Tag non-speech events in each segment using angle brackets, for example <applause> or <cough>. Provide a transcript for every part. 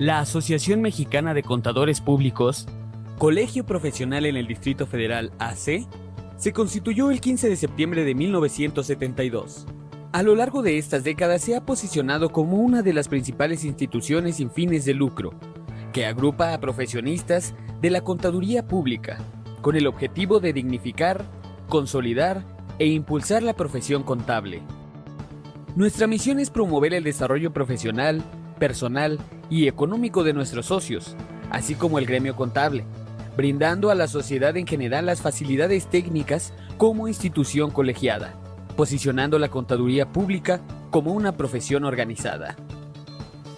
La Asociación Mexicana de Contadores Públicos, colegio profesional en el Distrito Federal AC, se constituyó el 15 de septiembre de 1972. A lo largo de estas décadas se ha posicionado como una de las principales instituciones sin fines de lucro, que agrupa a profesionistas de la contaduría pública, con el objetivo de dignificar, consolidar e impulsar la profesión contable. Nuestra misión es promover el desarrollo profesional, personal y económico de nuestros socios, así como el gremio contable, brindando a la sociedad en general las facilidades técnicas como institución colegiada, posicionando la contaduría pública como una profesión organizada.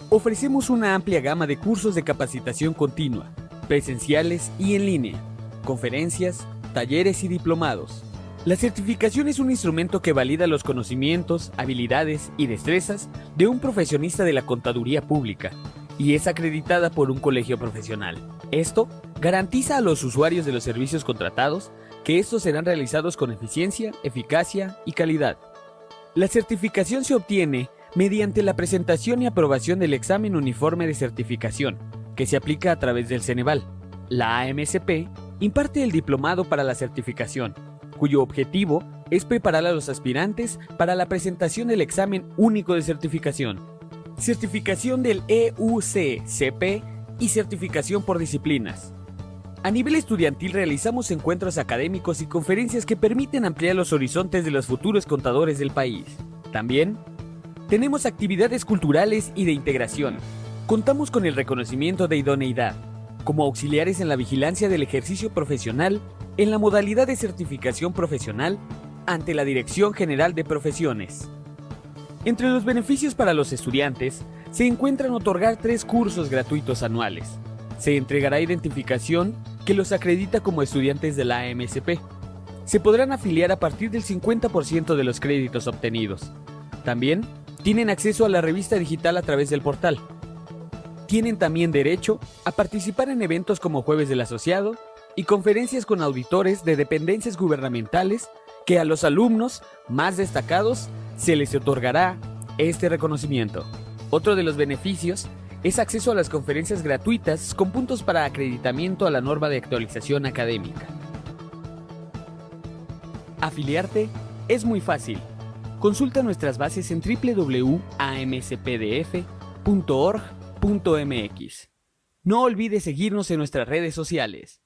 Ofrecemos una amplia gama de cursos de capacitación continua, presenciales y en línea, conferencias, talleres y diplomados. La certificación es un instrumento que valida los conocimientos, habilidades y destrezas de un profesionista de la contaduría pública y es acreditada por un colegio profesional. Esto garantiza a los usuarios de los servicios contratados que estos serán realizados con eficiencia, eficacia y calidad. La certificación se obtiene mediante la presentación y aprobación del examen uniforme de certificación, que se aplica a través del Ceneval. La AMSP imparte el diplomado para la certificación, cuyo objetivo es preparar a los aspirantes para la presentación del examen único de certificación. Certificación del EUCCP y certificación por disciplinas. A nivel estudiantil realizamos encuentros académicos y conferencias que permiten ampliar los horizontes de los futuros contadores del país. También tenemos actividades culturales y de integración. Contamos con el reconocimiento de idoneidad, como auxiliares en la vigilancia del ejercicio profesional en la modalidad de certificación profesional ante la Dirección General de Profesiones. Entre los beneficios para los estudiantes se encuentran otorgar tres cursos gratuitos anuales. Se entregará identificación que los acredita como estudiantes de la AMSP. Se podrán afiliar a partir del 50% de los créditos obtenidos. También tienen acceso a la revista digital a través del portal. Tienen también derecho a participar en eventos como Jueves del Asociado y conferencias con auditores de dependencias gubernamentales que a los alumnos más destacados se les otorgará este reconocimiento. Otro de los beneficios es acceso a las conferencias gratuitas con puntos para acreditamiento a la norma de actualización académica. Afiliarte es muy fácil. Consulta nuestras bases en www.amspdf.org.mx. No olvides seguirnos en nuestras redes sociales.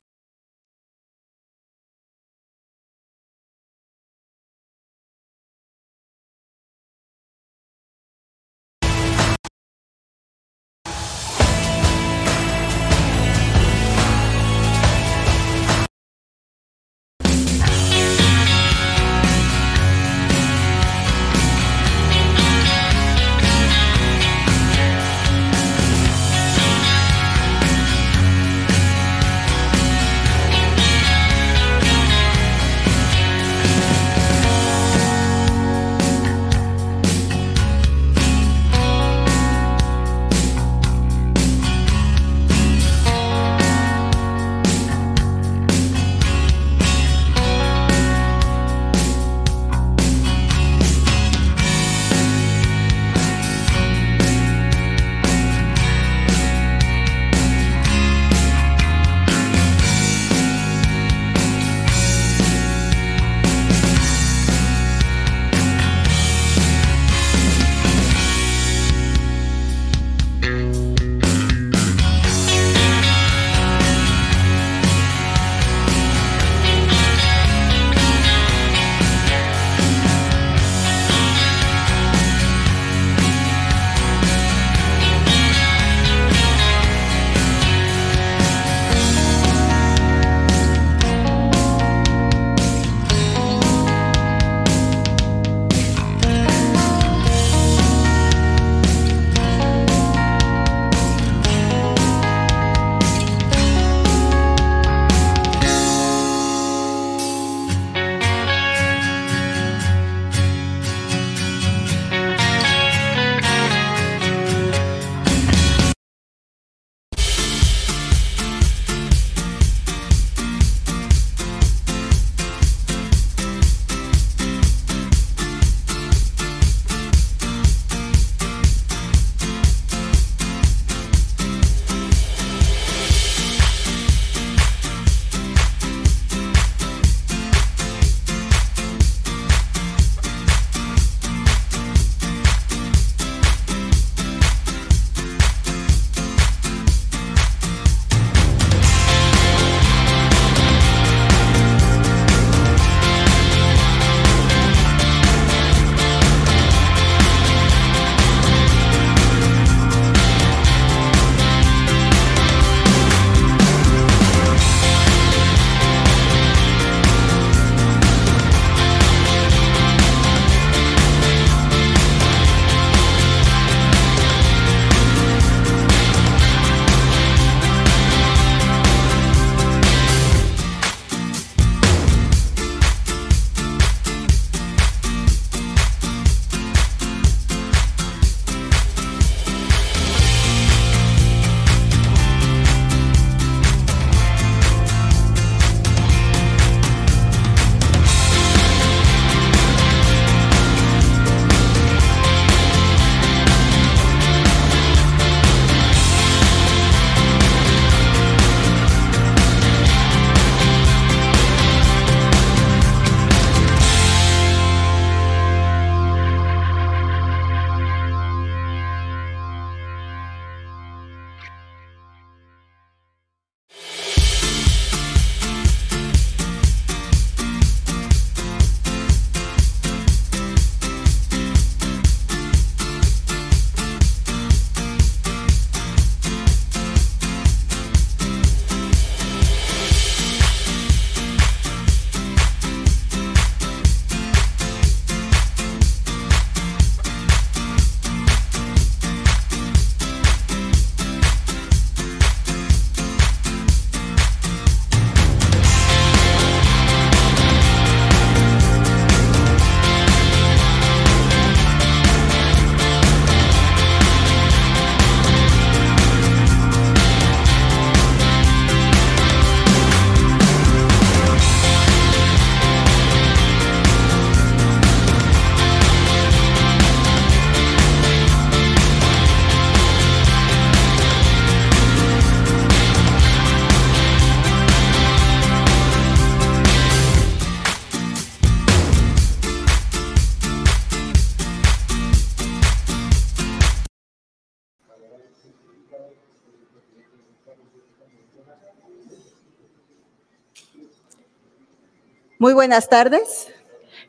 Muy buenas tardes.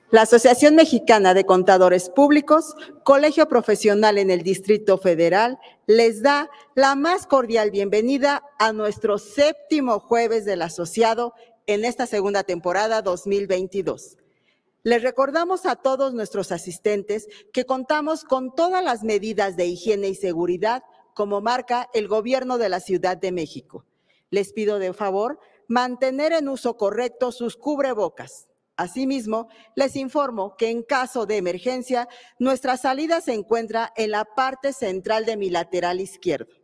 La Asociación Mexicana de Contadores Públicos, Colegio Profesional en el Distrito Federal, les da la más cordial bienvenida a nuestro séptimo jueves del asociado en esta segunda temporada 2022. Les recordamos a todos nuestros asistentes que contamos con todas las medidas de higiene y seguridad como marca el gobierno de la Ciudad de México. Les pido de favor mantener en uso correcto sus cubrebocas. Asimismo, les informo que en caso de emergencia, nuestra salida se encuentra en la parte central de mi lateral izquierdo.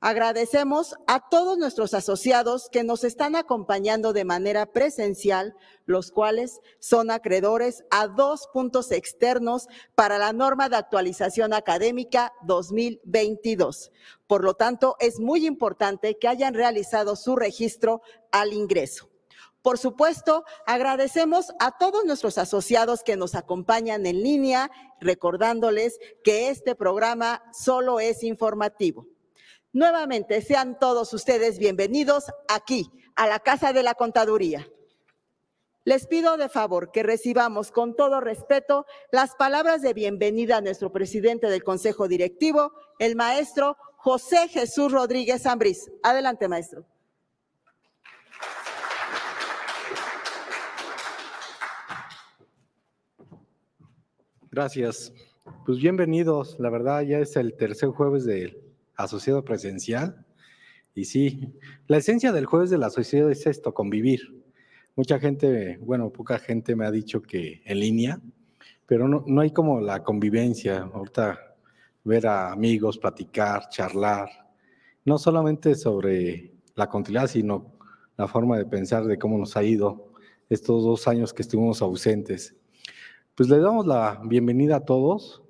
Agradecemos a todos nuestros asociados que nos están acompañando de manera presencial, los cuales son acreedores a dos puntos externos para la norma de actualización académica 2022. Por lo tanto, es muy importante que hayan realizado su registro al ingreso. Por supuesto, agradecemos a todos nuestros asociados que nos acompañan en línea, recordándoles que este programa solo es informativo. Nuevamente, sean todos ustedes bienvenidos aquí, a la Casa de la Contaduría. Les pido de favor que recibamos con todo respeto las palabras de bienvenida a nuestro presidente del Consejo Directivo, el maestro José Jesús Rodríguez Ambriz. Adelante, maestro. Gracias. Pues bienvenidos. La verdad ya es el tercer jueves de asociado presencial. Y sí, la esencia del jueves de la sociedad es esto, convivir. Mucha gente, bueno, poca gente me ha dicho que en línea, pero no, no hay como la convivencia. Ahorita ver a amigos, platicar, charlar, no solamente sobre la continuidad, sino la forma de pensar de cómo nos ha ido estos dos años que estuvimos ausentes. Pues le damos la bienvenida a todos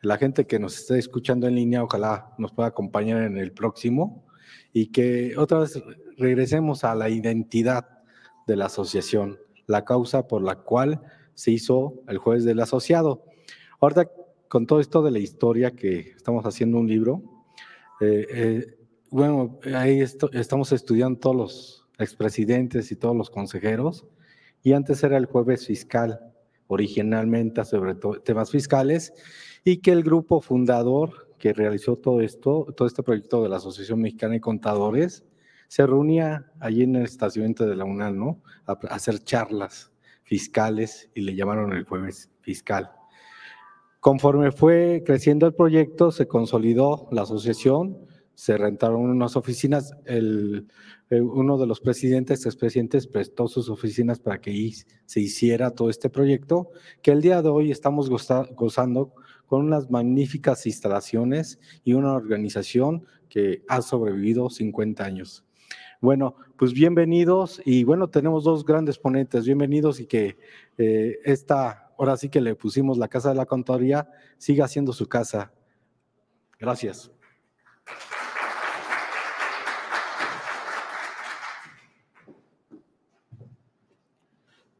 la gente que nos esté escuchando en línea, ojalá nos pueda acompañar en el próximo y que otra vez regresemos a la identidad de la asociación, la causa por la cual se hizo el jueves del asociado. Ahorita, con todo esto de la historia que estamos haciendo un libro, eh, eh, bueno, ahí estamos estudiando todos los expresidentes y todos los consejeros, y antes era el jueves fiscal, originalmente sobre temas fiscales, y que el grupo fundador que realizó todo esto, todo este proyecto de la Asociación Mexicana de Contadores, se reunía allí en el estacionamiento de la UNAM, ¿no? A, hacer charlas fiscales y le llamaron el jueves fiscal. Conforme fue creciendo el proyecto, se consolidó la asociación, se rentaron unas oficinas, el, uno de los presidentes, expresidentes, prestó sus oficinas para que se hiciera todo este proyecto, que el día de hoy estamos gozando con unas magníficas instalaciones y una organización que ha sobrevivido 50 años. Bueno, pues bienvenidos y bueno, tenemos dos grandes ponentes, bienvenidos y que eh, esta, ahora sí que le pusimos la Casa de la Contaduría, siga siendo su casa. Gracias.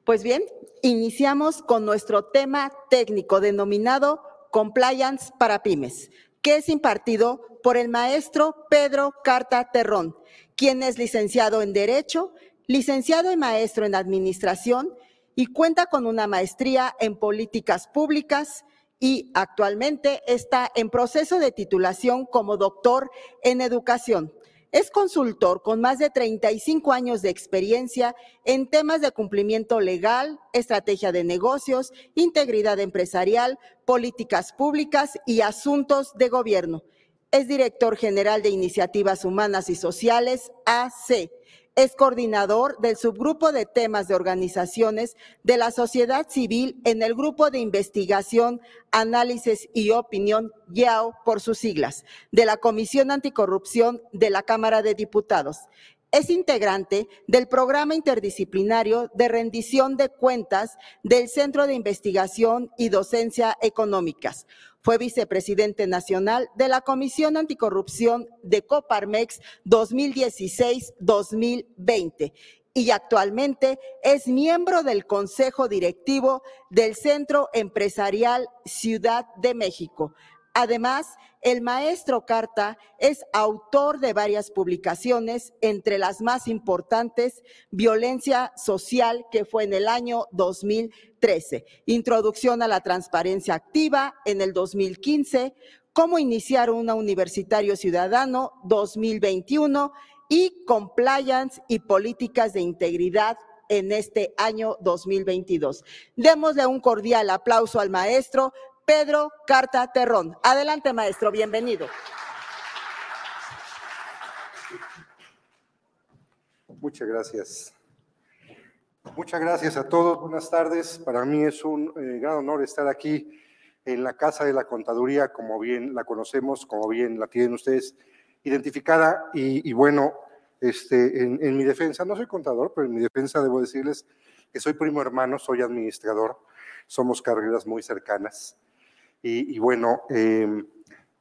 Pues bien, iniciamos con nuestro tema técnico denominado Compliance para Pymes, que es impartido por el maestro Pedro Carta Terrón, quien es licenciado en Derecho, licenciado y maestro en Administración y cuenta con una maestría en Políticas Públicas y actualmente está en proceso de titulación como doctor en Educación. Es consultor con más de 35 años de experiencia en temas de cumplimiento legal, estrategia de negocios, integridad empresarial, políticas públicas y asuntos de gobierno. Es director general de Iniciativas Humanas y Sociales, AC, es coordinador del subgrupo de temas de organizaciones de la sociedad civil en el grupo de investigación, análisis y opinión, YAO por sus siglas, de la Comisión Anticorrupción de la Cámara de Diputados. Es integrante del programa interdisciplinario de rendición de cuentas del Centro de Investigación y Docencia Económicas fue vicepresidente nacional de la Comisión Anticorrupción de Coparmex 2016-2020 y actualmente es miembro del Consejo Directivo del Centro Empresarial Ciudad de México. Además, el maestro Carta es autor de varias publicaciones, entre las más importantes, Violencia Social, que fue en el año 2013, Introducción a la Transparencia Activa en el 2015, Cómo iniciar un universitario ciudadano 2021 y Compliance y Políticas de Integridad en este año 2022. Démosle un cordial aplauso al maestro Pedro Carta Terrón. Adelante, maestro, bienvenido. Muchas gracias. Muchas gracias a todos. Buenas tardes. Para mí es un eh, gran honor estar aquí en la Casa de la Contaduría, como bien la conocemos, como bien la tienen ustedes identificada. Y, bueno, este, en, en, mi defensa, no soy contador, pero en mi defensa debo decirles que soy primo hermano, soy administrador, somos carreras muy cercanas. Y, bueno, em,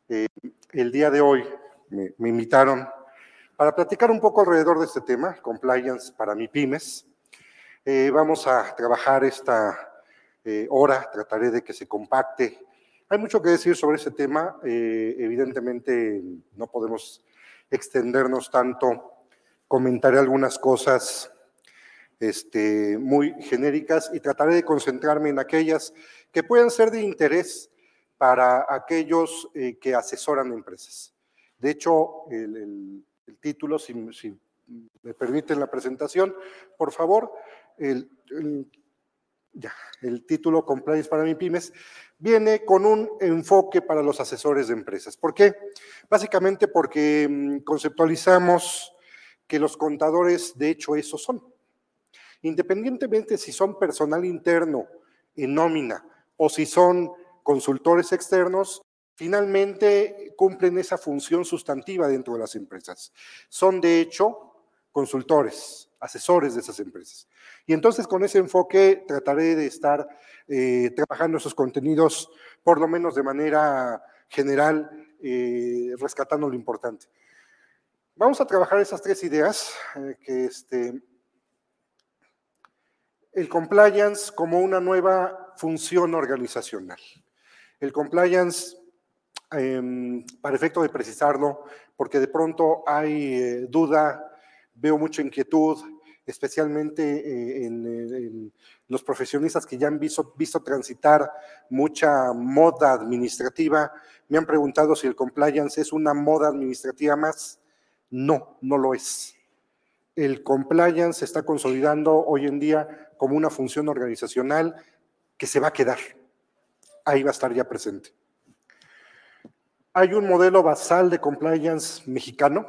em, el día de hoy me, invitaron para platicar un poco alrededor de este tema, compliance para mi pymes. Eh, vamos a trabajar esta eh, hora, trataré de que se compacte. Hay mucho que decir sobre ese tema, eh, evidentemente no podemos extendernos tanto, comentaré algunas cosas este, muy genéricas y trataré de concentrarme en aquellas que puedan ser de interés para aquellos eh, que asesoran empresas. De hecho, el, título, si, me permiten la presentación, por favor, el, el título Compliance para mi pymes viene con un enfoque para los asesores de empresas. ¿Por qué? Básicamente porque mm, conceptualizamos que los contadores, de hecho, esos son. Independientemente si son personal interno en nómina o si son consultores externos finalmente cumplen esa función sustantiva dentro de las empresas. Son, de hecho, consultores, asesores de esas empresas. Y entonces con ese enfoque trataré de estar eh, trabajando esos contenidos, por lo menos de manera general, eh, rescatando lo importante. Vamos a trabajar esas tres ideas, eh, que este, el compliance como una nueva función organizacional. El compliance, em, para efecto de precisarlo, porque de pronto hay eh, duda, veo mucha inquietud, especialmente eh, en, los profesionistas que ya han visto, visto transitar mucha moda administrativa. Me han preguntado si el compliance es una moda administrativa más. No, no lo es. El compliance se está consolidando hoy en día como una función organizacional que se va a quedar ahí va a estar ya presente. Hay un modelo basal de compliance mexicano,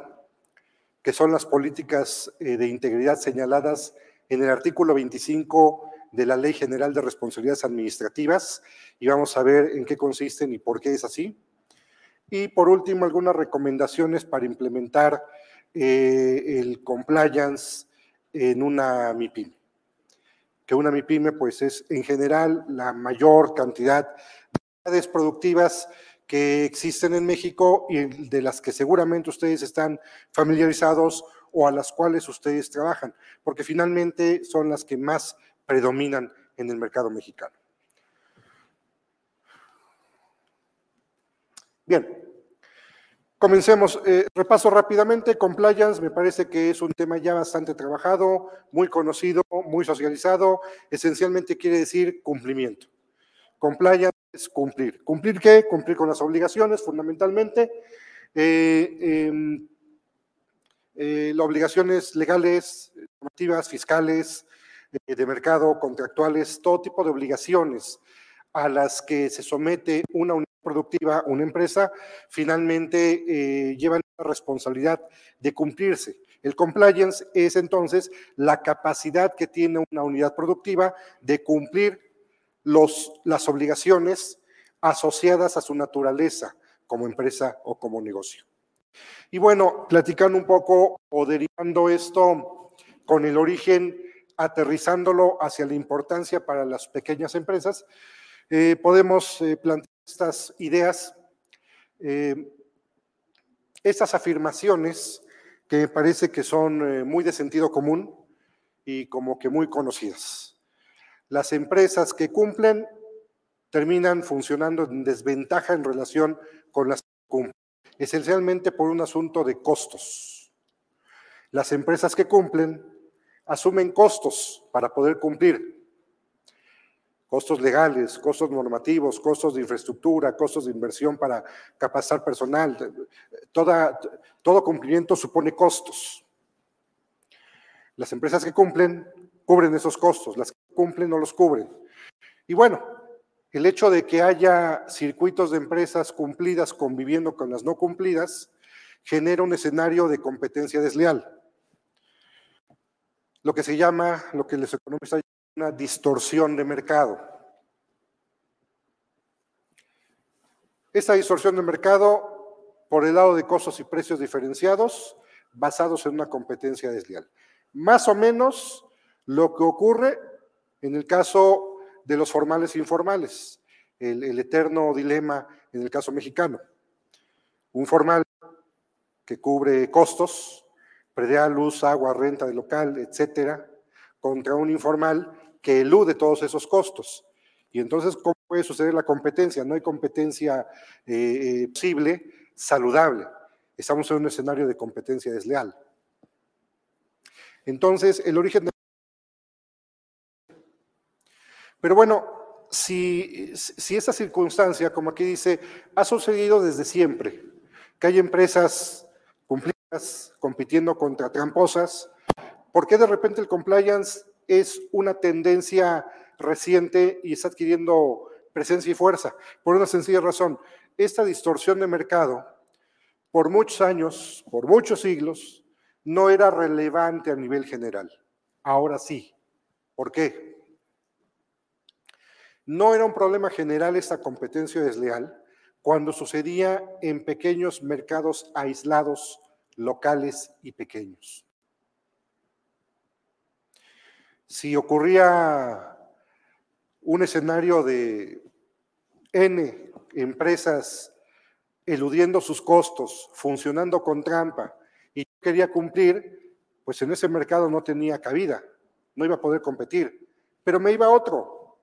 que son las políticas eh, de integridad señaladas en el artículo 25 de la Ley General de Responsabilidades Administrativas, y vamos a ver en qué consisten y por qué es así. Y por último, algunas recomendaciones para implementar eh, el compliance en una MIPIM que una MIPYME pues es en general la mayor cantidad de actividades productivas que existen en México y de las que seguramente ustedes están familiarizados o a las cuales ustedes trabajan, porque finalmente son las que más predominan en el mercado mexicano. Bien, Comencemos. Eh, repaso rápidamente. Compliance me parece que es un tema ya bastante trabajado, muy conocido, muy socializado. Esencialmente quiere decir cumplimiento. Compliance es cumplir. ¿Cumplir qué? Cumplir con las obligaciones, fundamentalmente. Eh, em, eh, las obligaciones legales, normativas, fiscales, de mercado, contractuales, todo tipo de obligaciones a las que se somete una unidad productiva, una empresa, finalmente eh, llevan la responsabilidad de cumplirse. El compliance es entonces la capacidad que tiene una unidad productiva de cumplir los, las obligaciones asociadas a su naturaleza como empresa o como negocio. Y bueno, platicando un poco o derivando esto con el origen, aterrizándolo hacia la importancia para las pequeñas empresas, eh, podemos eh, plantear estas ideas, eh, estas afirmaciones que me parece que son muy de sentido común y como que muy conocidas. Las empresas que cumplen terminan funcionando en desventaja en relación con las que cumplen, esencialmente por un asunto de costos. Las empresas que cumplen asumen costos para poder cumplir. Costos legales, costos normativos, costos de infraestructura, costos de inversión para capacitar personal. Todo cumplimiento supone costos. Las empresas que cumplen cubren esos costos, las que cumplen no los cubren. Y bueno, el hecho de que haya circuitos de empresas cumplidas conviviendo con las no cumplidas genera un escenario de competencia desleal. Lo que se llama, lo que los economistas una distorsión de mercado. Esta distorsión de mercado, por el lado de costos y precios diferenciados, basados en una competencia desleal. Más o menos lo que ocurre en el caso de los formales e informales, el, eterno dilema en el caso mexicano. Un formal que cubre costos, predial, luz, agua, renta de local, etcétera, contra un informal que elude todos esos costos. Y entonces, ¿cómo puede suceder la competencia? No hay competencia eh, eh, posible, saludable. Estamos en un escenario de competencia desleal. Entonces, el origen de pero bueno, si, si esa circunstancia, como aquí dice, ha sucedido desde siempre, que hay empresas cumplidas compitiendo contra tramposas, ¿por qué de repente el compliance es una tendencia reciente y está adquiriendo presencia y fuerza? Por una sencilla razón, esta distorsión de mercado, por muchos años, por muchos siglos, no era relevante a nivel general. Ahora sí. ¿Por qué? No era un problema general esta competencia desleal cuando sucedía en pequeños mercados aislados, locales y pequeños. Si ocurría un escenario de N empresas eludiendo sus costos, funcionando con trampa, y quería cumplir, pues en ese mercado no tenía cabida, no iba a poder competir, pero me iba a otro,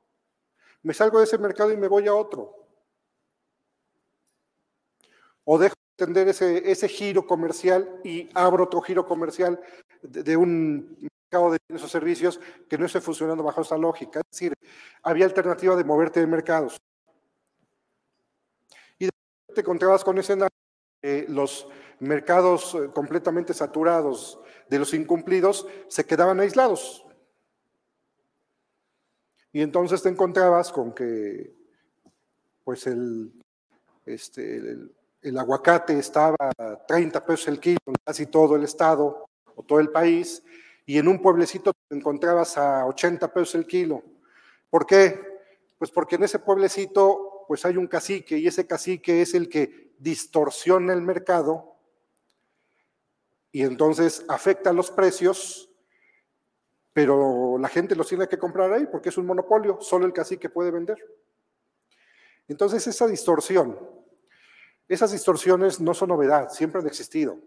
me salgo de ese mercado y me voy a otro. O dejo de atender ese, ese giro comercial y abro otro giro comercial de, un de bienes o servicios que no esté funcionando bajo esa lógica. Es decir, había alternativa de moverte de mercados. Y de te encontrabas con ese eh, los mercados eh, completamente saturados de los incumplidos se quedaban aislados. Y entonces te encontrabas con que pues el, este, el, aguacate estaba a 30 pesos el kilo en casi todo el estado o todo el país, y en un pueblecito te encontrabas a 80 pesos el kilo. ¿Por qué? Pues porque en ese pueblecito pues hay un cacique y ese cacique es el que distorsiona el mercado y entonces afecta los precios pero la gente los tiene que comprar ahí porque es un monopolio, solo el cacique puede vender. Entonces esa distorsión, esas distorsiones no son novedad, siempre han existido.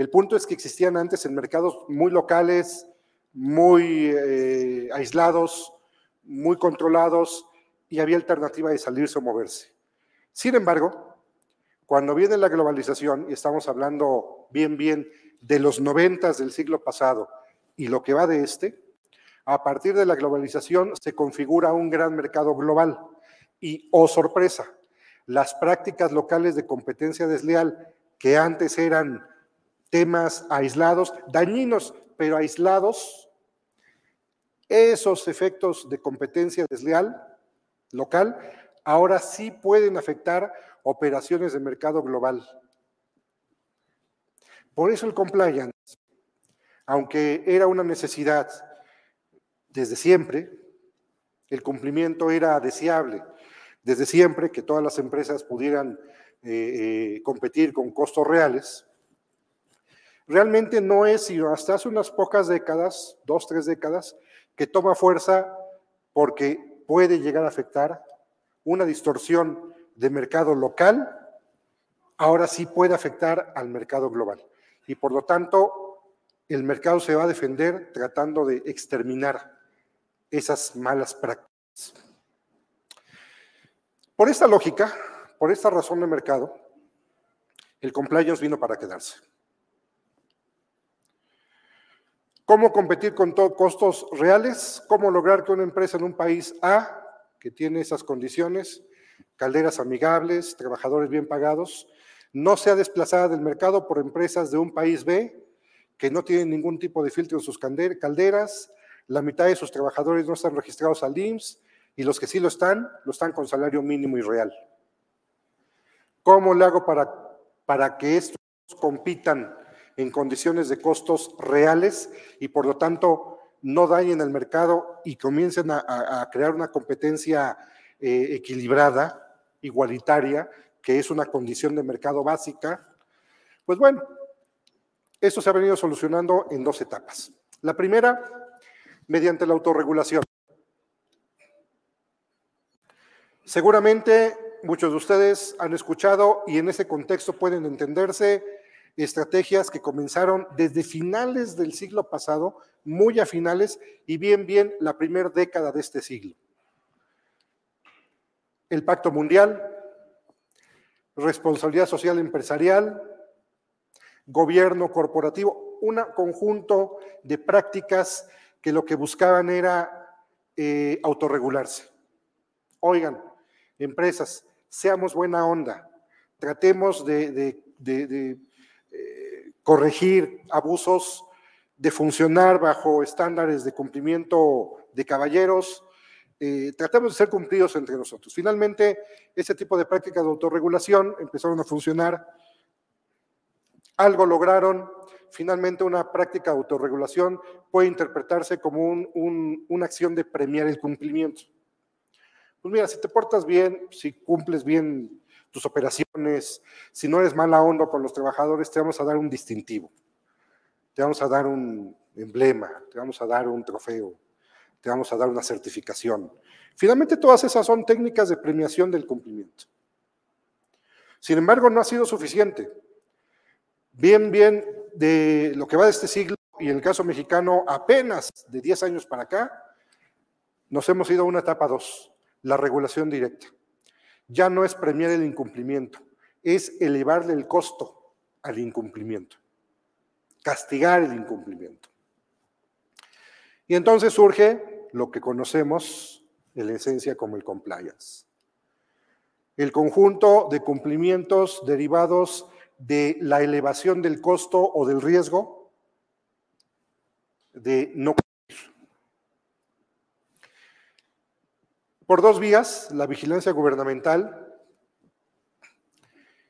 El punto es que existían antes en mercados muy locales, muy eh, aislados, muy controlados y había alternativa de salirse o moverse. Sin embargo, cuando viene la globalización, y estamos hablando bien, bien de los noventas del siglo pasado, y lo que va de este, a partir de la globalización se configura un gran mercado global y, oh sorpresa, las prácticas locales de competencia desleal que antes eran temas aislados, dañinos, pero aislados, esos efectos de competencia desleal local ahora sí pueden afectar operaciones de mercado global. Por eso el compliance aunque era una necesidad desde siempre, el cumplimiento era deseable. Desde siempre que todas las empresas pudieran eh, eh, competir con costos reales. Realmente no es sino hasta hace unas pocas décadas, dos, tres décadas, que toma fuerza porque puede llegar a afectar una distorsión de mercado local, ahora sí puede afectar al mercado global. Y por lo tanto, el mercado se va a defender tratando de exterminar esas malas prácticas. Por esta lógica, por esta razón de mercado, el compliance vino para quedarse. ¿Cómo competir con costos reales? ¿Cómo lograr que una empresa en un país A, que tiene esas condiciones, calderas amigables, trabajadores bien pagados, no sea desplazada del mercado por empresas de un país B que no tienen ningún tipo de filtro en sus calderas, la mitad de sus trabajadores no están registrados al IMSS y los que sí lo están, lo están con salario mínimo y real. ¿Cómo le hago para, para que estos compitan en condiciones de costos reales y por lo tanto no dañen el mercado y comiencen a, crear una competencia eh, equilibrada, igualitaria, que es una condición de mercado básica? Pues bueno, esto se ha venido solucionando en dos etapas. La primera, mediante la autorregulación. Seguramente muchos de ustedes han escuchado y en ese contexto pueden entenderse estrategias que comenzaron desde finales del siglo pasado, muy a finales, y bien, bien la primera década de este siglo. El Pacto Mundial, responsabilidad social empresarial, gobierno corporativo, un conjunto de prácticas que lo que buscaban era eh, autorregularse. Oigan, empresas, seamos buena onda, tratemos de, corregir abusos, de funcionar bajo estándares de cumplimiento de caballeros, eh, tratemos de ser cumplidos entre nosotros. Finalmente, ese tipo de prácticas de autorregulación empezaron a funcionar, algo lograron, finalmente una práctica de autorregulación puede interpretarse como una acción de premiar el cumplimiento. Pues mira, si te portas bien, si cumples bien tus operaciones, si no eres mala onda con los trabajadores, te vamos a dar un distintivo, te vamos a dar un emblema, te vamos a dar un trofeo, te vamos a dar una certificación. Finalmente, todas esas son técnicas de premiación del cumplimiento. Sin embargo, no ha sido suficiente. Bien, bien, de lo que va de este siglo, y en el caso mexicano, apenas de 10 años para acá, nos hemos ido a una etapa 2 la regulación directa. Ya no es premiar el incumplimiento, es elevarle el costo al incumplimiento, castigar el incumplimiento. Y entonces surge lo que conocemos en la esencia como el compliance. El conjunto de cumplimientos derivados de la elevación del costo o del riesgo de no por dos vías, la vigilancia gubernamental,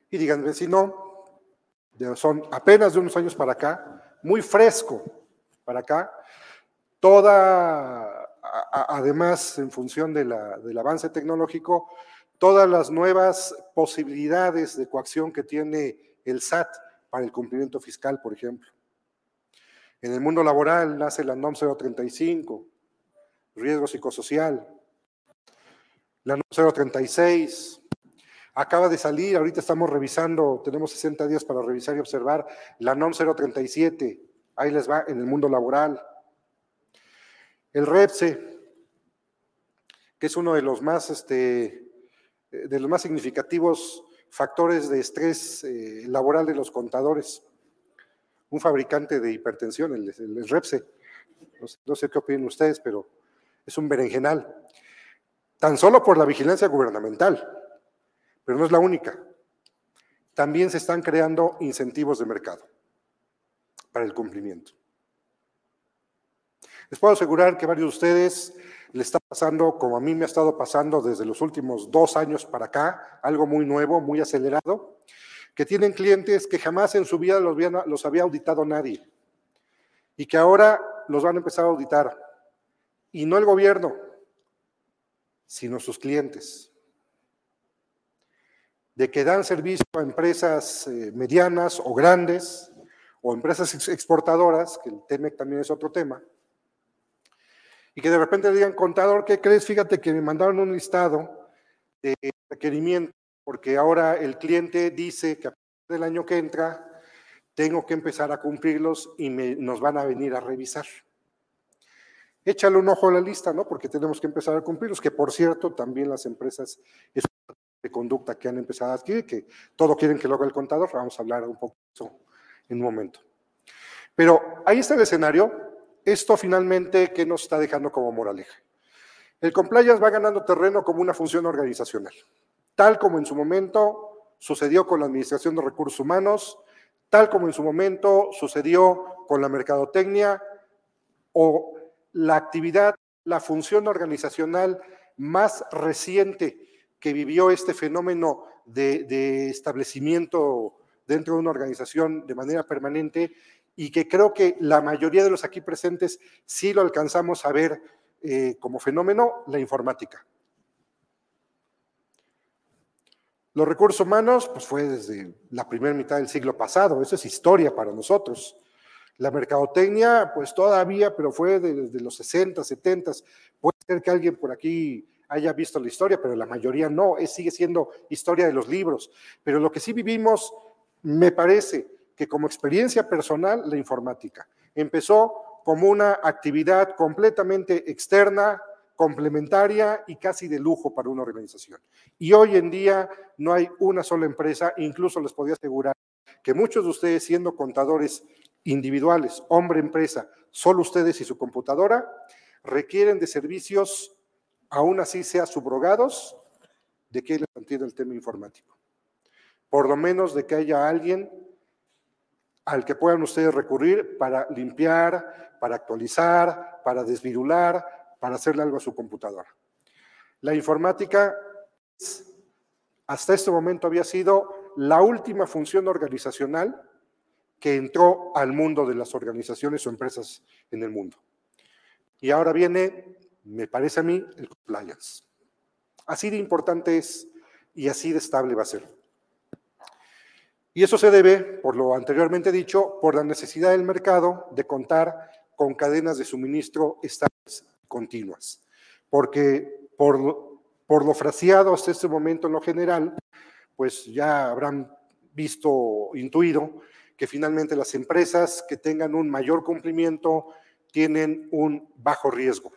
y díganme si no, son apenas de unos años para acá, muy fresco para acá, toda, además en función del avance tecnológico, todas las nuevas posibilidades de coacción que tiene el SAT para el cumplimiento fiscal, por ejemplo. En el mundo laboral nace la NOM 035, riesgo psicosocial, la NOM 036. Acaba de salir, ahorita estamos revisando, tenemos 60 días para revisar y observar la NOM 037. Ahí les va en el mundo laboral. El REPSE, que es uno de los más, este, de los más significativos factores de estrés eh, laboral de los contadores. Un fabricante de hipertensión, el, REPSE. No sé, no sé qué opinan ustedes, pero es un berenjenal tan solo por la vigilancia gubernamental, pero no es la única. También se están creando incentivos de mercado para el cumplimiento. Les puedo asegurar que varios de ustedes le está pasando, como a mí me ha estado pasando desde los últimos dos años para acá, algo muy nuevo, muy acelerado, que tienen clientes que jamás en su vida los había, los había auditado nadie y que ahora los van a empezar a auditar. Y no el gobierno, sino sus clientes. De que dan servicio a empresas eh, medianas o grandes, o empresas exportadoras, que el TEMEC también es otro tema, y que de repente digan, contador, ¿qué crees? Fíjate que me mandaron un listado de requerimientos, porque ahora el cliente dice que a partir del año que entra tengo que empezar a cumplirlos y nos van a venir a revisar échale un ojo a la lista, ¿no? Porque tenemos que empezar a cumplirlos, que por cierto, también las empresas, es de conducta que han empezado a adquirir, que todo quieren que lo haga el contador, vamos a hablar un poco de eso en un momento. Pero ahí está el escenario, esto finalmente, ¿qué nos está dejando como moraleja? El compliance va ganando terreno como una función organizacional, tal como en su momento sucedió con la Administración de Recursos Humanos, tal como en su momento sucedió con la mercadotecnia o la actividad, la función organizacional más reciente que vivió este fenómeno de, establecimiento dentro de una organización de manera permanente y que creo que la mayoría de los aquí presentes sí lo alcanzamos a ver eh, como fenómeno, la informática. Los recursos humanos, pues fue desde la primera mitad del siglo pasado, eso es historia para nosotros. La mercadotecnia, pues todavía, pero fue desde los 60, 70. Puede ser que alguien por aquí haya visto la historia, pero la mayoría no, es, sigue siendo historia de los libros. Pero lo que sí vivimos, me parece que como experiencia personal, la informática. Empezó como una actividad completamente externa, complementaria y casi de lujo para una organización. Y hoy en día no hay una sola empresa, incluso les podría asegurar que muchos de ustedes siendo contadores individuales, hombre empresa, solo ustedes y su computadora, requieren de servicios aún así sea subrogados, de que les entienda el tema informático. Por lo menos de que haya alguien al que puedan ustedes recurrir para limpiar, para actualizar, para desvirular, para hacerle algo a su computadora. La informática hasta este momento había sido la última función organizacional que entró al mundo de las organizaciones o empresas en el mundo. Y ahora viene me parece a mí, el compliance. Así de importante es y así de estable va a ser. Y eso se debe, por lo anteriormente dicho, por la necesidad del mercado de contar con cadenas de suministro estables, continuas. Porque por, por lo fraseado hasta este momento en lo general, pues ya habrán visto, intuido, que finalmente las empresas que tengan un mayor cumplimiento tienen un bajo riesgo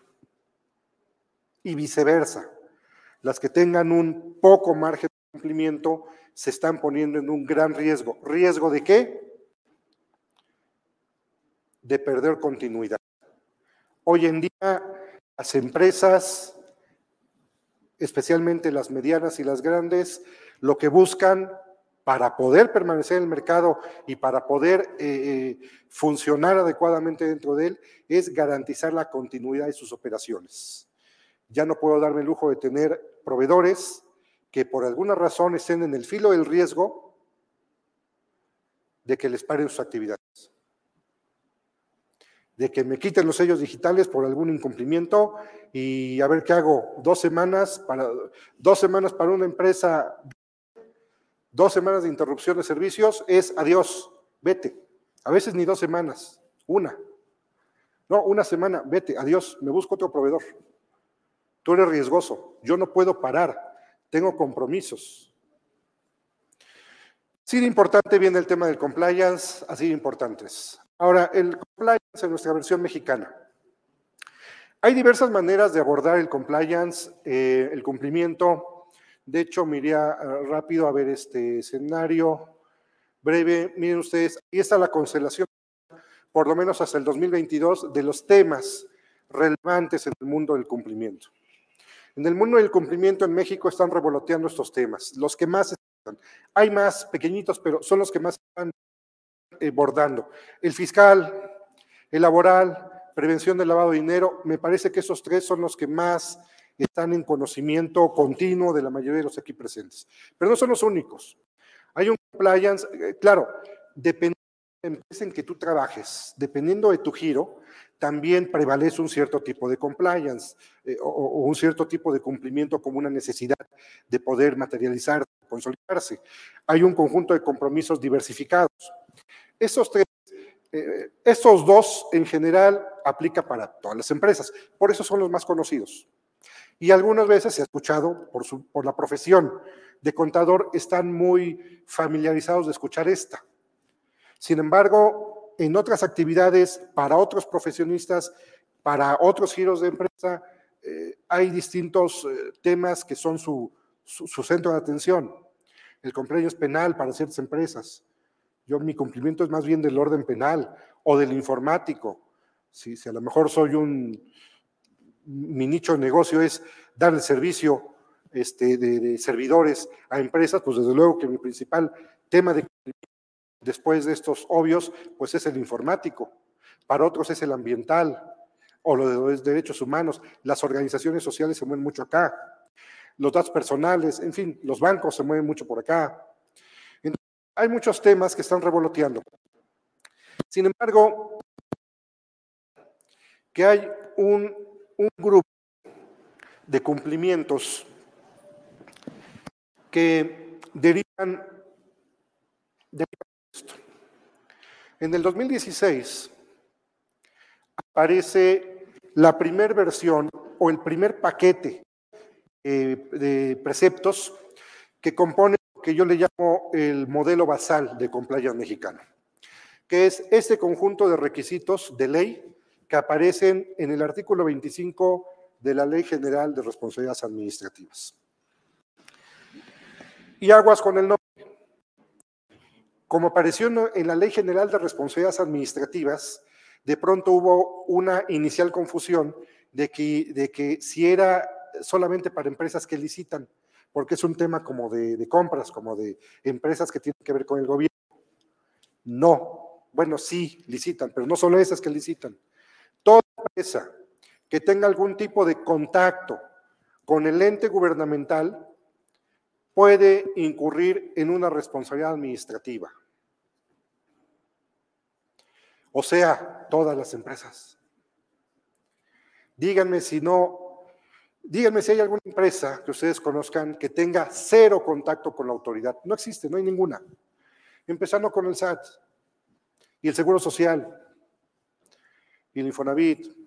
y viceversa. Las que tengan un poco margen de cumplimiento se están poniendo en un gran riesgo. ¿Riesgo de qué? De perder continuidad. Hoy en día las empresas, especialmente las medianas y las grandes, lo que buscan para poder permanecer en el mercado y para poder eh, eh, funcionar adecuadamente dentro de él es garantizar la continuidad de sus operaciones. Ya no puedo darme el lujo de tener proveedores que por alguna razón estén en el filo del riesgo de que les paren sus actividades. De que me quiten los sellos digitales por algún incumplimiento y a ver qué hago. Dos semanas para, dos semanas para una empresa, dos semanas de interrupción de servicios es adiós, vete. A veces ni dos semanas, una. No, una semana, vete, adiós, me busco otro proveedor. Tú eres riesgoso, yo no puedo parar, tengo compromisos. Así importante viene el tema del compliance, así de importantes. Ahora, el compliance en nuestra versión mexicana. Hay diversas maneras de abordar el compliance, eh, el cumplimiento. De hecho, me iría eh, rápido a ver este escenario breve. Miren ustedes, ahí está la constelación, por lo menos hasta el 2022, de los temas relevantes en el mundo del cumplimiento. En el mundo del cumplimiento en México están revoloteando estos temas, los que más están. Hay más pequeñitos, pero son los que más están eh, bordando. El fiscal, el laboral, prevención del lavado de dinero, me parece que esos tres son los que más están en conocimiento continuo de la mayoría de los aquí presentes. Pero no son los únicos. Hay un compliance, eh, claro, dependiendo de la empresa en que tú trabajes, dependiendo de tu giro, también prevalece un cierto tipo de compliance eh, o, un cierto tipo de cumplimiento como una necesidad de poder materializar, consolidarse. Hay un conjunto de compromisos diversificados. Esos tres, eh, estos dos en general aplica para todas las empresas, por eso son los más conocidos. Y algunas veces se ha escuchado por, su, por la profesión de contador, están muy familiarizados de escuchar esta. Sin embargo, en otras actividades, para otros profesionistas, para otros giros de empresa, eh, hay distintos eh, temas que son su, su, centro de atención. El cumpleaños penal para ciertas empresas. Yo, mi cumplimiento es más bien del orden penal o del informático. Si, si a lo mejor soy un, mi nicho de negocio es dar el servicio este, de, servidores a empresas, pues desde luego que mi principal tema de después de estos obvios, pues es el informático. Para otros es el ambiental o lo de los derechos humanos. Las organizaciones sociales se mueven mucho acá. Los datos personales, en fin, los bancos se mueven mucho por acá. Hay muchos temas que están revoloteando. Sin embargo, que hay un, un grupo de cumplimientos que derivan de esto. En el 2016 aparece la primera versión o el primer paquete de preceptos que compone lo que yo le llamo el modelo basal de compliance mexicano, que es este conjunto de requisitos de ley que aparecen en el artículo 25 de la Ley General de Responsabilidades Administrativas. Y aguas con el nombre. Como apareció en la Ley General de Responsabilidades Administrativas, de pronto hubo una inicial confusión de que, de que si era solamente para empresas que licitan, porque es un tema como de, de compras, como de empresas que tienen que ver con el gobierno. No, bueno, sí, licitan, pero no solo esas que licitan. Empresa que tenga algún tipo de contacto con el ente gubernamental puede incurrir en una responsabilidad administrativa. O sea, todas las empresas. Díganme si no, díganme si hay alguna empresa que ustedes conozcan que tenga cero contacto con la autoridad. No existe, no hay ninguna. Empezando con el SAT y el Seguro Social y el Infonavit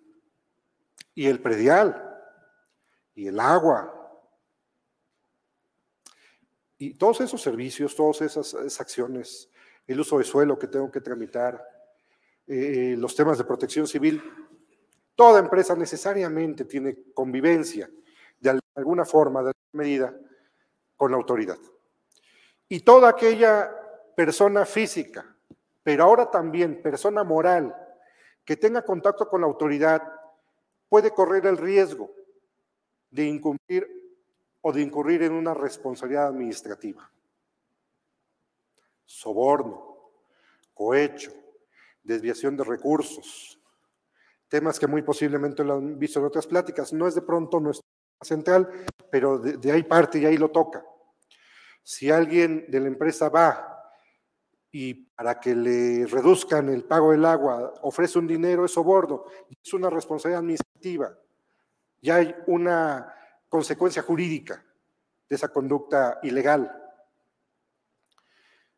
y el predial y el agua y todos esos servicios, todas esas, acciones, el uso de suelo que tengo que tramitar, eh, los temas de protección civil, toda empresa necesariamente tiene convivencia de alguna forma, de alguna medida, con la autoridad. Y toda aquella persona física, pero ahora también persona moral, que tenga contacto con la autoridad, puede correr el riesgo de incumplir o de incurrir en una responsabilidad administrativa. Soborno, cohecho, desviación de recursos, temas que muy posiblemente lo han visto en otras pláticas. No es de pronto nuestro central, pero de, de ahí parte y ahí lo toca. Si alguien de la empresa va y para que le reduzcan el pago del agua ofrece un dinero, es soborno, es una responsabilidad administrativa. Ya hay una consecuencia jurídica de esa conducta ilegal.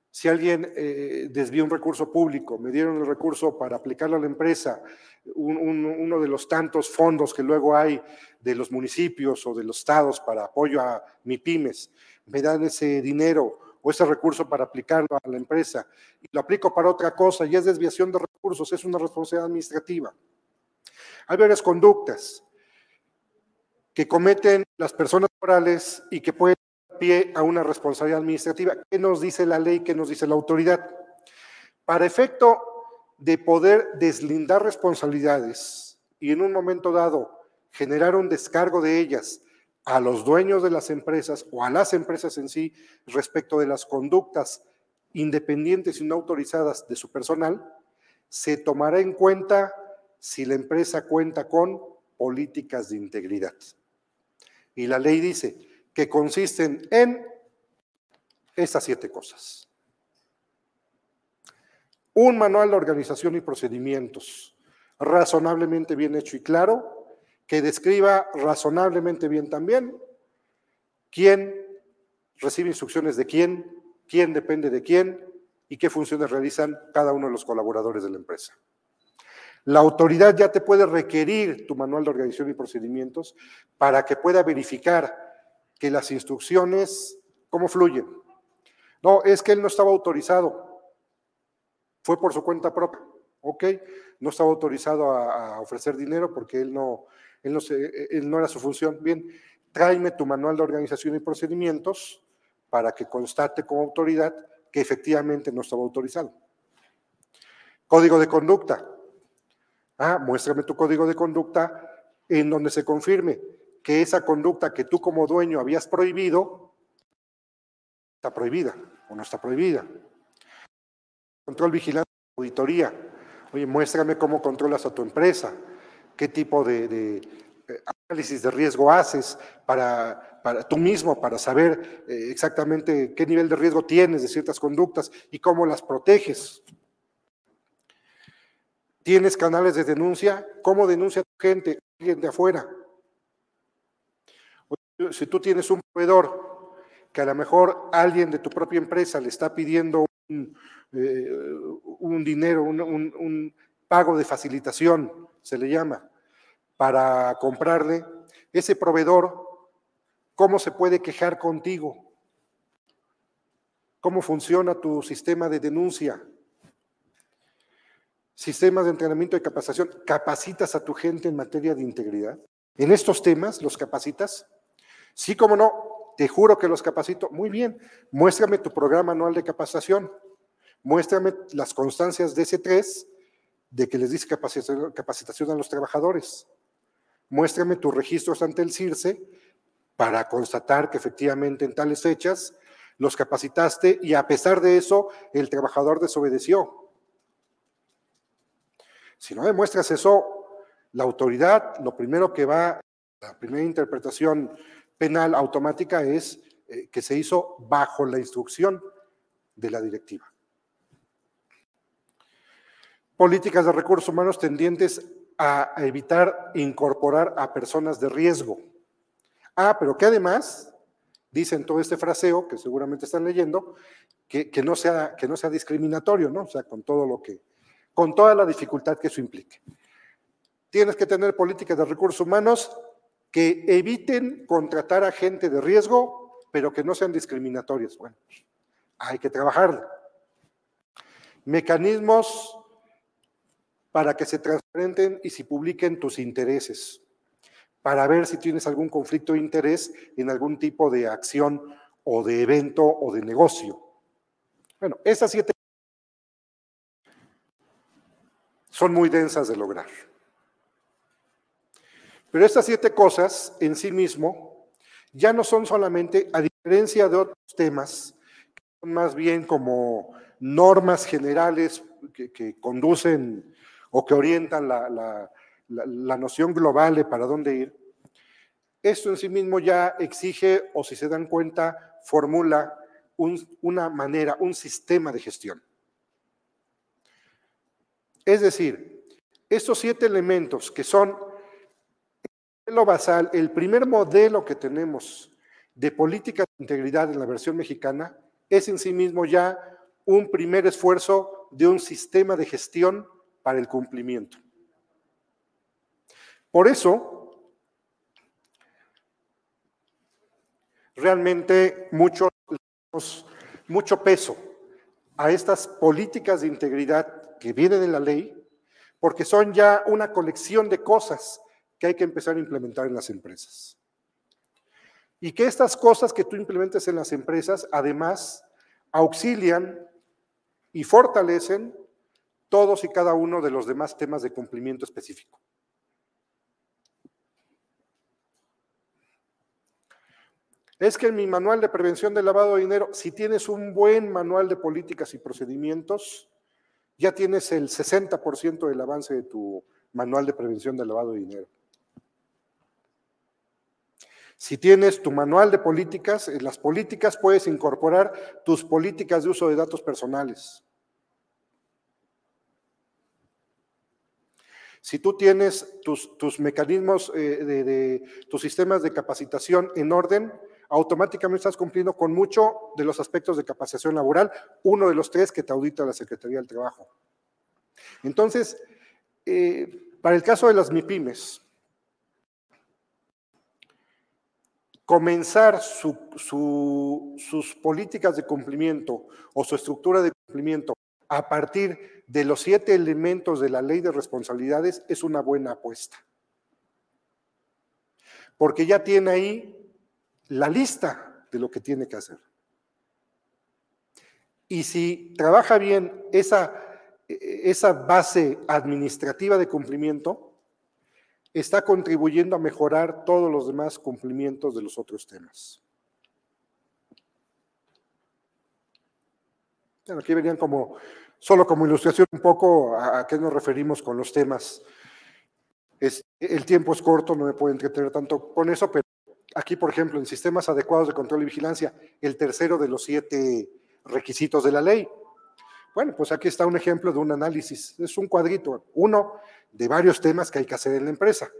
Si alguien eh, desvía un recurso público, me dieron el recurso para aplicarlo a la empresa, un, un, uno de los tantos fondos que luego hay de los municipios o de los estados para apoyo a MIPIMES, me dan ese dinero o ese recurso para aplicarlo a la empresa y lo aplico para otra cosa y es desviación de recursos, es una responsabilidad administrativa. Hay varias conductas que cometen las personas morales y que pueden dar pie a una responsabilidad administrativa. ¿Qué nos dice la ley? ¿Qué nos dice la autoridad? Para efecto de poder deslindar responsabilidades y en un momento dado generar un descargo de ellas a los dueños de las empresas o a las empresas en sí respecto de las conductas independientes y no autorizadas de su personal, se tomará en cuenta si la empresa cuenta con políticas de integridad. Y la ley dice que consisten en estas siete cosas. Un manual de organización y procedimientos razonablemente bien hecho y claro, que describa razonablemente bien también quién recibe instrucciones de quién, quién depende de quién y qué funciones realizan cada uno de los colaboradores de la empresa. La autoridad ya te puede requerir tu manual de organización y procedimientos para que pueda verificar que las instrucciones, cómo fluyen. No, es que él no estaba autorizado, fue por su cuenta propia, ¿ok? No estaba autorizado a, a ofrecer dinero porque él no, él no, se, era su función. Bien, tráeme tu manual de organización y procedimientos para que constate como autoridad que efectivamente no estaba autorizado. Código de conducta. Ah, muéstrame tu código de conducta en donde se confirme que esa conducta que tú como dueño habías prohibido está prohibida o no está prohibida. Control, vigilancia, auditoría. Oye, muéstrame cómo controlas a tu empresa, qué tipo de, eh, análisis de riesgo haces para, para tú mismo, para saber eh, exactamente qué nivel de riesgo tienes de ciertas conductas y cómo las proteges. ¿Tienes canales de denuncia? ¿Cómo denuncia tu gente, alguien de afuera? Si tú tienes un proveedor que a lo mejor alguien de tu propia empresa le está pidiendo un, eh, dinero, un, pago de facilitación, se le llama, para comprarle, ese proveedor, ¿cómo se puede quejar contigo? ¿Cómo funciona tu sistema de denuncia? sistemas de entrenamiento y capacitación, capacitas a tu gente en materia de integridad. En estos temas, ¿los capacitas? Sí, como no, te juro que los capacito. Muy bien, muéstrame tu programa anual de capacitación, muéstrame las constancias de ese 3 de que les dice capacitación a los trabajadores. Muéstrame tus registros ante el CIRCE para constatar que efectivamente en tales fechas los capacitaste y a pesar de eso el trabajador desobedeció. Si no demuestras eso, la autoridad, lo primero que va, la primera interpretación penal automática es eh, que se hizo bajo la instrucción de la directiva. Políticas de recursos humanos tendientes a evitar incorporar a personas de riesgo. Ah, pero que además, dicen todo este fraseo, que seguramente están leyendo, que, que, no sea, que no sea discriminatorio, ¿no? O sea, con todo lo que con toda la dificultad que eso implique. Tienes que tener políticas de recursos humanos que eviten contratar a gente de riesgo, pero que no sean discriminatorias. Bueno, hay que trabajar. Mecanismos para que se transparenten y se publiquen tus intereses, para ver si tienes algún conflicto de interés en algún tipo de acción o de evento o de negocio. Bueno, esas siete son muy densas de lograr. Pero estas siete cosas en sí mismo ya no son solamente, a diferencia de otros temas, que son más bien como normas generales que, conducen o que orientan la, noción global de para dónde ir. Esto en sí mismo ya exige, o si se dan cuenta, formula una manera, un sistema de gestión. Es decir, estos siete elementos que son el basal, el primer modelo que tenemos de política de integridad en la versión mexicana, es en sí mismo ya un primer esfuerzo de un sistema de gestión para el cumplimiento. Por eso, realmente mucho, mucho peso a estas políticas de integridad que vienen en la ley, porque son ya una colección de cosas que hay que empezar a implementar en las empresas. Y que estas cosas que tú implementes en las empresas, además, auxilian y fortalecen todos y cada uno de los demás temas de cumplimiento específico. Es que en mi manual de prevención del lavado de dinero, si tienes un buen manual de políticas y procedimientos, ya tienes el 60% del avance de tu manual de prevención del lavado de dinero. Si tienes tu manual de políticas, en las políticas puedes incorporar tus políticas de uso de datos personales. Si tú tienes tus, mecanismos eh, de tus sistemas de capacitación en orden, automáticamente estás cumpliendo con mucho de los aspectos de capacitación laboral, uno de los tres que te audita la Secretaría del Trabajo. Entonces, eh, para el caso de las MIPIMES, comenzar sus políticas de cumplimiento o su estructura de cumplimiento a partir de los siete elementos de la ley de responsabilidades es una buena apuesta. Porque ya tiene ahí la lista de lo que tiene que hacer. Y si trabaja bien esa, esa base administrativa de cumplimiento, está contribuyendo a mejorar todos los demás cumplimientos de los otros temas. Aquí venían como, solo como ilustración un poco a, a qué nos referimos con los temas. Es, el tiempo es corto, no me puedo entretener tanto con eso, pero aquí, por ejemplo, en sistemas adecuados de control y vigilancia, el tercero de los siete requisitos de la ley. Bueno, pues aquí está un ejemplo de un análisis. Es un cuadrito, uno de varios temas que hay que hacer en la empresa.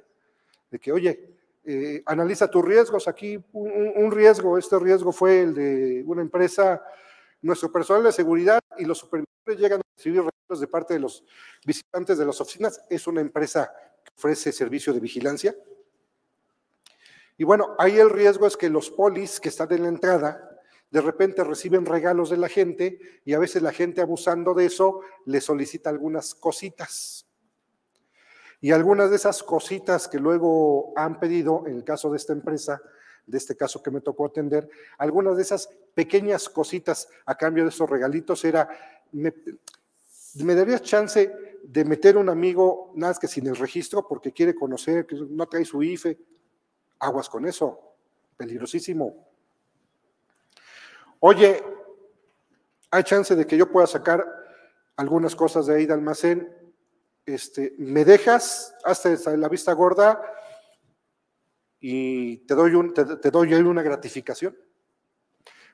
De que, oye, eh, analiza tus riesgos. Aquí un, un, riesgo, este riesgo fue el de una empresa, nuestro personal de seguridad y los supervisores llegan a recibir reportes de parte de los visitantes de las oficinas. Es una empresa que ofrece servicio de vigilancia. Y bueno, ahí el riesgo es que los polis que están en la entrada de repente reciben regalos de la gente y a veces la gente abusando de eso le solicita algunas cositas. Y algunas de esas cositas que luego han pedido, en el caso de esta empresa, de este caso que me tocó atender, algunas de esas pequeñas cositas a cambio de esos regalitos era, me, me darías chance de meter un amigo, nada más que sin el registro, porque quiere conocer, que no trae su IFE, aguas con eso, peligrosísimo. Oye, hay chance de que yo pueda sacar algunas cosas de ahí de almacén. Este, ¿Me dejas hasta la vista gorda y te doy, te, te doy una gratificación?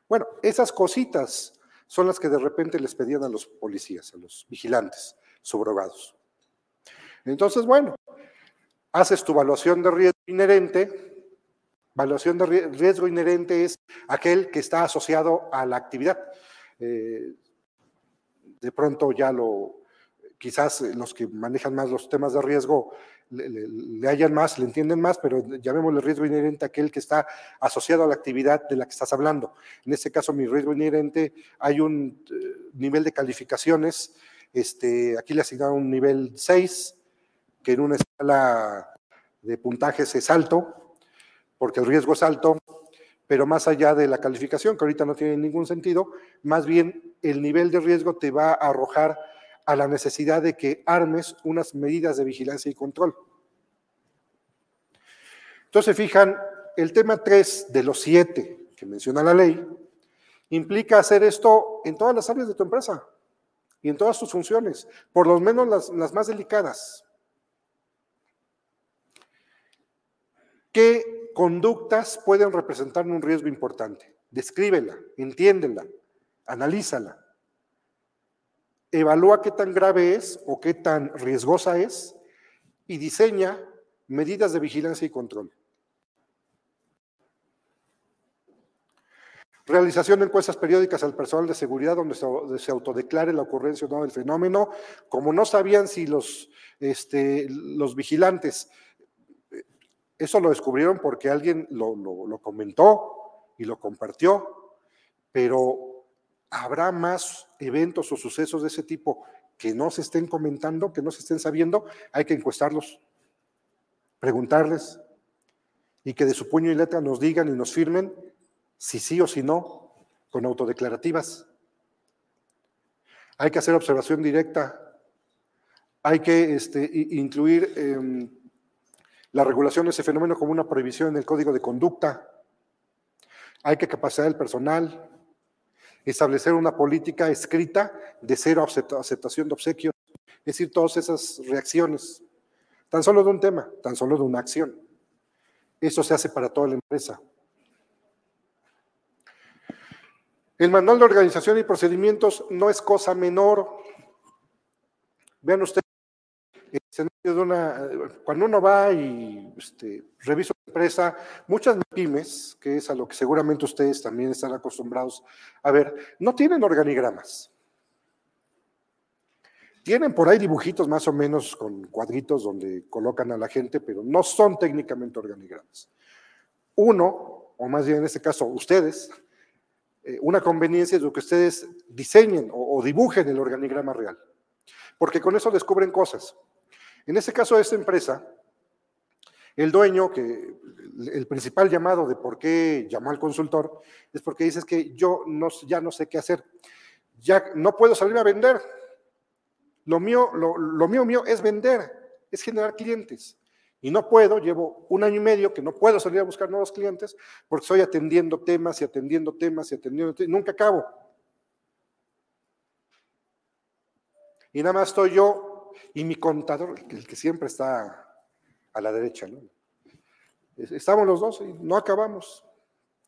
Bueno, esas cositas son las que de repente les pedían a los policías, a los vigilantes subrogados. Entonces, bueno, haces tu evaluación de riesgo inherente, Evaluación de riesgo inherente es aquel que está asociado a la actividad. Eh, de pronto ya lo, quizás los que manejan más los temas de riesgo le, le, hallan más, le entienden más, pero llamémosle riesgo inherente aquel que está asociado a la actividad de la que estás hablando. En este caso, mi riesgo inherente, hay un eh, nivel de calificaciones, este, aquí le asignaron un nivel 6, que en una escala de puntajes es alto, porque el riesgo es alto, pero más allá de la calificación, que ahorita no tiene ningún sentido, más bien el nivel de riesgo te va a arrojar a la necesidad de que armes unas medidas de vigilancia y control. Entonces, fijan, el tema 3 de los 7 que menciona la ley implica hacer esto en todas las áreas de tu empresa y en todas sus funciones, por lo menos las, las más delicadas. ¿Qué conductas pueden representar un riesgo importante? Descríbela, entiéndela, analízala. Evalúa qué tan grave es o qué tan riesgosa es y diseña medidas de vigilancia y control. Realización de encuestas periódicas al personal de seguridad donde se, autodeclare la ocurrencia o no del fenómeno. Como no sabían si los, este, los vigilantes eso lo descubrieron porque alguien lo, lo, lo comentó y lo compartió, pero habrá más eventos o sucesos de ese tipo que no se estén comentando, que no se estén sabiendo, hay que encuestarlos, preguntarles y que de su puño y letra nos digan y nos firmen si sí o si no, con autodeclarativas. Hay que hacer observación directa, hay que este, incluir eh, la regulación de ese fenómeno como una prohibición en el código de conducta. Hay que capacitar el personal, establecer una política escrita de cero aceptación de obsequios, es decir, todas esas reacciones, tan solo de un tema, tan solo de una acción. Eso se hace para toda la empresa. El manual de organización y procedimientos no es cosa menor. Vean ustedes de una, cuando uno va y este, revisa una empresa, muchas pymes, que es a lo que seguramente ustedes también están acostumbrados a ver, no tienen organigramas. Tienen por ahí dibujitos más o menos con cuadritos donde colocan a la gente, pero no son técnicamente organigramas. Uno, o más bien en este caso ustedes, eh, una conveniencia es lo que ustedes diseñen o, o dibujen el organigrama real, porque con eso descubren cosas. En este caso de esta empresa, El dueño, que el principal llamado de por qué llamó al consultor, es porque dices que yo no, ya no sé qué hacer. Ya no puedo salir a vender. Lo mío, lo, lo mío, mío es vender, es generar clientes. Y no puedo, llevo un año y medio que no puedo salir a buscar nuevos clientes porque estoy atendiendo temas y atendiendo temas y atendiendo temas, nunca acabo. Y nada más estoy yo y mi contador, el que siempre está a la derecha, ¿no? Estamos los dos y no acabamos.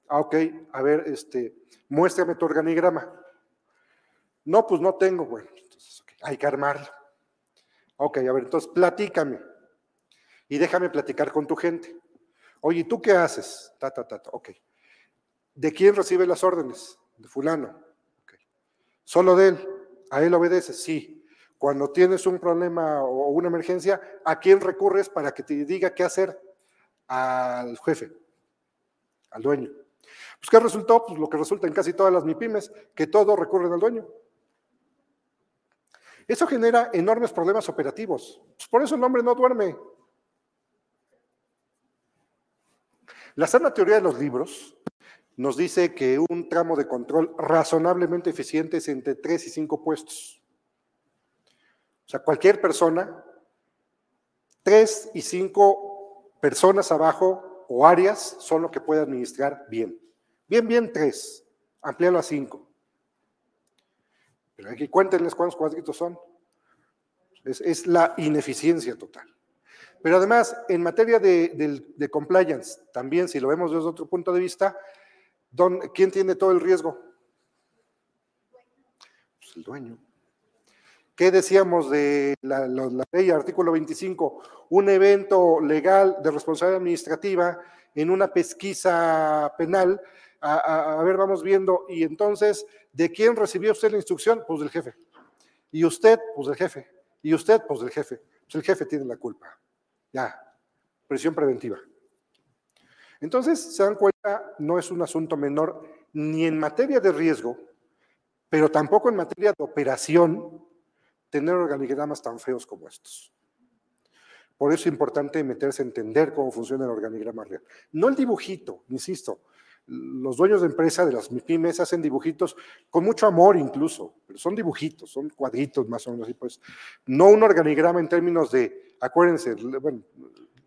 Ah, ok, a ver, este, muéstrame tu organigrama. No, pues no tengo, bueno, entonces, hay que armarlo. Ok, a ver, entonces platícame y déjame platicar con tu gente. Oye, ¿tú qué haces? Ta, ta, ta, ta. Ok. ¿De quién recibe las órdenes? De fulano. ¿Solo de él? ¿A él obedeces? Sí. Cuando tienes un problema o una emergencia, ¿a quién recurres para que te diga qué hacer? Al jefe, al dueño. Pues ¿qué resultó? Pues lo que resulta en casi todas las MIPIMES, que todos recurren al dueño. Eso genera enormes problemas operativos. Pues por eso el hombre no duerme. La sana teoría de los libros nos dice que un tramo de control razonablemente eficiente es entre 3 y 5 puestos. O sea, cualquier persona, 3 y 5 personas abajo o áreas son lo que puede administrar bien. Bien, bien, 3. Amplíalo a 5. Pero aquí cuéntenles cuántos cuadritos son. Es, es la ineficiencia total. Pero además, en materia de, compliance, también si lo vemos desde otro punto de vista, ¿quién tiene todo el riesgo? Pues el dueño. ¿Qué decíamos de la, ley, artículo 25? Un evento legal de responsabilidad administrativa en una pesquisa penal. A, a, ver, vamos viendo. Y entonces, ¿de quién recibió usted la instrucción? Pues del jefe. Y usted, pues del jefe. Y usted, pues del jefe. Pues el jefe tiene la culpa. Ya, presión preventiva. Entonces, se dan cuenta, no es un asunto menor ni en materia de riesgo, pero tampoco en materia de operación, tener organigramas tan feos como estos. Por eso es importante meterse a entender cómo funciona el organigrama real. No el dibujito, insisto. Los dueños de empresa de las MIPIMES hacen dibujitos con mucho amor incluso, pero son dibujitos, son cuadritos más o menos así, pues. No un organigrama en términos de acuérdense, bueno,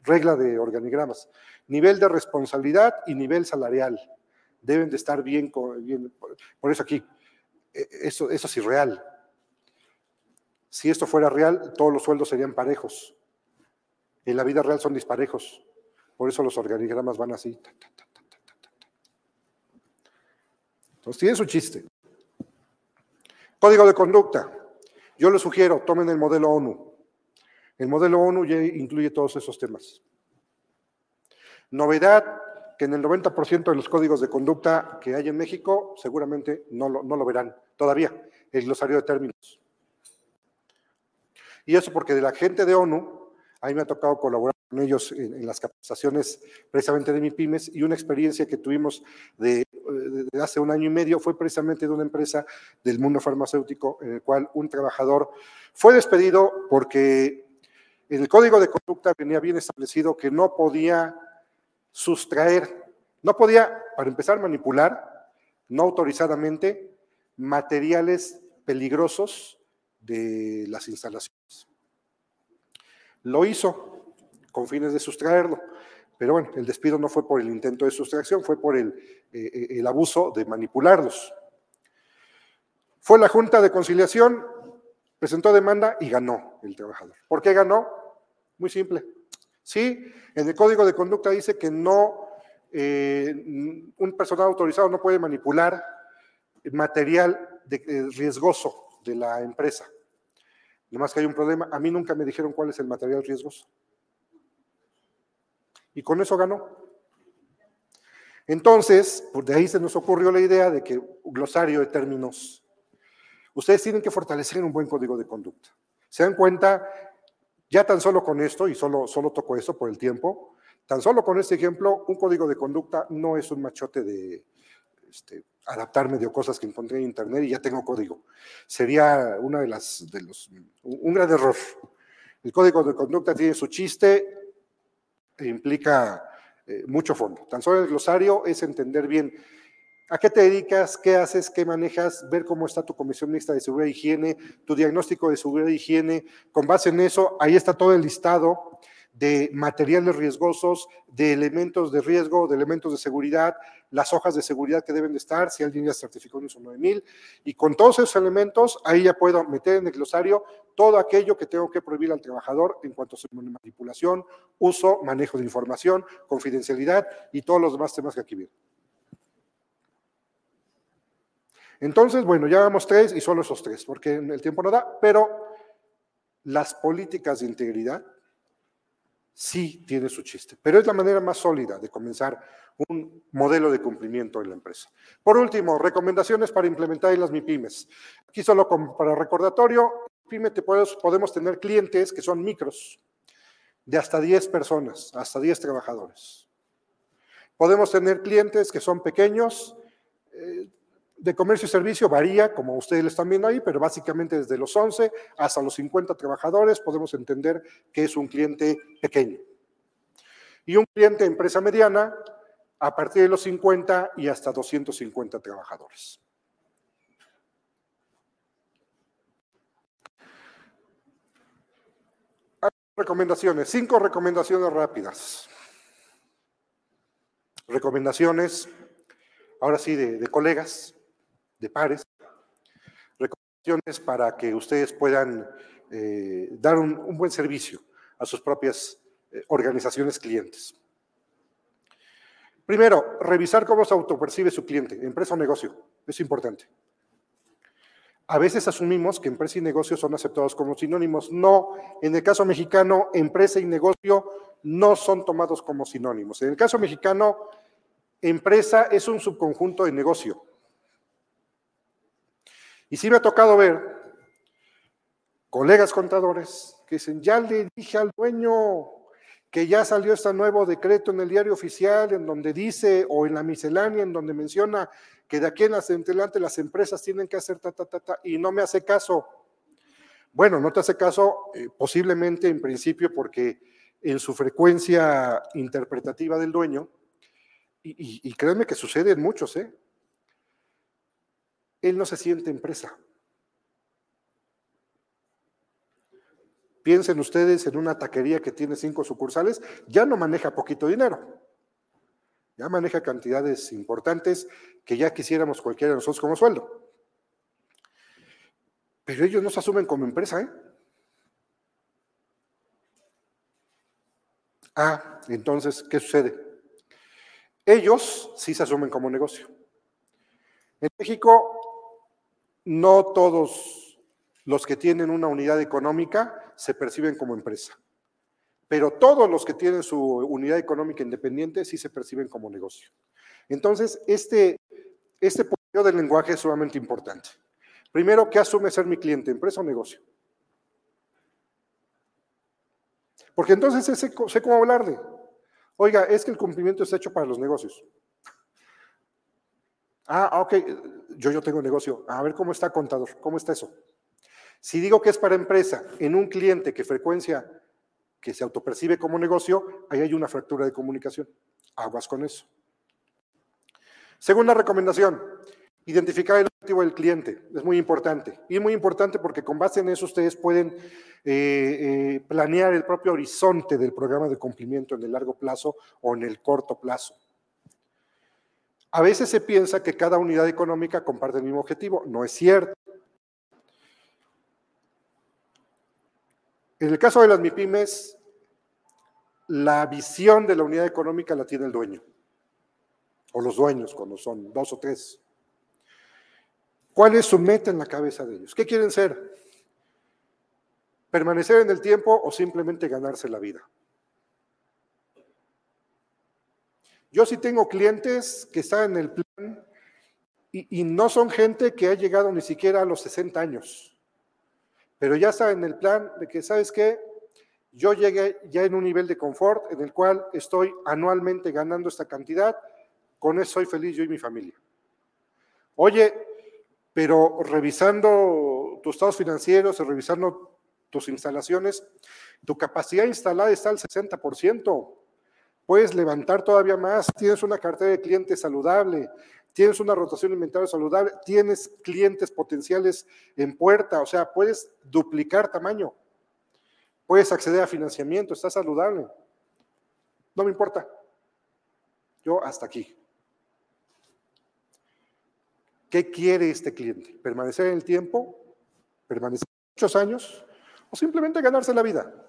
regla de organigramas, nivel de responsabilidad y nivel salarial deben de estar bien, por eso aquí, e, eso, eso es irreal. Si esto fuera real, todos los sueldos serían parejos. En la vida real son disparejos. Por eso los organigramas van así. Entonces tiene su chiste. Código de conducta. Yo les sugiero, tomen el modelo ONU. El modelo ONU ya incluye todos esos temas. Novedad, que en el 90% de los códigos de conducta que hay en México seguramente no lo, no lo verán todavía, el glosario de términos. Y eso porque de la gente de ONU, a mí me ha tocado colaborar con ellos en, las capacitaciones precisamente de mi pymes y una experiencia que tuvimos de, de, hace un año y medio fue precisamente de una empresa del mundo farmacéutico en el cual un trabajador fue despedido porque en el código de conducta venía bien establecido que no podía sustraer, no podía, para empezar, manipular no autorizadamente materiales peligrosos de las instalaciones. Lo hizo con fines de sustraerlo, pero bueno, el despido no fue por el intento de sustracción, fue por el, eh, el abuso de manipularlos. Fue la Junta de Conciliación, presentó demanda y ganó el trabajador. ¿Por qué ganó? Muy simple. Sí, en el código de conducta dice que no, eh, un personal autorizado no puede manipular material de, eh, riesgoso de la empresa. Además que hay un problema, a mí nunca me dijeron cuál es el material riesgoso. Y con eso ganó. Entonces, pues de ahí se nos ocurrió la idea de que glosario de términos. Ustedes tienen que fortalecer un buen código de conducta. Se dan cuenta ya tan solo con esto, y solo, solo toco eso por el tiempo, tan solo con este ejemplo, un código de conducta no es un machote de este, adaptar medio cosas que encontré en internet y ya tengo código. Sería una de las, de los, un gran error. El código de conducta tiene su chiste, implica eh, mucho fondo. Tan solo el glosario es entender bien a qué te dedicas, qué haces, qué manejas, ver cómo está tu comisión mixta de seguridad e higiene, tu diagnóstico de seguridad e higiene. Con base en eso, ahí está todo el listado de materiales riesgosos, de elementos de riesgo, de elementos de seguridad, las hojas de seguridad que deben de estar, si alguien ya certificó en ISO 9000, y con todos esos elementos, ahí ya puedo meter en el glosario todo aquello que tengo que prohibir al trabajador en cuanto a manipulación, uso, manejo de información, confidencialidad y todos los demás temas que aquí vienen. Entonces, bueno, ya vamos tres y solo esos tres, porque el tiempo no da, pero las políticas de integridad sí tiene su chiste, pero es la manera más sólida de comenzar un modelo de cumplimiento en la empresa. Por último, recomendaciones para implementar en las MIPIMES. Aquí solo para recordatorio, MIPYME te podemos tener clientes que son micros, de hasta 10 personas, hasta 10 trabajadores. Podemos tener clientes que son pequeños, eh, de comercio y servicio varía, como ustedes lo están viendo ahí, pero básicamente desde los 11 hasta los 50 trabajadores podemos entender que es un cliente pequeño. Y un cliente empresa mediana a partir de los 50 y hasta 250 trabajadores. Recomendaciones, cinco recomendaciones rápidas. Recomendaciones, ahora sí, de colegas de pares, recomendaciones para que ustedes puedan eh, dar un, buen servicio a sus propias eh, organizaciones clientes. Primero, revisar cómo se autopercibe su cliente, empresa o negocio. Es importante. A veces asumimos que empresa y negocio son aceptados como sinónimos. No, en el caso mexicano, empresa y negocio no son tomados como sinónimos. En el caso mexicano, empresa es un subconjunto de negocio. Y sí me ha tocado ver colegas contadores que dicen, ya le dije al dueño que ya salió este nuevo decreto en el diario oficial en donde dice, o en la miscelánea, en donde menciona que de aquí en adelante las empresas tienen que hacer ta, ta, ta, ta, y no me hace caso. Bueno, no te hace caso eh, posiblemente en principio porque en su frecuencia interpretativa del dueño, y, y créanme que sucede en muchos, ¿eh? Él no se siente empresa. Piensen ustedes en una taquería que tiene cinco sucursales, ya no maneja poquito dinero, ya maneja cantidades importantes que ya quisiéramos cualquiera de nosotros como sueldo. Pero ellos no se asumen como empresa, ¿eh? Ah, entonces, ¿qué sucede? Ellos sí se asumen como negocio. En México no todos los que tienen una unidad económica se perciben como empresa, pero todos los que tienen su unidad económica independiente sí se perciben como negocio. Entonces, este, este punto del lenguaje es sumamente importante. Primero, ¿qué asume ser mi cliente, empresa o negocio? Porque entonces sé, cómo hablarle. Oiga, es que el cumplimiento está hecho para los negocios. Ah, ok, yo, yo tengo negocio. A ver cómo está contador, cómo está eso. Si digo que es para empresa, en un cliente que frecuencia, que se autopercibe como negocio, ahí hay una fractura de comunicación. Aguas con eso. Segunda recomendación, identificar el objetivo del cliente. Es muy importante. Y es muy importante porque con base en eso ustedes pueden eh, eh, planear el propio horizonte del programa de cumplimiento en el largo plazo o en el corto plazo. A veces se piensa que cada unidad económica comparte el mismo objetivo. No es cierto. En el caso de las MIPIMES, la visión de la unidad económica la tiene el dueño, o los dueños, cuando son dos o tres. ¿Cuál es su meta en la cabeza de ellos? ¿Qué quieren ser? ¿Permanecer en el tiempo o simplemente ganarse la vida? Yo sí tengo clientes que están en el plan y, no son gente que ha llegado ni siquiera a los 60 años, pero ya está en el plan de que, ¿sabes qué? Yo llegué ya en un nivel de confort en el cual estoy anualmente ganando esta cantidad, con eso soy feliz yo y mi familia. Oye, pero revisando tus estados financieros, revisando tus instalaciones, tu capacidad instalada está al 60%. Puedes levantar todavía más, tienes una cartera de clientes saludable, tienes una rotación de inventario saludable, tienes clientes potenciales en puerta, o sea, puedes duplicar tamaño, puedes acceder a financiamiento, está saludable. No me importa. Yo hasta aquí. ¿Qué quiere este cliente? ¿Permanecer en el tiempo? ¿Permanecer muchos años? ¿O simplemente ganarse la vida?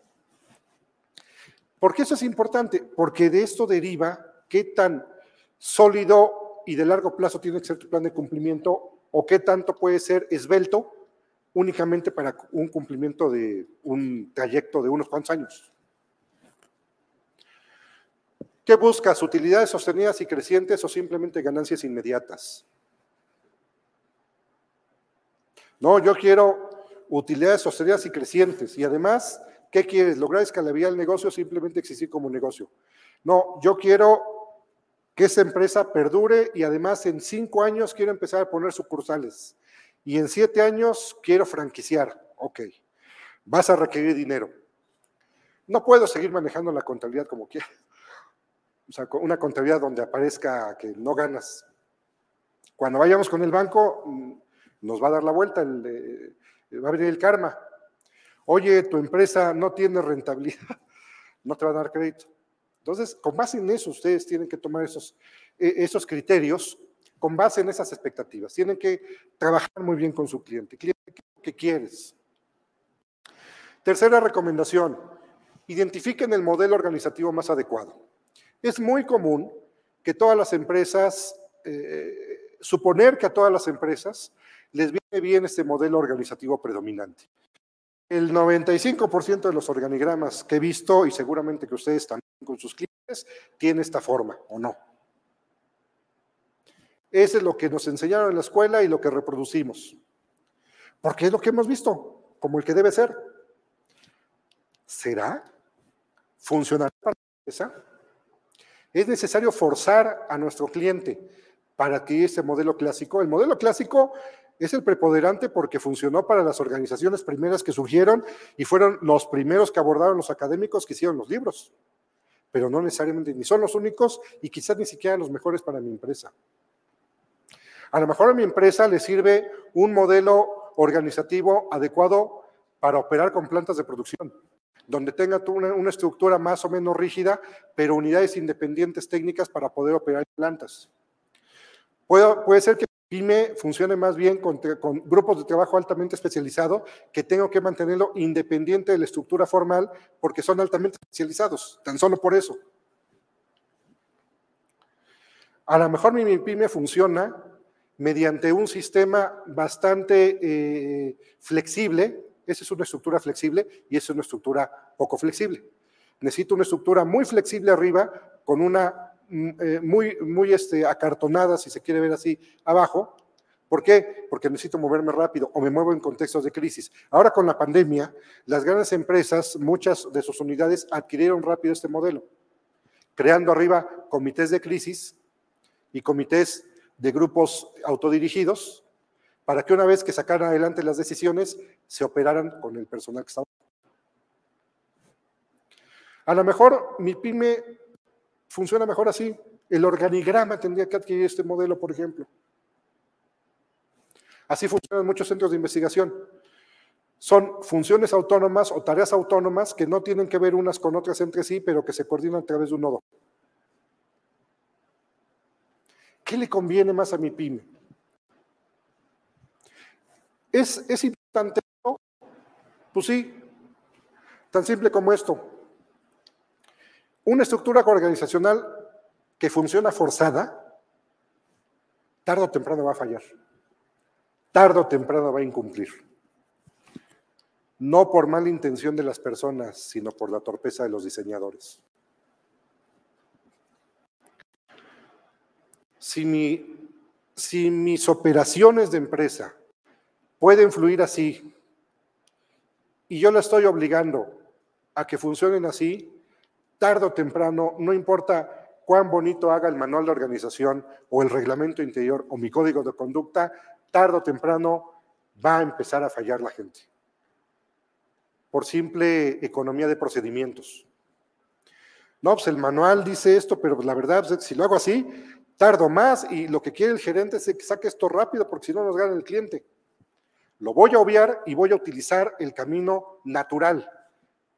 ¿Por qué eso es importante? Porque de esto deriva qué tan sólido y de largo plazo tiene que ser tu plan de cumplimiento o qué tanto puede ser esbelto únicamente para un cumplimiento de un trayecto de unos cuantos años. ¿Qué buscas? ¿Utilidades sostenidas y crecientes o simplemente ganancias inmediatas? No, yo quiero utilidades sostenidas y crecientes. Y además, ¿qué quieres? ¿Lograr escalabilidad del negocio o simplemente existir como negocio? No, yo quiero que esa empresa perdure y además en cinco años quiero empezar a poner sucursales. Y en siete años quiero franquiciar. Ok, vas a requerir dinero. No puedo seguir manejando la contabilidad como quiera. O sea, una contabilidad donde aparezca que no ganas. Cuando vayamos con el banco, nos va a dar la vuelta, el, va a venir el karma. Oye, tu empresa no tiene rentabilidad, <laughs> no te va a dar crédito. Entonces, con base en eso, ustedes tienen que tomar esos, e, esos criterios, con base en esas expectativas. Tienen que trabajar muy bien con su cliente. Cliente, ¿qué quieres? Tercera recomendación, identifiquen el modelo organizativo más adecuado. Es muy común que todas las empresas, eh, suponer que a todas las empresas les viene bien este modelo organizativo predominante. El 95% de los organigramas que he visto, y seguramente que ustedes también con sus clientes, tiene esta forma, ¿o no? Ese es lo que nos enseñaron en la escuela y lo que reproducimos. Porque es lo que hemos visto, como el que debe ser. ¿Será? ¿Funcionará para la empresa? Es necesario forzar a nuestro cliente para que ese modelo clásico, el modelo clásico es el preponderante porque funcionó para las organizaciones primeras que surgieron y fueron los primeros que abordaron los académicos que hicieron los libros, pero no necesariamente ni son los únicos y quizás ni siquiera los mejores para mi empresa. A lo mejor a mi empresa le sirve un modelo organizativo adecuado para operar con plantas de producción, donde tenga una, estructura más o menos rígida, pero unidades independientes técnicas para poder operar plantas. Puede, puede ser que PYME funcione más bien con, grupos de trabajo altamente especializado que tengo que mantenerlo independiente de la estructura formal porque son altamente especializados, tan solo por eso. A lo mejor mi PYME funciona mediante un sistema bastante eh, flexible, esa es una estructura flexible y esa es una estructura poco flexible. Necesito una estructura muy flexible arriba con una eh, muy, muy este, acartonada, si se quiere ver así, abajo. ¿Por qué? Porque necesito moverme rápido o me muevo en contextos de crisis. Ahora con la pandemia, las grandes empresas, muchas de sus unidades adquirieron rápido este modelo, creando arriba comités de crisis y comités de grupos autodirigidos para que una vez que sacaran adelante las decisiones, se operaran con el personal que estaba. A lo mejor mi pyme funciona mejor así. El organigrama tendría que adquirir este modelo, por ejemplo. Así funcionan muchos centros de investigación. Son funciones autónomas o tareas autónomas que no tienen que ver unas con otras entre sí, pero que se coordinan a través de un nodo. ¿Qué le conviene más a mi pyme? ¿Es, es importante? Pues sí, tan simple como esto. Una estructura organizacional que funciona forzada, tarde o temprano va a fallar. Tarde o temprano va a incumplir. No por mala intención de las personas, sino por la torpeza de los diseñadores. Si, si mis operaciones de empresa pueden fluir así y yo la estoy obligando a que funcionen así, tarde o temprano, no importa cuán bonito haga el manual de organización o el reglamento interior o mi código de conducta, tarde o temprano va a empezar a fallar la gente. Por simple economía de procedimientos. No, pues el manual dice esto, pero la verdad, pues, si lo hago así, tardo más y lo que quiere el gerente es que saque esto rápido porque si no nos gana el cliente. Lo voy a obviar y voy a utilizar el camino natural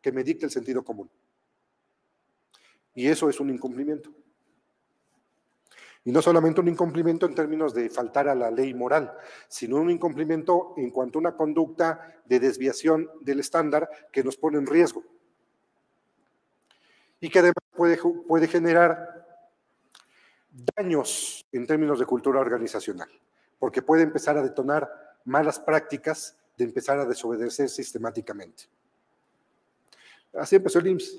que me dicte el sentido común. Y eso es un incumplimiento. Y no solamente un incumplimiento en términos de faltar a la ley moral, sino un incumplimiento en cuanto a una conducta de desviación del estándar que nos pone en riesgo. Y que además puede, puede generar daños en términos de cultura organizacional, porque puede empezar a detonar malas prácticas de empezar a desobedecer sistemáticamente. Así empezó el IMSS.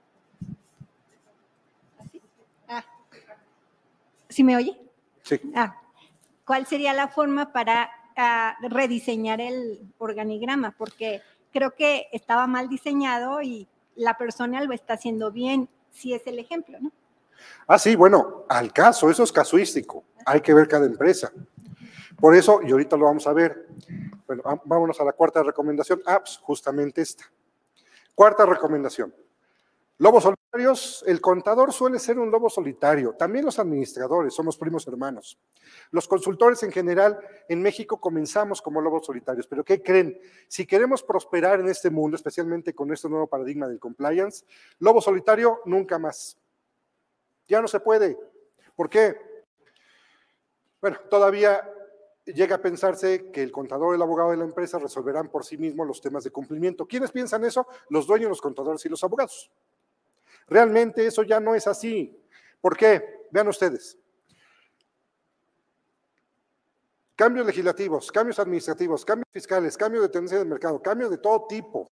¿Sí me oye? Sí. Ah. ¿Cuál sería la forma para ah, rediseñar el organigrama? Porque creo que estaba mal diseñado y la persona lo está haciendo bien, si es el ejemplo, ¿no? Ah, sí, bueno, al caso, eso es casuístico. Hay que ver cada empresa. Por eso, y ahorita lo vamos a ver, bueno, vámonos a la cuarta recomendación. Ah, pues, justamente esta. Cuarta recomendación. Solitarios, el contador suele ser un lobo solitario, también los administradores, somos primos hermanos. Los consultores en general en México comenzamos como lobos solitarios, pero ¿qué creen? Si queremos prosperar en este mundo, especialmente con este nuevo paradigma del compliance, lobo solitario nunca más. Ya no se puede. ¿Por qué? Bueno, todavía llega a pensarse que el contador el abogado de la empresa resolverán por sí mismos los temas de cumplimiento. ¿Quiénes piensan eso? Los dueños, los contadores y los abogados. Realmente eso ya no es así. ¿Por qué? Vean ustedes. Cambios legislativos, cambios administrativos, cambios fiscales, cambios de tendencia del mercado, cambios de todo tipo.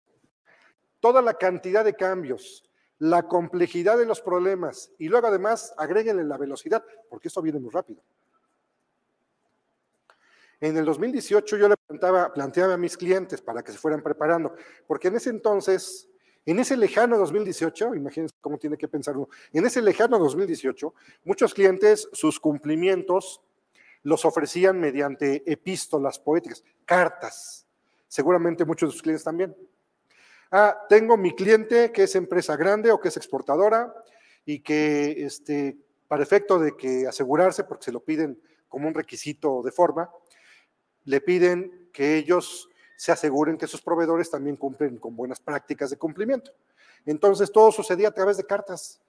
Toda la cantidad de cambios, la complejidad de los problemas y luego además agréguenle la velocidad, porque esto viene muy rápido. En el 2018 yo le planteaba, planteaba a mis clientes para que se fueran preparando, porque en ese entonces, en ese lejano 2018, imagínense cómo tiene que pensar uno, en ese lejano 2018, muchos clientes sus cumplimientos los ofrecían mediante epístolas poéticas, cartas. Seguramente muchos de sus clientes también. Ah, tengo mi cliente que es empresa grande o que es exportadora y que este, para efecto de que asegurarse, porque se lo piden como un requisito de forma, le piden que ellos se aseguren que sus proveedores también cumplen con buenas prácticas de cumplimiento. Entonces todo sucedía a través de cartas.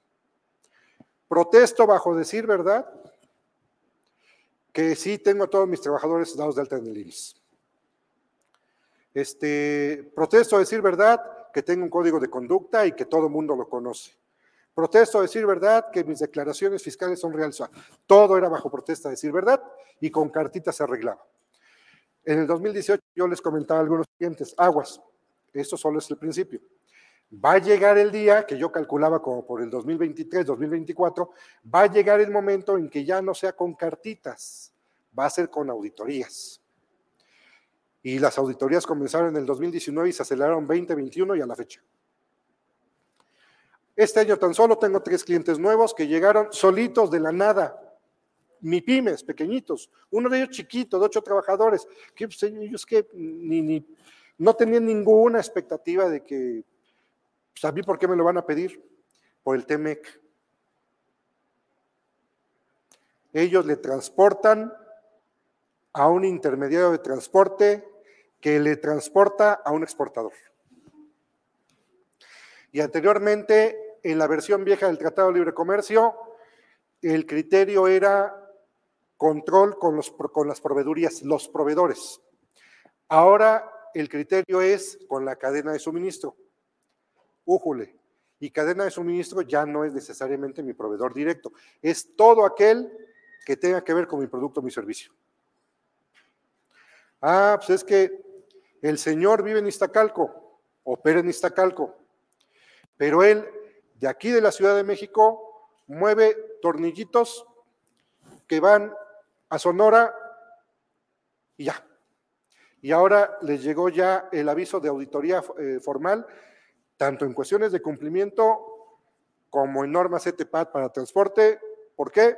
Protesto bajo decir verdad que sí tengo a todos mis trabajadores dados de alta en el IMSS. Este, protesto a decir verdad que tengo un código de conducta y que todo el mundo lo conoce. Protesto a decir verdad que mis declaraciones fiscales son reales. Todo era bajo protesta a decir verdad y con cartitas se arreglaba. En el 2018 yo les comentaba a algunos clientes, aguas, esto solo es el principio. Va a llegar el día que yo calculaba como por el 2023, 2024, va a llegar el momento en que ya no sea con cartitas, va a ser con auditorías. Y las auditorías comenzaron en el 2019 y se aceleraron 2021 y a la fecha. Este año tan solo tengo tres clientes nuevos que llegaron solitos de la nada mi pymes, pequeñitos, uno de ellos chiquito, de ocho trabajadores, que pues, ellos que ni, no tenían ninguna expectativa de que, pues a mí por qué me lo van a pedir, por el TEMEC. Ellos le transportan a un intermediario de transporte que le transporta a un exportador. Y anteriormente, en la versión vieja del Tratado de Libre Comercio, el criterio era control con, los, con las proveedurías, los proveedores. Ahora el criterio es con la cadena de suministro. Újule. Y cadena de suministro ya no es necesariamente mi proveedor directo, es todo aquel que tenga que ver con mi producto o mi servicio. Ah, pues es que el señor vive en Iztacalco, opera en Iztacalco, pero él de aquí de la Ciudad de México mueve tornillitos que van a Sonora y ya. Y ahora les llegó ya el aviso de auditoría eh, formal, tanto en cuestiones de cumplimiento como en normas ETPAD para transporte. ¿Por qué?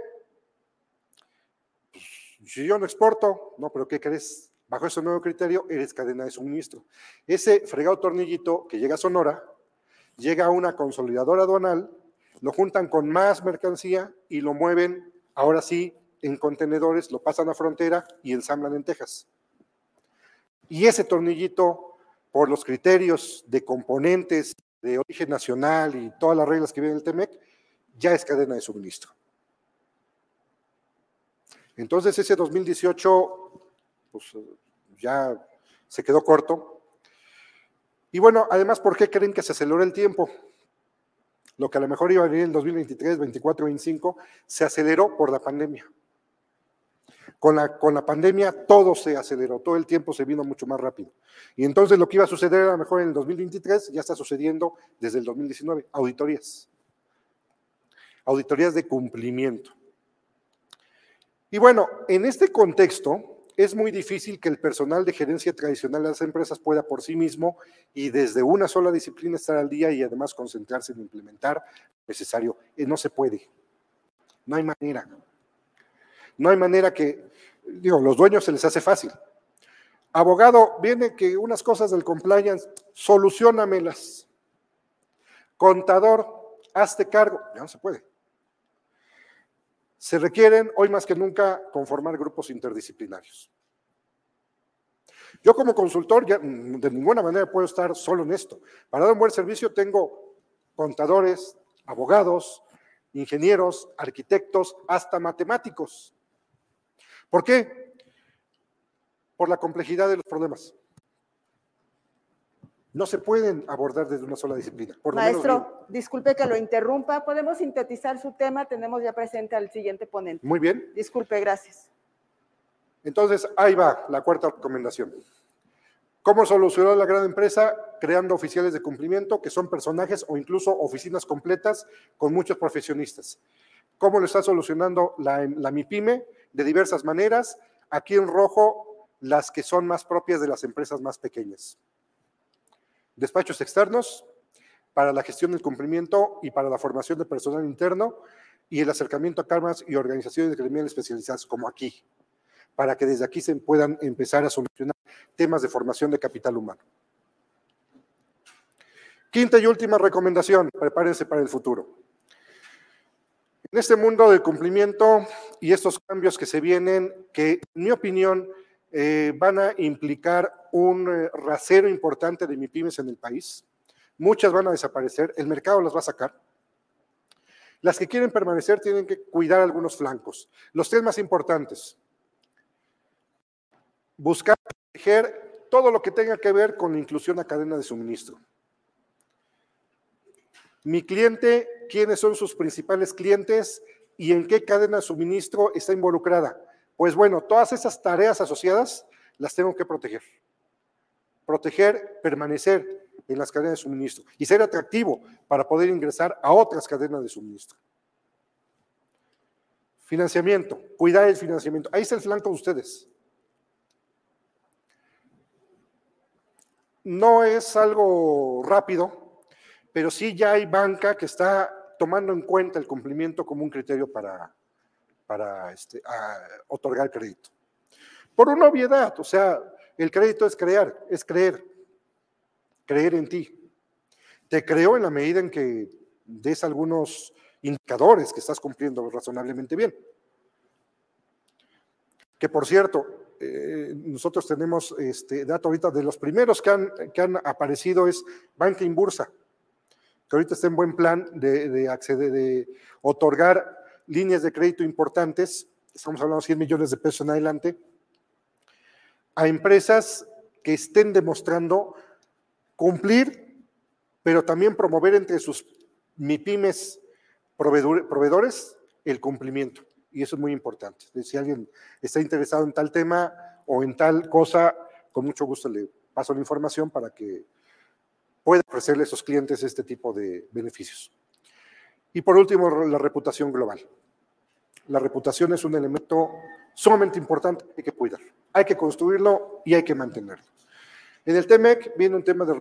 Pues, si yo no exporto, no, pero ¿qué crees? Bajo ese nuevo criterio, eres cadena de suministro. Ese fregado tornillito que llega a Sonora, llega a una consolidadora aduanal, lo juntan con más mercancía y lo mueven, ahora sí, en contenedores, lo pasan a frontera y ensamblan en Texas. Y ese tornillito, por los criterios de componentes de origen nacional y todas las reglas que viene el TEMEC, ya es cadena de suministro. Entonces ese 2018 pues, ya se quedó corto. Y bueno, además, ¿por qué creen que se aceleró el tiempo? Lo que a lo mejor iba a venir en 2023, 24, 25, se aceleró por la pandemia. Con la, con la pandemia todo se aceleró, todo el tiempo se vino mucho más rápido. Y entonces lo que iba a suceder a lo mejor en el 2023 ya está sucediendo desde el 2019, auditorías. Auditorías de cumplimiento. Y bueno, en este contexto, es muy difícil que el personal de gerencia tradicional de las empresas pueda por sí mismo y desde una sola disciplina estar al día y además concentrarse en implementar necesario. Eh, no se puede. No hay manera. No hay manera que, digo, los dueños se les hace fácil. Abogado, viene que unas cosas del compliance, solucionamelas. Contador, hazte cargo. Ya no se puede. Se requieren hoy más que nunca conformar grupos interdisciplinarios. Yo como consultor ya de ninguna manera puedo estar solo en esto. Para dar un buen servicio tengo contadores, abogados, ingenieros, arquitectos, hasta matemáticos. ¿Por qué? Por la complejidad de los problemas no se pueden abordar desde una sola disciplina. Maestro, disculpe que lo interrumpa. ¿Podemos sintetizar su tema? Tenemos ya presente al siguiente ponente. Muy bien. Disculpe, gracias. Entonces, ahí va la cuarta recomendación. ¿Cómo solucionar la gran empresa? Creando oficiales de cumplimiento, que son personajes o incluso oficinas completas con muchos profesionistas. ¿Cómo lo está solucionando la, la MIPYME? De diversas maneras. Aquí en rojo, las que son más propias de las empresas más pequeñas despachos externos para la gestión del cumplimiento y para la formación de personal interno y el acercamiento a cámaras y organizaciones gremiales especializadas como aquí, para que desde aquí se puedan empezar a solucionar temas de formación de capital humano. Quinta y última recomendación, prepárense para el futuro. En este mundo del cumplimiento y estos cambios que se vienen, que en mi opinión eh, van a implicar un eh, rasero importante de MIPIMES en el país. Muchas van a desaparecer, el mercado las va a sacar. Las que quieren permanecer tienen que cuidar algunos flancos. Los tres más importantes. Buscar proteger todo lo que tenga que ver con la inclusión a cadena de suministro. Mi cliente, quiénes son sus principales clientes y en qué cadena de suministro está involucrada. Pues bueno, todas esas tareas asociadas las tengo que proteger. Proteger, permanecer en las cadenas de suministro y ser atractivo para poder ingresar a otras cadenas de suministro. Financiamiento, cuidar el financiamiento. Ahí está el flanco de ustedes. No es algo rápido, pero sí ya hay banca que está tomando en cuenta el cumplimiento como un criterio para, para este, otorgar crédito. Por una obviedad, o sea, el crédito es crear, es creer, creer en ti. Te creo en la medida en que des algunos indicadores que estás cumpliendo razonablemente bien. Que por cierto, eh, nosotros tenemos este dato ahorita de los primeros que han, que han aparecido es Banca Inbursa, que ahorita está en buen plan de, de acceder, de otorgar líneas de crédito importantes, estamos hablando de 100 millones de pesos en adelante, a empresas que estén demostrando cumplir, pero también promover entre sus MIPIMES proveedores el cumplimiento. Y eso es muy importante. Si alguien está interesado en tal tema o en tal cosa, con mucho gusto le paso la información para que pueda ofrecerle a esos clientes este tipo de beneficios. Y por último, la reputación global. La reputación es un elemento sumamente importante que hay que cuidar. Hay que construirlo y hay que mantenerlo. En el TEMEC viene un tema de.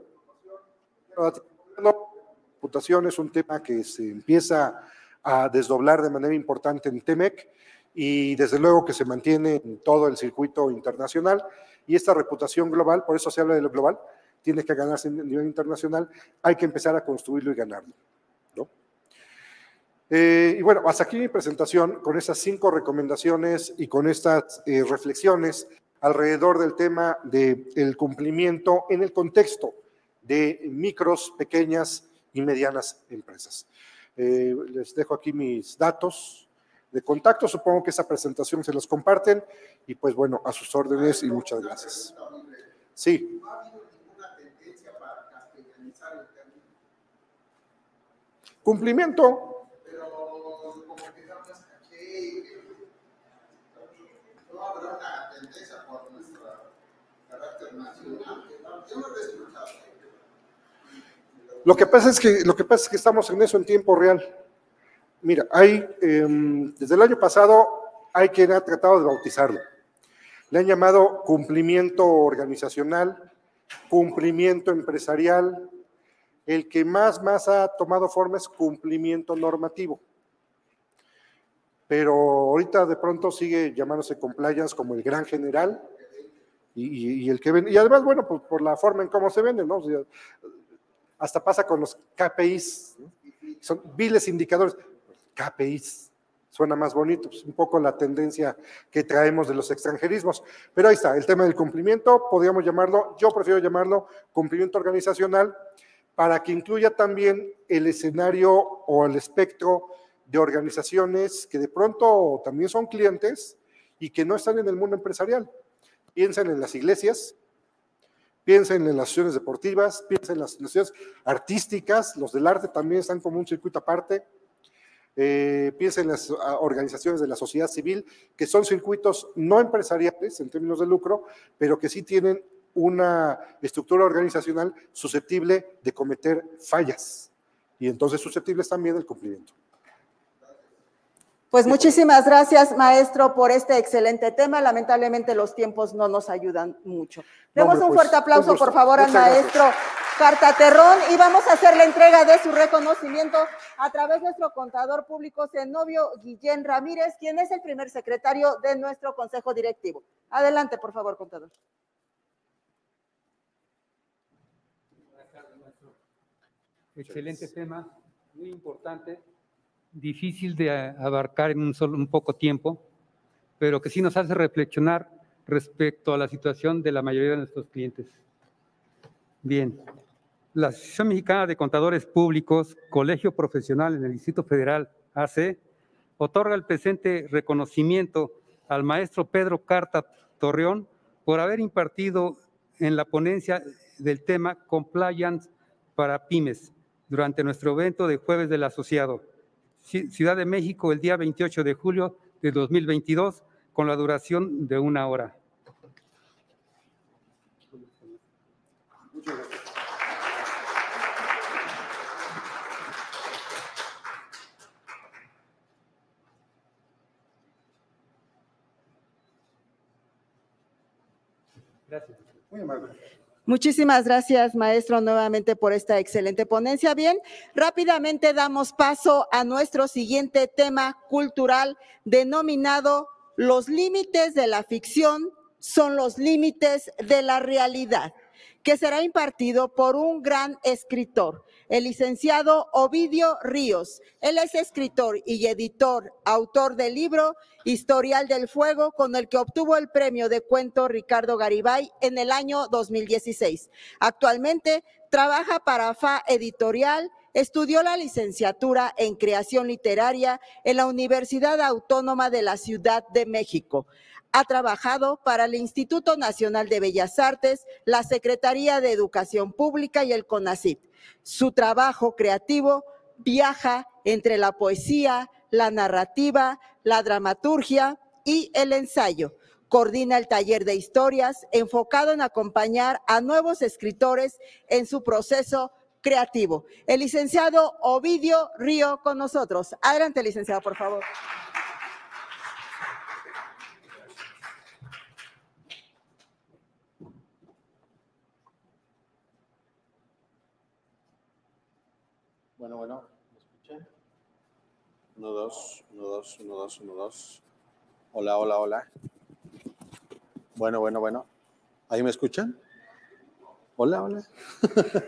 Reputación es un tema que se empieza a desdoblar de manera importante en TEMEC y desde luego que se mantiene en todo el circuito internacional y esta reputación global, por eso se habla de lo global, tiene que ganarse a nivel internacional, hay que empezar a construirlo y ganarlo. Eh, y bueno, hasta aquí mi presentación con esas cinco recomendaciones y con estas eh, reflexiones alrededor del tema del cumplimiento en el contexto de micros, pequeñas y medianas empresas. Eh, les dejo aquí mis datos de contacto, supongo que esa presentación se los comparten y pues bueno, a sus órdenes y muchas gracias. Sí. Cumplimiento, Lo que pasa es que, lo que, pasa es que estamos en eso en tiempo real. Mira, hay, em, desde el año pasado hay quien ha tratado de bautizarlo. Le han llamado cumplimiento organizacional, cumplimiento empresarial. El que más, más ha tomado forma es cumplimiento normativo. Pero ahorita de pronto sigue llamándose compliance como el gran general y, el que vende. Y además, bueno, pues por la forma en cómo se vende, ¿no? hasta pasa con los KPIs, son viles indicadores. KPIs, suena más bonito, pues un poco la tendencia que traemos de los extranjerismos. Pero ahí está, el tema del cumplimiento, podríamos llamarlo, yo prefiero llamarlo cumplimiento organizacional, para que incluya también el escenario o el espectro de organizaciones que de pronto también son clientes y que no están en el mundo empresarial. Piensen en las iglesias, piensen en las asociaciones deportivas, piensen en las asociaciones artísticas, los del arte también están como un circuito aparte. Eh, piensen en las ah, organizaciones de la sociedad civil, que son circuitos no empresariales en términos de lucro, pero que sí tienen una estructura organizacional susceptible de cometer fallas y entonces susceptibles también del cumplimiento. Pues muchísimas gracias, maestro, por este excelente tema. Lamentablemente los tiempos no nos ayudan mucho. Demos un pues, fuerte aplauso, por favor, al maestro Cartaterrón y vamos a hacer la entrega de su reconocimiento a través de nuestro contador público, Zenobio Guillén Ramírez, quien es el primer secretario de nuestro consejo directivo. Adelante, por favor, contador. Excelente tema, muy importante difícil de abarcar en un, solo, un poco tiempo, pero que sí nos hace reflexionar respecto a la situación de la mayoría de nuestros clientes. Bien, la Asociación Mexicana de Contadores Públicos, Colegio Profesional en el Distrito Federal, AC, otorga el presente reconocimiento al maestro Pedro Carta Torreón por haber impartido en la ponencia del tema Compliance para Pymes durante nuestro evento de Jueves del Asociado Ciudad de México el día 28 de julio de 2022 con la duración de una hora. Gracias. Muy amable. Muchísimas gracias, maestro, nuevamente por esta excelente ponencia. Bien, rápidamente damos paso a nuestro siguiente tema cultural denominado Los límites de la ficción son los límites de la realidad, que será impartido por un gran escritor, el licenciado Ovidio Ríos. Él es escritor y editor, autor del libro Historial del Fuego, con el que obtuvo el premio de cuento Ricardo Garibay en el año 2016. Actualmente trabaja para FA Editorial, estudió la licenciatura en creación literaria en la Universidad Autónoma de la Ciudad de México. Ha trabajado para el Instituto Nacional de Bellas Artes, la Secretaría de Educación Pública y el CONACYT. Su trabajo creativo viaja entre la poesía, la narrativa, la dramaturgia y el ensayo. Coordina el taller de historias enfocado en acompañar a nuevos escritores en su proceso creativo. El licenciado Ovidio Río con nosotros. Adelante, licenciado, por favor. Bueno, bueno, ¿me escuchan? Uno, dos, uno, dos, uno, dos, uno, dos. Hola, hola, hola. Bueno, bueno, bueno. ¿Ahí me escuchan? Hola, hola. <laughs>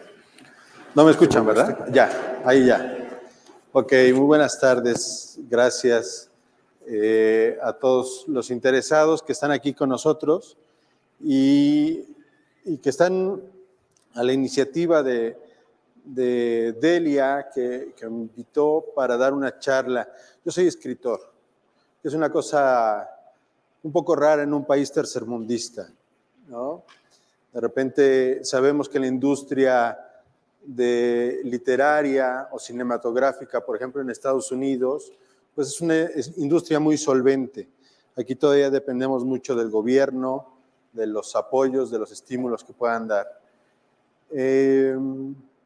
no me escuchan, ¿verdad? Ya, ahí ya. Ok, muy buenas tardes. Gracias eh, a todos los interesados que están aquí con nosotros y, y que están a la iniciativa de, de Delia, que, que, me invitó para dar una charla. Yo soy escritor, que es una cosa un poco rara en un país tercermundista, ¿no? De repente sabemos que la industria de literaria o cinematográfica, por ejemplo, en Estados Unidos, pues es una industria muy solvente. Aquí todavía dependemos mucho del gobierno, de los apoyos, de los estímulos que puedan dar. Eh,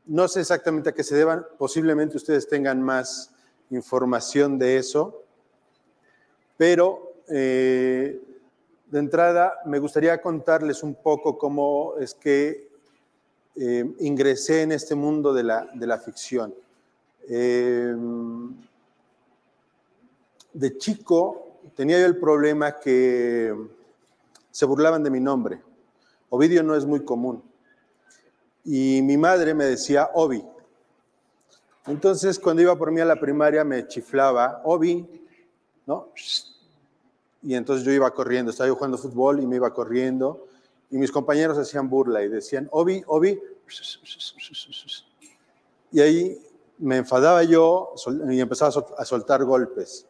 no sé exactamente a qué se deban, posiblemente ustedes tengan más información de eso, pero eh, de entrada me gustaría contarles un poco cómo es que eh, ingresé en este mundo de la, de la ficción. Eh, de chico tenía yo el problema que se burlaban de mi nombre. Ovidio no es muy común. Y mi madre me decía Ovi. Entonces, cuando iba por mí a la primaria, me chiflaba Ovi, ¿no? Y entonces yo iba corriendo, estaba yo jugando fútbol y me iba corriendo. Y mis compañeros hacían burla y decían, Obi, Obi. Y ahí me enfadaba yo y empezaba a soltar golpes.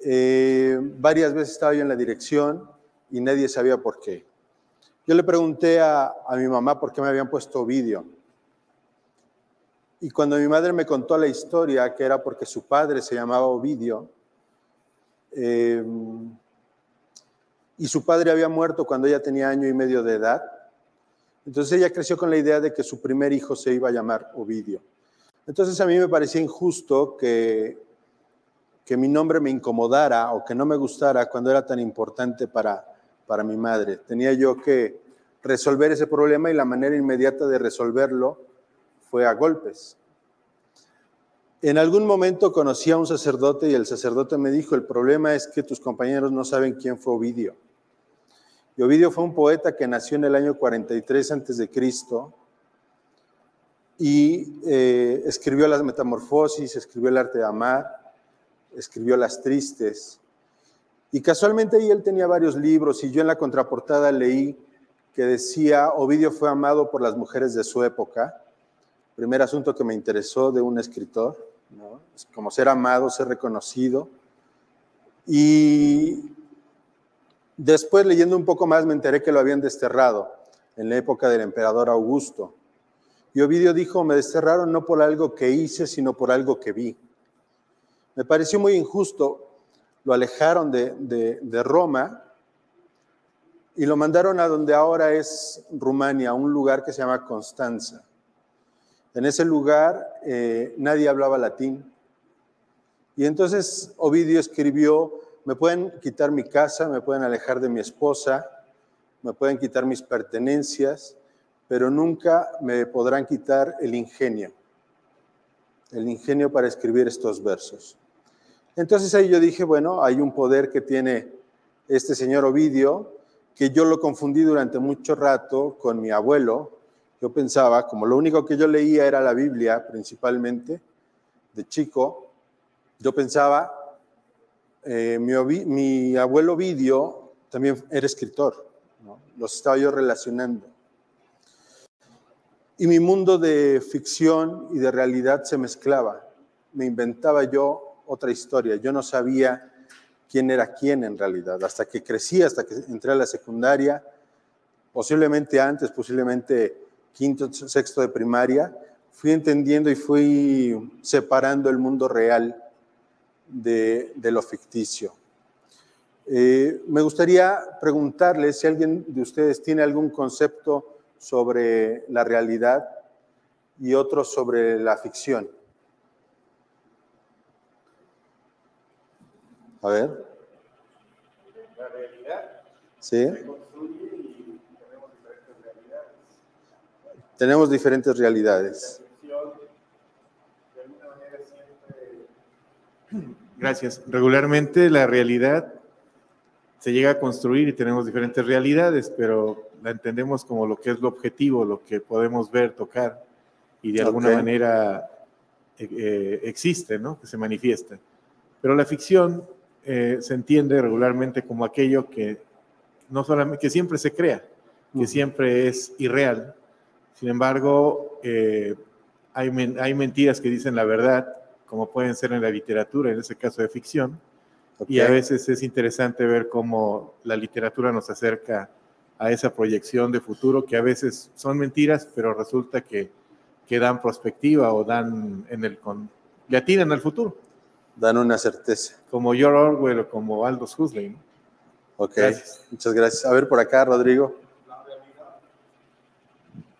Eh, varias veces estaba yo en la dirección y nadie sabía por qué. Yo le pregunté a, a mi mamá por qué me habían puesto vídeo. Y cuando mi madre me contó la historia, que era porque su padre se llamaba Ovidio, eh, y su padre había muerto cuando ella tenía año y medio de edad. Entonces ella creció con la idea de que su primer hijo se iba a llamar Ovidio. Entonces a mí me parecía injusto que, que mi nombre me incomodara o que no me gustara cuando era tan importante para, para mi madre. Tenía yo que resolver ese problema y la manera inmediata de resolverlo fue a golpes. En algún momento conocí a un sacerdote y el sacerdote me dijo, el problema es que tus compañeros no saben quién fue Ovidio. Y Ovidio fue un poeta que nació en el año 43 antes de Cristo y eh, escribió las Metamorfosis, escribió el arte de amar, escribió las Tristes. Y casualmente ahí él tenía varios libros y yo en la contraportada leí que decía, Ovidio fue amado por las mujeres de su época primer asunto que me interesó de un escritor, ¿no? como ser amado, ser reconocido. Y después leyendo un poco más me enteré que lo habían desterrado en la época del emperador Augusto. Y Ovidio dijo, me desterraron no por algo que hice, sino por algo que vi. Me pareció muy injusto. Lo alejaron de, Roma y lo mandaron a donde ahora es Rumania, un lugar que se llama Constanza. En ese lugar eh, nadie hablaba latín. Y entonces Ovidio escribió, me pueden quitar mi casa, me pueden alejar de mi esposa, me pueden quitar mis pertenencias, pero nunca me podrán quitar el ingenio, el ingenio para escribir estos versos. Entonces ahí yo dije, bueno, hay un poder que tiene este señor Ovidio, que yo lo confundí durante mucho rato con mi abuelo, yo pensaba, como lo único que yo leía era la Biblia principalmente, de chico, yo pensaba, eh, mi, abuelo Vidio también era escritor, ¿no? los estaba yo relacionando. Y mi mundo de ficción y de realidad se mezclaba. Me inventaba yo otra historia. Yo no sabía quién era quién en realidad. Hasta que crecí, hasta que entré a la secundaria, posiblemente antes, posiblemente quinto, sexto de primaria, fui entendiendo y fui separando el mundo real de, lo ficticio. Eh, me gustaría preguntarles si alguien de ustedes tiene algún concepto sobre la realidad y otro sobre la ficción. A ver. La realidad Sí. se construye y tenemos diferentes realidades. Tenemos diferentes realidades. Ficción, de alguna manera siempre. Gracias. Regularmente la realidad se llega a construir y tenemos diferentes realidades, pero la entendemos como lo que es lo objetivo, lo que podemos ver, tocar y de alguna manera eh, eh, existe, ¿no? Que se manifiesta. Pero la ficción eh, se entiende regularmente como aquello que no solamente que siempre se crea, que siempre es irreal. Sin embargo, eh, hay, men- hay mentiras que dicen la verdad, como pueden ser en la literatura, en ese caso de ficción, y a veces es interesante ver cómo la literatura nos acerca a esa proyección de futuro, que a veces son mentiras, pero resulta que, que dan perspectiva o dan en el con, le atinan al futuro, Dan una certeza. como George Orwell o como Aldous Huxley. ¿no? Ok. Gracias. Muchas gracias. A ver por acá, Rodrigo.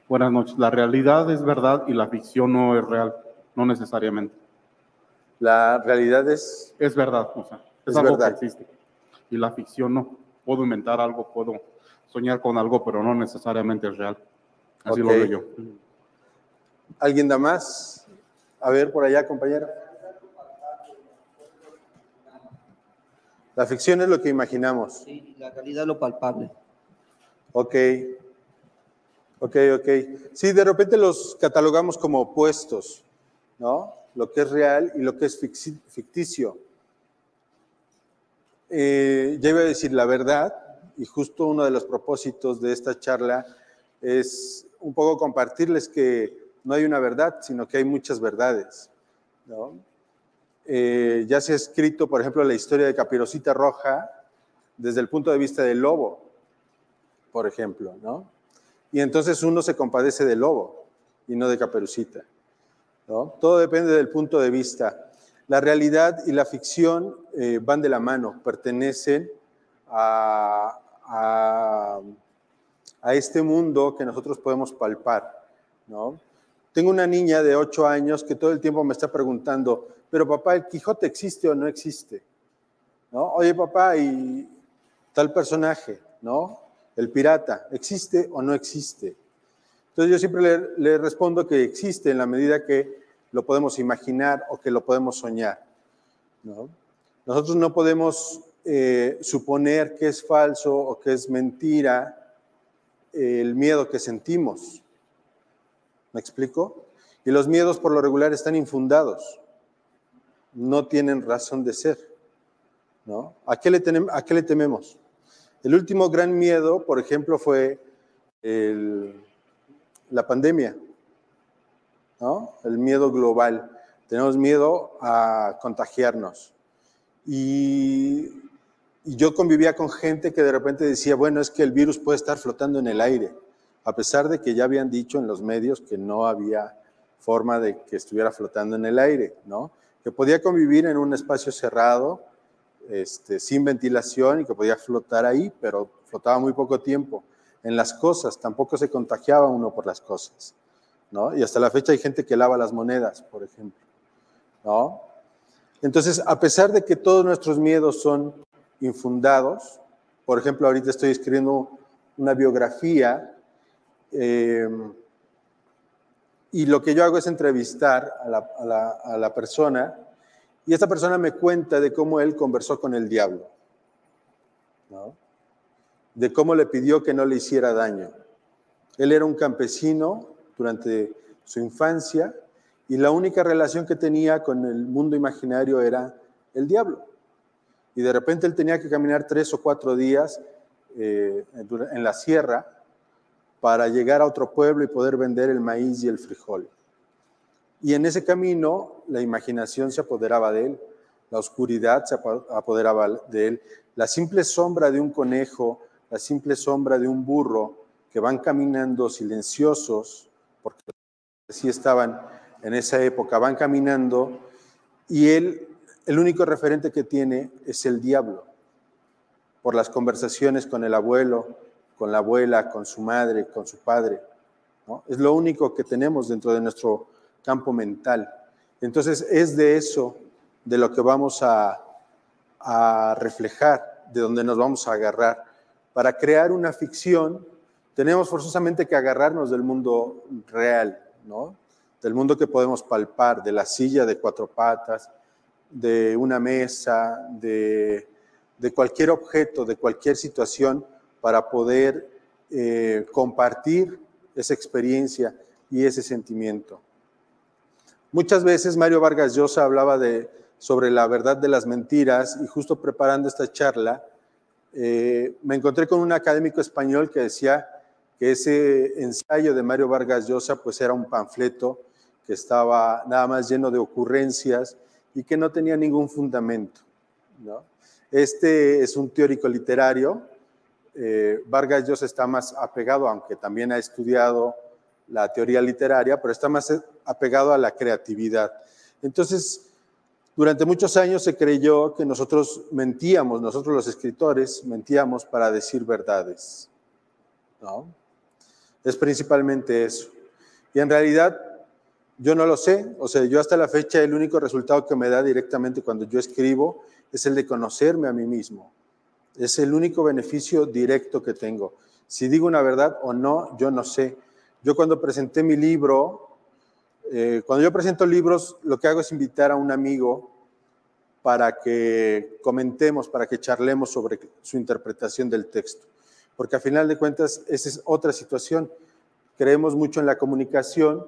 Buenas noches. La realidad es verdad y la ficción no es real, no necesariamente. La realidad es. Es verdad, o sea, es, Es algo verdad. que existe. Y la ficción no. Puedo inventar algo, puedo soñar con algo, pero no necesariamente es real. Así lo veo yo. ¿Alguien da más? A ver por allá, compañero. La ficción es lo que imaginamos. Sí, la realidad es lo palpable. Ok. Ok, ok. Sí, de repente los catalogamos como opuestos, ¿no? Lo que es real y lo que es ficticio. Eh, ya iba a decir la verdad, y justo uno de los propósitos de esta charla es un poco compartirles que no hay una verdad, sino que hay muchas verdades, ¿no? Eh, ya se ha escrito, por ejemplo, la historia de Capirosita Roja desde el punto de vista del lobo, por ejemplo, ¿no? Y entonces uno se compadece del lobo y no de Caperucita, ¿no? Todo depende del punto de vista. La realidad y la ficción eh, van de la mano, pertenecen a, a- este mundo que nosotros podemos palpar, ¿no? Tengo una niña de 8 años que todo el tiempo me está preguntando, pero papá, ¿el Quijote existe o no existe? ¿No? Oye, papá, ¿y tal personaje, ¿no? El pirata, ¿existe o no existe? Entonces yo siempre le, respondo que existe en la medida que lo podemos imaginar o que lo podemos soñar, ¿no? Nosotros no podemos eh, suponer que es falso o que es mentira eh, el miedo que sentimos. ¿Me explico? Y los miedos por lo regular están infundados, no tienen razón de ser. ¿no? ¿A, qué le ¿A qué le tememos? El último gran miedo, por ejemplo, fue la pandemia, ¿no? el miedo global. Tenemos miedo a contagiarnos. Y, y yo convivía con gente que de repente decía, bueno, es que el virus puede estar flotando en el aire, a pesar de que ya habían dicho en los medios que no había forma de que estuviera flotando en el aire, ¿no? Que podía convivir en un espacio cerrado, este, sin ventilación y que podía flotar ahí, pero flotaba muy poco tiempo. En las cosas, tampoco se contagiaba uno por las cosas, ¿no? Y hasta la fecha hay gente que lava las monedas, por ejemplo, ¿no? Entonces, a pesar de que todos nuestros miedos son infundados, por ejemplo, ahorita estoy escribiendo una biografía eh, y lo que yo hago es entrevistar a la, persona y esta persona me cuenta de cómo él conversó con el diablo, ¿no? de cómo le pidió que no le hiciera daño. Él era un campesino durante su infancia y la única relación que tenía con el mundo imaginario era el diablo. Y de repente él tenía que caminar tres o cuatro días eh, en la sierra para llegar a otro pueblo y poder vender el maíz y el frijol. Y en ese camino la imaginación se apoderaba de él, la oscuridad se apo- apoderaba de él, la simple sombra de un conejo, la simple sombra de un burro que van caminando silenciosos, porque así estaban en esa época, van caminando y él, el único referente que tiene es el diablo, por las conversaciones con el abuelo, con la abuela, con su madre, con su padre. Es lo único que tenemos dentro de nuestro campo mental. Entonces es de eso de lo que vamos a, a reflejar, de donde nos vamos a agarrar. Para crear una ficción tenemos forzosamente que agarrarnos del mundo real, ¿no? Del mundo que podemos palpar, de la silla de cuatro patas, de una mesa, de, de cualquier objeto, de cualquier situación, para poder eh, compartir esa experiencia y ese sentimiento. Muchas veces Mario Vargas Llosa hablaba sobre la verdad de las mentiras y justo preparando esta charla, eh, me encontré con un académico español que decía que ese ensayo de Mario Vargas Llosa pues era un panfleto que estaba nada más lleno de ocurrencias y que no tenía ningún fundamento. Este es un teórico literario. Eh, Vargas Llosa está más apegado, aunque también ha estudiado la teoría literaria, pero está más apegado a la creatividad. Entonces, durante muchos años se creyó que nosotros mentíamos, nosotros los escritores mentíamos para decir verdades. ¿no? Es principalmente eso. Y en realidad yo no lo sé, o sea, yo hasta la fecha el único resultado que me da directamente cuando yo escribo es el de conocerme a mí mismo. Es el único beneficio directo que tengo. Si digo una verdad o no, yo no sé. Yo cuando presenté mi libro, eh, cuando yo presento libros, lo que hago es invitar a un amigo para que comentemos, para que charlemos sobre su interpretación del texto. Porque a final de cuentas, esa es otra situación. Creemos mucho en la comunicación,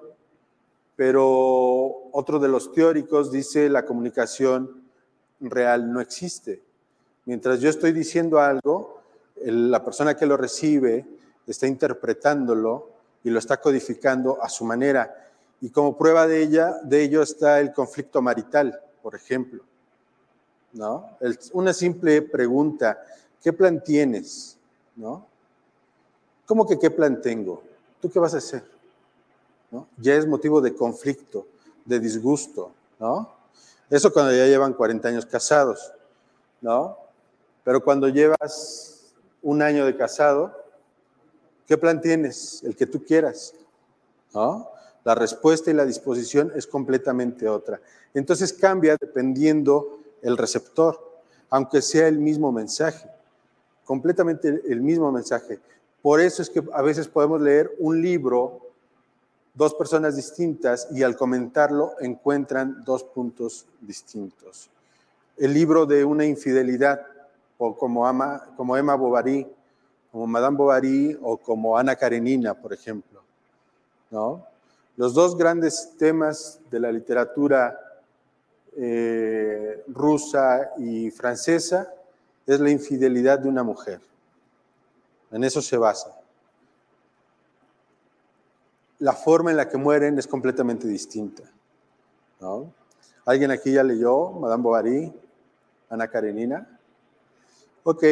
pero otro de los teóricos dice la comunicación real no existe. Mientras yo estoy diciendo algo, la persona que lo recibe está interpretándolo y lo está codificando a su manera. Y como prueba de, ella, de ello está el conflicto marital, por ejemplo. ¿No? una simple pregunta, ¿qué plan tienes? ¿No? ¿Cómo que qué plan tengo? ¿Tú qué vas a hacer? ¿No? Ya es motivo de conflicto, de disgusto, ¿no? Eso cuando ya llevan 40 años casados, ¿no? Pero cuando llevas un año de casado, ¿Qué plan tienes? El que tú quieras. ¿no? La respuesta y la disposición es completamente otra. Entonces cambia dependiendo el receptor, aunque sea el mismo mensaje, completamente el mismo mensaje. Por eso es que a veces podemos leer un libro, dos personas distintas, y al comentarlo encuentran dos puntos distintos. El libro de una infidelidad, o como, ama, como Emma Bovary, como Madame Bovary o como Ana Karenina, por ejemplo. ¿no? Los dos grandes temas de la literatura eh, rusa y francesa es la infidelidad de una mujer. En eso se basa. La forma en la que mueren es completamente distinta. ¿no? ¿Alguien aquí ya leyó Madame Bovary, Ana Karenina? Ok,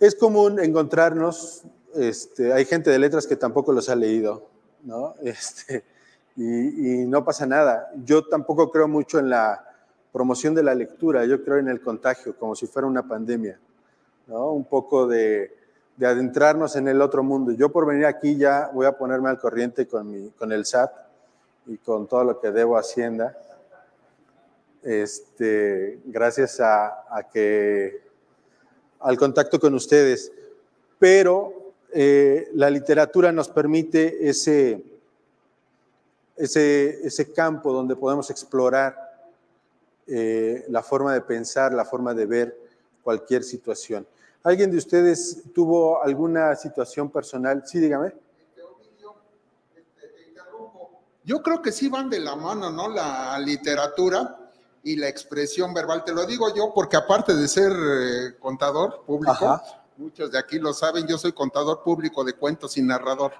es común encontrarnos, este, hay gente de letras que tampoco los ha leído, ¿no? <laughs> Este, y, no pasa nada. Yo tampoco creo mucho en la promoción de la lectura, yo creo en el contagio, como si fuera una pandemia, ¿no? Un poco de, adentrarnos en el otro mundo. Yo por venir aquí ya voy a ponerme al corriente con, mi, con el SAT y con todo lo que debo a Hacienda. Este, gracias a que al contacto con ustedes, pero eh, la literatura nos permite ese, ese, ese campo donde podemos explorar eh, la forma de pensar, la forma de ver cualquier situación. ¿Alguien de ustedes tuvo alguna situación personal? Sí, dígame. Yo creo que sí van de la mano, ¿no? La literatura y la expresión verbal. Te lo digo yo porque aparte de ser eh, contador público, muchos de aquí lo saben, yo soy contador público de cuentos y narrador.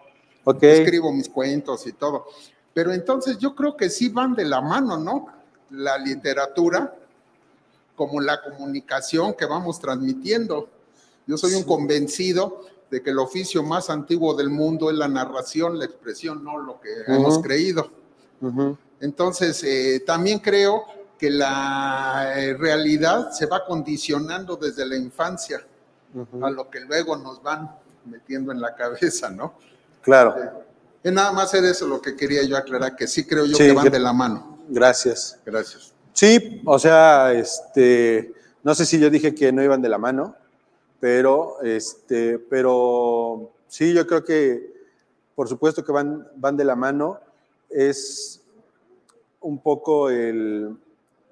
Escribo mis cuentos y todo. Pero entonces yo creo que sí van de la mano, ¿no? La literatura como la comunicación que vamos transmitiendo. Yo soy un convencido de que el oficio más antiguo del mundo es la narración, la expresión, no lo que hemos creído. Entonces, eh, también creo que la eh, realidad se va condicionando desde la infancia a lo que luego nos van metiendo en la cabeza, ¿no? Claro. Es nada más era eso lo que quería yo aclarar, que sí creo yo Sí, que van de la mano. Gracias. Gracias. Sí, o sea, este, no sé si yo dije que no iban de la mano, pero, este, pero sí, yo creo que, por supuesto que van, van de la mano. Es un poco el,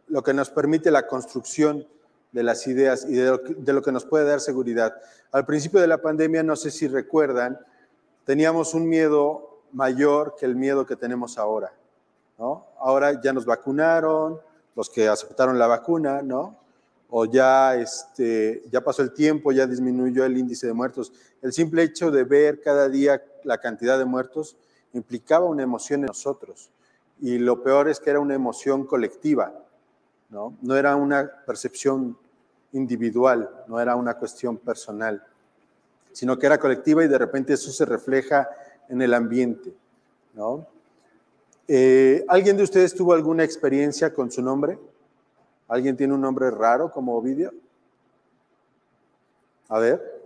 lo que nos permite la construcción de las ideas y de lo, que, nos puede dar seguridad. Al principio de la pandemia, no sé si recuerdan, teníamos un miedo mayor que el miedo que tenemos ahora. ¿no? Ahora ya nos vacunaron, los que aceptaron la vacuna, ¿no? O ya, este, ya pasó el tiempo, ya disminuyó el índice de muertos. El simple hecho de ver cada día la cantidad de muertos implicaba una emoción en nosotros. Y lo peor es que era una emoción colectiva, ¿no? No era una percepción individual, no era una cuestión personal, sino que era colectiva y de repente eso se refleja en el ambiente, ¿no? Eh, ¿Alguien de ustedes tuvo alguna experiencia con su nombre? ¿Alguien tiene un nombre raro como Ovidio? A ver.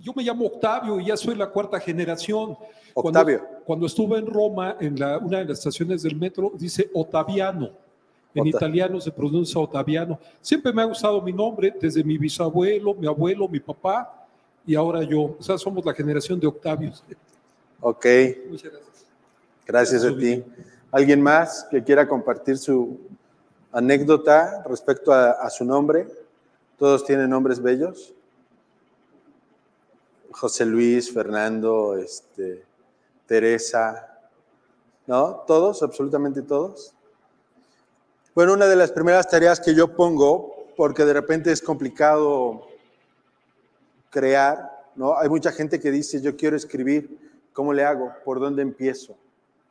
Yo me llamo Octavio y ya soy la cuarta generación. Octavio. Cuando, cuando estuve en Roma, en la, una de las estaciones del metro, dice Ottaviano. En Ota- italiano se pronuncia Ottaviano. Siempre me ha gustado mi nombre, desde mi bisabuelo, mi abuelo, mi papá y ahora yo. O sea, somos la generación de Octavios. Ok, Muchas gracias. gracias a ti. ¿Alguien más que quiera compartir su anécdota respecto a, a su nombre? ¿Todos tienen nombres bellos? José Luis, Fernando, este, Teresa, ¿no? ¿Todos? ¿Absolutamente todos? Bueno, una de las primeras tareas que yo pongo, porque de repente es complicado crear, ¿no? Hay mucha gente que dice, yo quiero escribir, ¿cómo le hago? ¿Por dónde empiezo?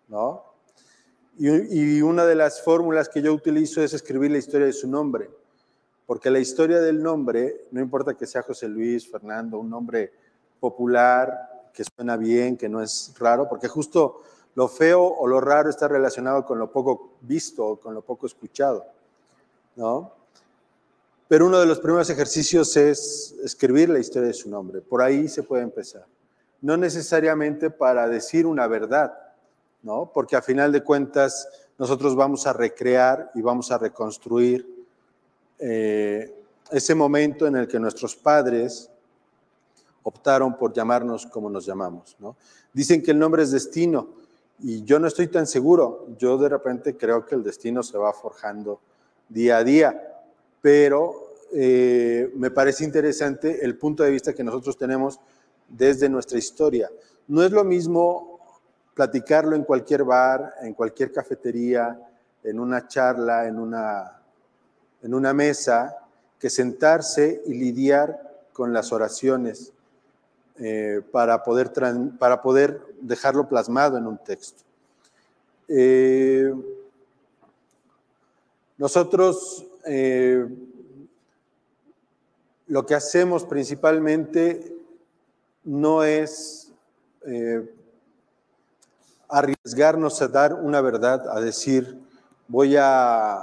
¿No? Y, una de las fórmulas que yo utilizo es escribir la historia de su nombre, porque la historia del nombre, no importa que sea José Luis, Fernando, un nombre popular, que suena bien, que no es raro, porque justo lo feo o lo raro está relacionado con lo poco visto o con lo poco escuchado, ¿no? Pero uno de los primeros ejercicios es escribir la historia de su nombre. Por ahí se puede empezar. No necesariamente para decir una verdad, ¿no? Porque a final de cuentas nosotros vamos a recrear y vamos a reconstruir eh, ese momento en el que nuestros padres optaron por llamarnos como nos llamamos, ¿no? Dicen que el nombre es destino y yo no estoy tan seguro. Yo de repente creo que el destino se va forjando día a día, pero eh, me parece interesante el punto de vista que nosotros tenemos desde nuestra historia. No es lo mismo platicarlo en cualquier bar, en cualquier cafetería, en una charla, en una, en una mesa, que sentarse y lidiar con las oraciones eh, para, poder para poder dejarlo plasmado en un texto. Eh, nosotros eh, lo que hacemos principalmente no es arriesgarnos a dar una verdad, a decir, voy a,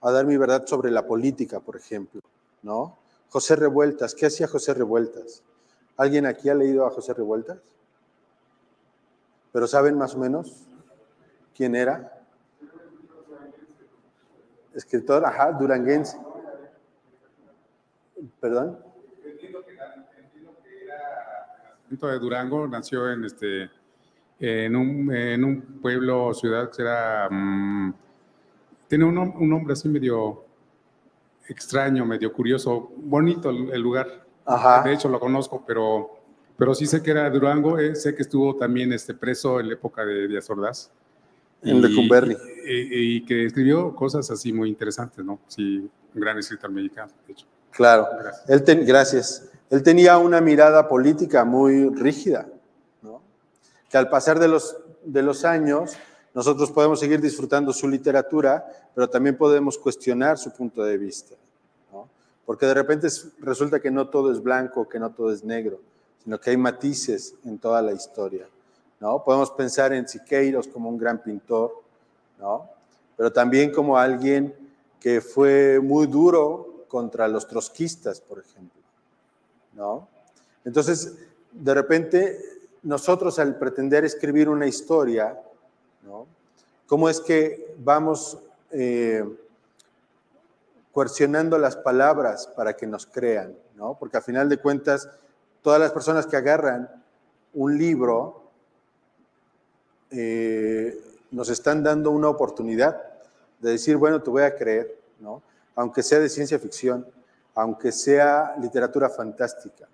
a dar mi verdad sobre la política, por ejemplo, ¿no? José Revueltas, ¿qué hacía José Revueltas? ¿Alguien aquí ha leído a José Revueltas? ¿Pero saben más o menos quién era? Escritor, ajá, duranguense. ¿Perdón? De Durango nació en este en un, en un pueblo o ciudad que era mm, tiene un, un nombre así medio extraño, medio curioso, bonito el lugar. Ajá. De hecho lo conozco, pero pero sí sé que era Durango, eh, sé que estuvo también este preso en la época de Díaz Ordaz. En Lecumberri. Y, y que escribió cosas así muy interesantes, ¿no? Sí, un gran escritor mexicano, de hecho. Claro, Gracias. él ten- gracias. Él tenía una mirada política muy rígida, ¿no? que al pasar de los, de los años nosotros podemos seguir disfrutando su literatura, pero también podemos cuestionar su punto de vista. Porque de repente es- resulta que no todo es blanco, que no todo es negro, sino que hay matices en toda la historia. ¿no? Podemos pensar en Siqueiros como un gran pintor, ¿no? pero también como alguien que fue muy duro contra los trotskistas, por ejemplo. ¿no? Entonces, de repente, nosotros al pretender escribir una historia, ¿no? ¿cómo es que vamos eh, coercionando las palabras para que nos crean? ¿no? Porque a final de cuentas, todas las personas que agarran un libro eh, nos están dando una oportunidad de decir, bueno, te voy a creer, ¿no? aunque sea de ciencia ficción, aunque sea literatura fantástica.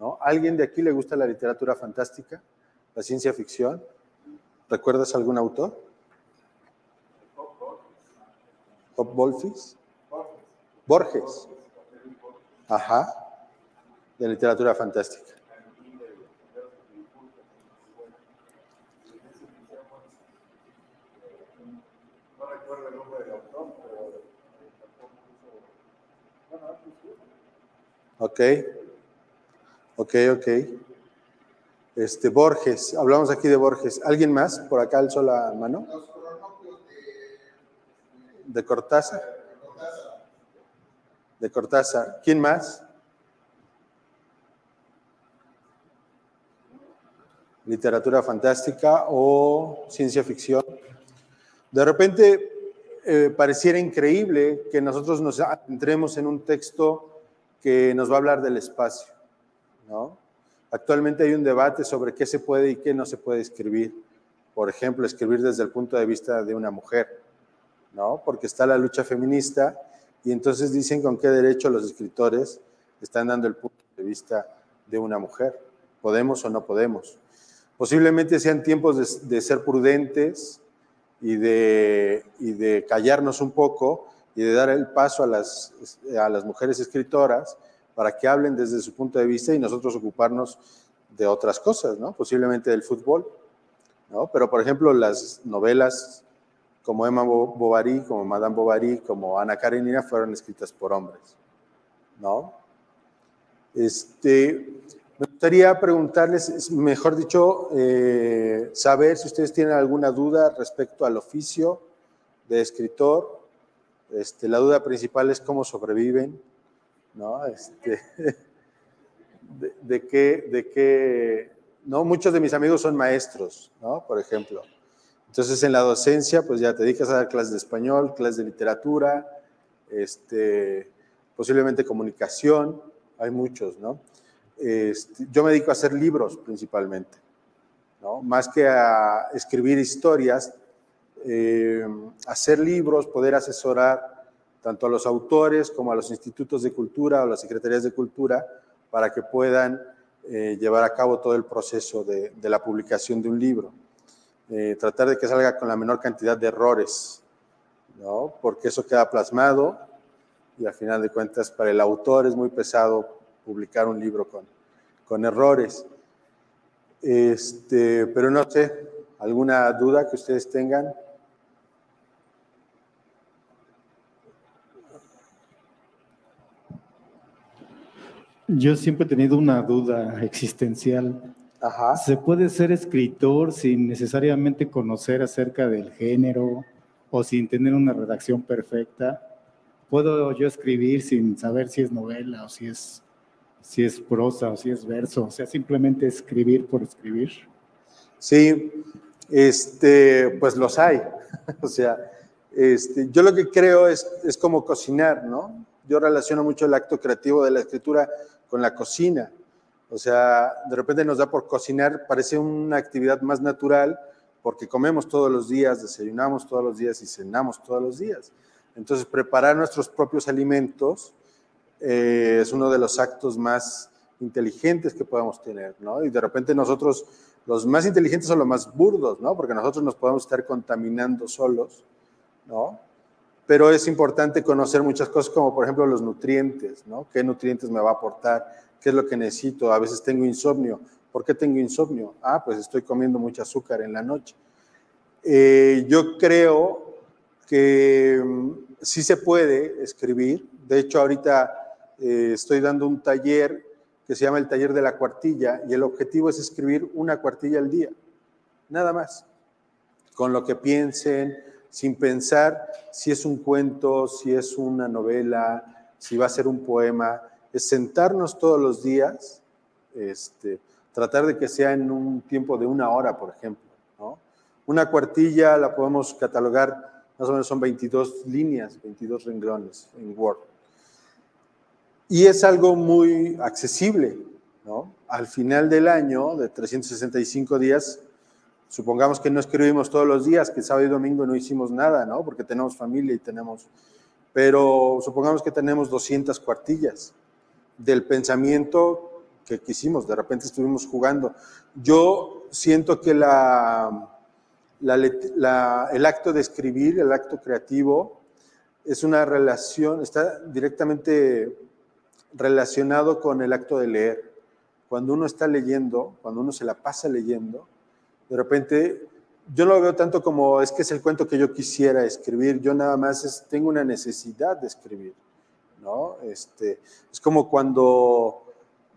¿no? ¿Alguien de aquí le gusta la literatura fantástica, la ciencia ficción? ¿Recuerdas algún autor? Bob Wolfis. Borges. Ajá. De literatura fantástica. Ok. Ok, ok. Este, Borges, hablamos aquí de Borges. ¿Alguien más? Por acá alzó la mano. De Cortázar. De Cortázar. ¿Quién más? Literatura fantástica o ciencia ficción. De repente eh, pareciera increíble que nosotros nos entremos en un texto que nos va a hablar del espacio. ¿no? Actualmente hay un debate sobre qué se puede y qué no se puede escribir. Por ejemplo, escribir desde el punto de vista de una mujer. ¿no? Porque está la lucha feminista y entonces dicen con qué derecho los escritores están dando el punto de vista de una mujer. ¿Podemos o no podemos? Posiblemente sean tiempos de, ser prudentes y de, y de, callarnos un poco y de dar el paso a las, a las mujeres escritoras para que hablen desde su punto de vista y nosotros ocuparnos de otras cosas, ¿no? Posiblemente del fútbol, ¿no? Pero, por ejemplo, las novelas como Emma Bovary, como Madame Bovary, como Ana Karenina fueron escritas por hombres, ¿no? Este, me gustaría preguntarles, mejor dicho, eh, saber si ustedes tienen alguna duda respecto al oficio de escritor. Este, la duda principal es cómo sobreviven, ¿no? Este, <laughs> de, de, qué, de qué, ¿no? Muchos de mis amigos son maestros, ¿no? Por ejemplo. Entonces, en la docencia, pues ya te dedicas a dar clases de español, clases de literatura, este, posiblemente comunicación, hay muchos, ¿no? Este, yo me dedico a hacer libros principalmente, ¿no? Más que a escribir historias, eh, hacer libros, poder asesorar tanto a los autores como a los institutos de cultura o las secretarías de cultura para que puedan eh, llevar a cabo todo el proceso de la publicación de un libro. Tratar de que salga con la menor cantidad de errores, ¿no? porque eso queda plasmado y al final de cuentas para el autor es muy pesado publicar un libro con, con errores. Este, pero no sé, ¿alguna duda que ustedes tengan? Yo siempre he tenido una duda existencial. ¿Se puede ser escritor sin necesariamente conocer acerca del género o sin tener una redacción perfecta? ¿Puedo yo escribir sin saber si es novela o si es, si es prosa o si es verso? O sea, simplemente escribir por escribir. Sí, este, pues los hay. <laughs> o sea, este, yo lo que creo es, es como cocinar, ¿no? Yo relaciono mucho el acto creativo de la escritura con la cocina. O sea, de repente nos da por cocinar, parece una actividad más natural porque comemos todos los días, desayunamos todos los días y cenamos todos los días. Entonces, preparar nuestros propios alimentos eh, es uno de los actos más inteligentes que podemos tener, ¿no? Y de repente nosotros, los más inteligentes son los más burdos, ¿no? Porque nosotros nos podemos estar contaminando solos, ¿no? Pero es importante conocer muchas cosas como, por ejemplo, los nutrientes, ¿no? ¿Qué nutrientes me va a aportar? ¿Qué es lo que necesito? A veces tengo insomnio. ¿Por qué tengo insomnio? Ah, pues estoy comiendo mucho azúcar en la noche. Eh, yo creo que mm, sí se puede escribir. De hecho, ahorita eh, estoy dando un taller que se llama el taller de la cuartilla y el objetivo es escribir una cuartilla al día. Nada más. Con lo que piensen, sin pensar si es un cuento, si es una novela, si va a ser un poema es sentarnos todos los días Este, tratar de que sea en un tiempo de una hora, por ejemplo. Una cuartilla la podemos catalogar, más o menos son 22 líneas, 22 renglones en Word. Y es algo muy accesible. Al final del año, de 365 días, supongamos que no escribimos todos los días, que sábado y domingo no hicimos nada. Porque tenemos familia y tenemos... Pero supongamos que tenemos 200 cuartillas del pensamiento que quisimos, de repente estuvimos jugando. Yo siento que la, el acto de escribir, el acto creativo, es una relación, está directamente relacionado con el acto de leer. Cuando uno está leyendo, cuando uno se la pasa leyendo, de repente yo no lo veo tanto como es que es el cuento que yo quisiera escribir, yo nada más tengo una necesidad de escribir, ¿no? Este, es como cuando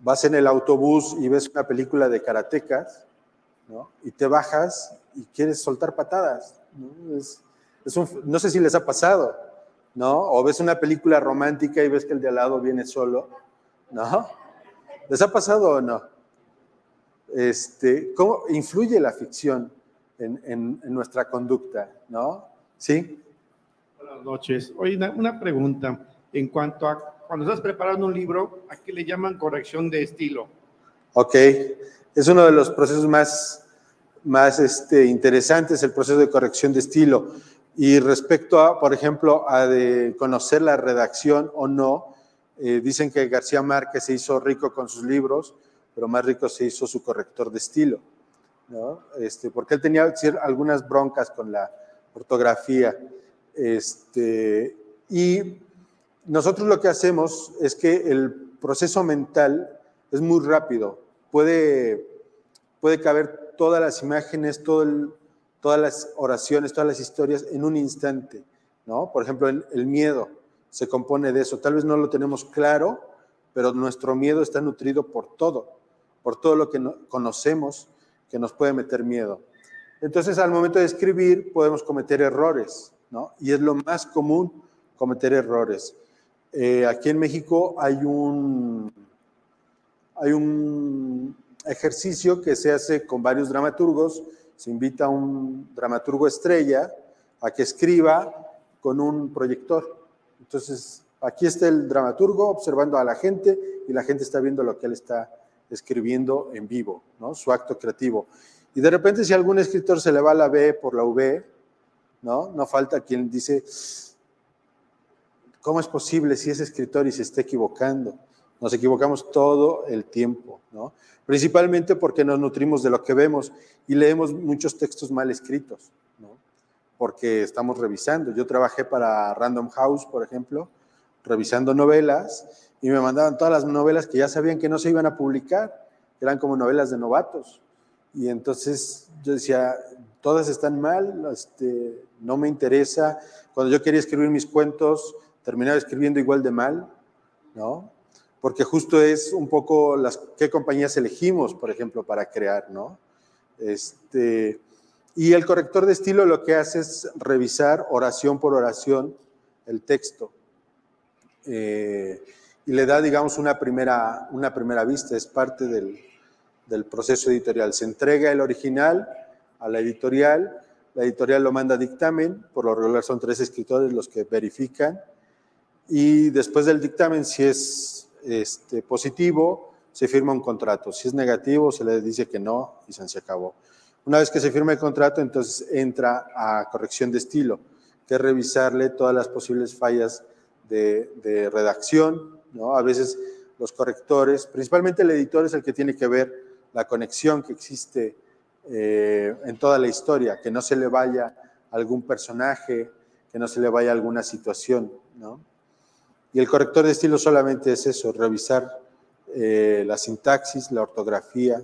vas en el autobús y ves una película de karatecas, ¿no? Y te bajas y quieres soltar patadas, ¿no? Es, no sé si les ha pasado, ¿no? O ves una película romántica y ves que el de al lado viene solo, ¿no? ¿Les ha pasado o no? Este, ¿Cómo influye la ficción en, nuestra conducta, no? ¿Sí? Buenas noches. Oye, una, pregunta. En cuanto a cuando estás preparando un libro, ¿a qué le llaman corrección de estilo? Ok, es uno de los procesos más, más este, interesantes, el proceso de corrección de estilo. Y respecto a, por ejemplo, a de conocer la redacción o no, eh, dicen que García Márquez se hizo rico con sus libros, pero más rico se hizo su corrector de estilo, ¿no? Este, porque él tenía algunas broncas con la ortografía. Este, y nosotros lo que hacemos es que el proceso mental es muy rápido, puede, puede caber todas las imágenes, todas las oraciones, todas las historias en un instante, ¿no? Por ejemplo, el, miedo se compone de eso. Tal vez no lo tenemos claro, pero nuestro miedo está nutrido por todo, por todo lo que conocemos que nos puede meter miedo. Entonces, al momento de escribir, podemos cometer errores, ¿no? Y es lo más común cometer errores. Eh, aquí en México hay un, hay un ejercicio que se hace con varios dramaturgos se invita a un dramaturgo estrella a que escriba con un proyector. Entonces, aquí está el dramaturgo observando a la gente y la gente está viendo lo que él está escribiendo en vivo, ¿no? su acto creativo. Y de repente si algún escritor se le va la B por la V, ¿no? No falta quien dice, ¿cómo es posible si es escritor y se está equivocando? Nos equivocamos todo el tiempo, ¿no? Principalmente porque nos nutrimos de lo que vemos y leemos muchos textos mal escritos, ¿no? Porque estamos revisando. Yo trabajé para Random House, por ejemplo, revisando novelas y me mandaban todas las novelas que ya sabían que no se iban a publicar, eran como novelas de novatos. Y entonces yo decía, todas están mal, este, no me interesa. Cuando yo quería escribir mis cuentos, terminaba escribiendo igual de mal, ¿no? porque justo es un poco las qué compañías elegimos, por ejemplo, para crear, ¿no? Este, y el corrector de estilo lo que hace es revisar oración por oración el texto. Eh, y le da, digamos, una primera, una primera vista, es parte del, del proceso editorial. Se entrega el original a la editorial, la editorial lo manda a dictamen, por lo regular son tres escritores los que verifican, y después del dictamen, si es este, positivo, se firma un contrato. Si es negativo, se le dice que no y se acabó. Una vez que se firma el contrato, entonces entra a corrección de estilo, que es revisarle todas las posibles fallas de, redacción. A veces los correctores, principalmente el editor es el que tiene que ver la conexión que existe eh, en toda la historia, que no se le vaya algún personaje, que no se le vaya alguna situación. ¿no? Y el corrector de estilo solamente es eso, revisar eh, la sintaxis, la ortografía,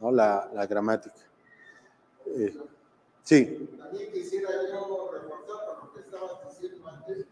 ¿no? la, la, gramática. Eh, sí. También quisiera yo reforzar con lo que estabas diciendo antes,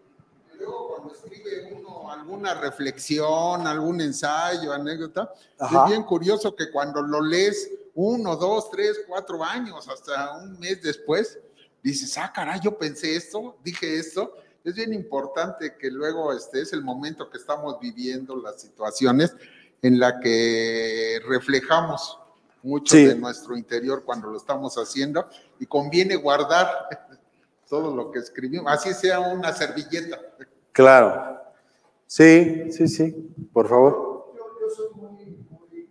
que luego cuando escribe uno alguna reflexión, algún ensayo, anécdota, es bien curioso que cuando lo lees uno, dos, tres, cuatro años, hasta un mes después, dices, ah, caray, yo pensé esto, dije esto, es bien importante que luego este es el momento que estamos viviendo, las situaciones, en la que reflejamos mucho Sí. de nuestro interior cuando lo estamos haciendo y conviene guardar <laughs> todo lo que escribimos, así sea una servilleta. Claro. Sí, sí, sí, por favor. Yo, yo soy muy, muy,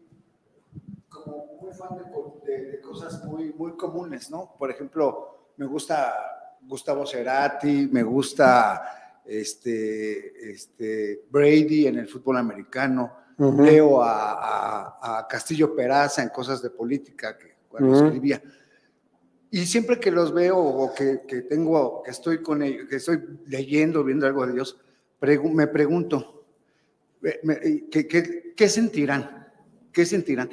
como muy fan de, de- de cosas muy, muy comunes, ¿no? Por ejemplo, me gusta Gustavo Cerati, me gusta este, este Brady en el fútbol americano, Ujú. leo a, a- a Castillo Peraza en cosas de política que cuando Ujú. escribía. Y siempre que los veo o que, que tengo, que estoy con ellos, que estoy leyendo, viendo algo de ellos, pregu- me pregunto, eh, eh, ¿qué, qué, qué sentirán? ¿Qué sentirán?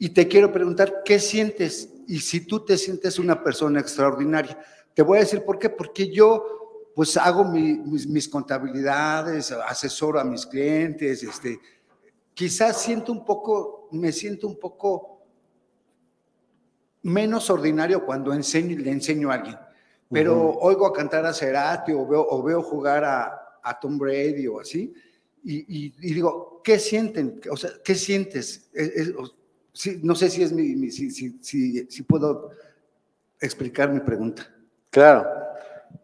Y te quiero preguntar, ¿qué sientes? Y si tú te sientes una persona extraordinaria, te voy a decir por qué, porque yo pues hago mi- mis, mis contabilidades, asesoro a mis clientes, este, quizás siento un poco, me siento un poco menos ordinario cuando enseño, le enseño a alguien. Pero Ujú. oigo a cantar a Cerati o veo, o veo jugar a, a Tom Brady o así, y, y- y digo, ¿qué sienten? O sea, ¿qué sientes? Es- es- sí, no sé si es mi, mi- si, si- si- si puedo explicar mi pregunta. Claro.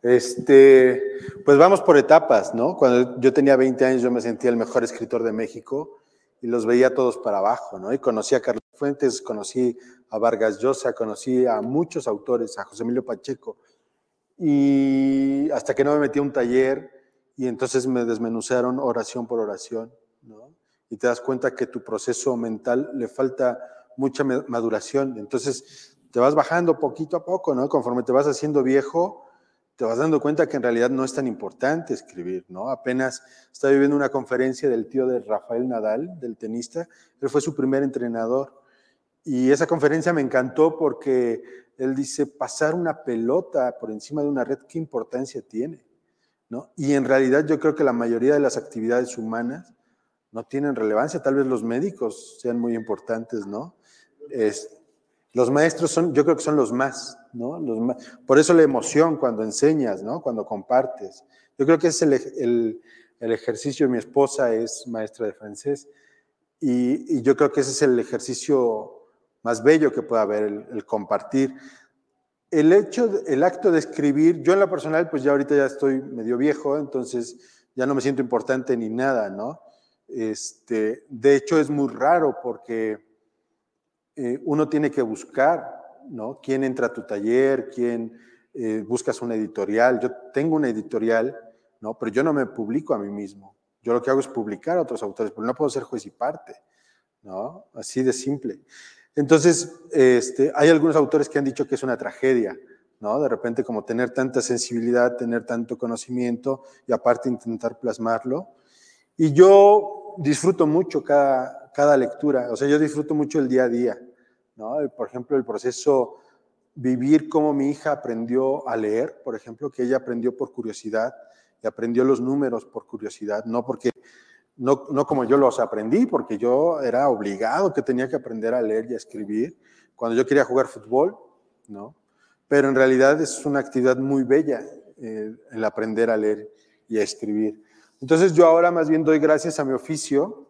Este, pues vamos por etapas, ¿no? Cuando yo tenía 20 años yo me sentía el mejor escritor de México y los veía todos para abajo, ¿no? Y conocí a Carlos Fuentes, conocí a Vargas Llosa, conocí a muchos autores, a José Emilio Pacheco, y hasta que no me metí a un taller y entonces me desmenuzaron oración por oración, ¿no? Y te das cuenta que tu proceso mental le falta mucha ma- maduración, entonces te vas bajando poquito a poco, ¿no? Conforme te vas haciendo viejo, te vas dando cuenta que en realidad no es tan importante escribir, ¿no? Apenas estaba viviendo una conferencia del tío de Rafael Nadal, del tenista, él fue su primer entrenador. Y esa conferencia me encantó porque él dice, pasar una pelota por encima de una red, ¿qué importancia tiene? ¿No? Y en realidad yo creo que la mayoría de las actividades humanas no tienen relevancia, tal vez los médicos sean muy importantes, ¿no? Es- los maestros son, yo creo que son los más, ¿no? Por eso la emoción cuando enseñas, ¿no? Cuando compartes. Yo creo que es el, el- el ejercicio, mi esposa es maestra de francés y, yo creo que ese es el ejercicio más bello que pueda haber, el, el compartir. El hecho, el acto de escribir, yo en lo personal, pues ya ahorita ya estoy medio viejo, entonces ya no me siento importante ni nada, ¿no? Este, de hecho, es muy raro porque eh, uno tiene que buscar, ¿no? ¿Quién entra a tu taller? ¿Quién eh, buscas una editorial? Yo tengo una editorial, ¿no? Pero yo no me publico a mí mismo. Yo lo que hago es publicar a otros autores, pero no puedo ser juez y parte, ¿no? Así de simple. Entonces, este, hay algunos autores que han dicho que es una tragedia, ¿no? De repente como tener tanta sensibilidad, tener tanto conocimiento y aparte intentar plasmarlo. Y yo disfruto mucho cada, cada lectura, o sea, yo disfruto mucho el día a día, ¿no? Por ejemplo, el proceso, vivir cómo mi hija aprendió a leer, por ejemplo, que ella aprendió por curiosidad y aprendió los números por curiosidad, no porque, no, no como yo los aprendí, porque yo era obligado que tenía que aprender a leer y a escribir cuando yo quería jugar fútbol, ¿no? Pero en realidad es una actividad muy bella eh, el aprender a leer y a escribir. Entonces yo ahora más bien doy gracias a mi oficio,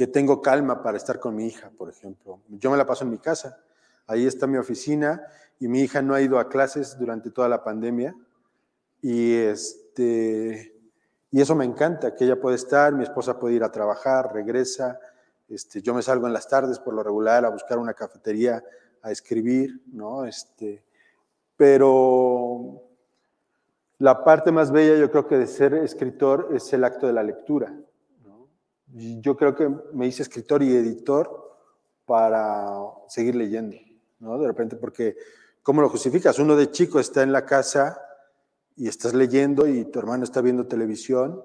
que tengo calma para estar con mi hija, por ejemplo. Yo me la paso en mi casa, ahí está mi oficina y mi hija no ha ido a clases durante toda la pandemia y, este, y eso me encanta, que ella puede estar, mi esposa puede ir a trabajar, regresa, este, yo me salgo en las tardes por lo regular a buscar una cafetería, a escribir, ¿no? Este, pero la parte más bella yo creo que de ser escritor es el acto de la lectura. Yo creo que me hice escritor y editor para seguir leyendo, ¿no? De repente, porque, ¿cómo lo justificas? Uno de chico está en la casa y estás leyendo y tu hermano está viendo televisión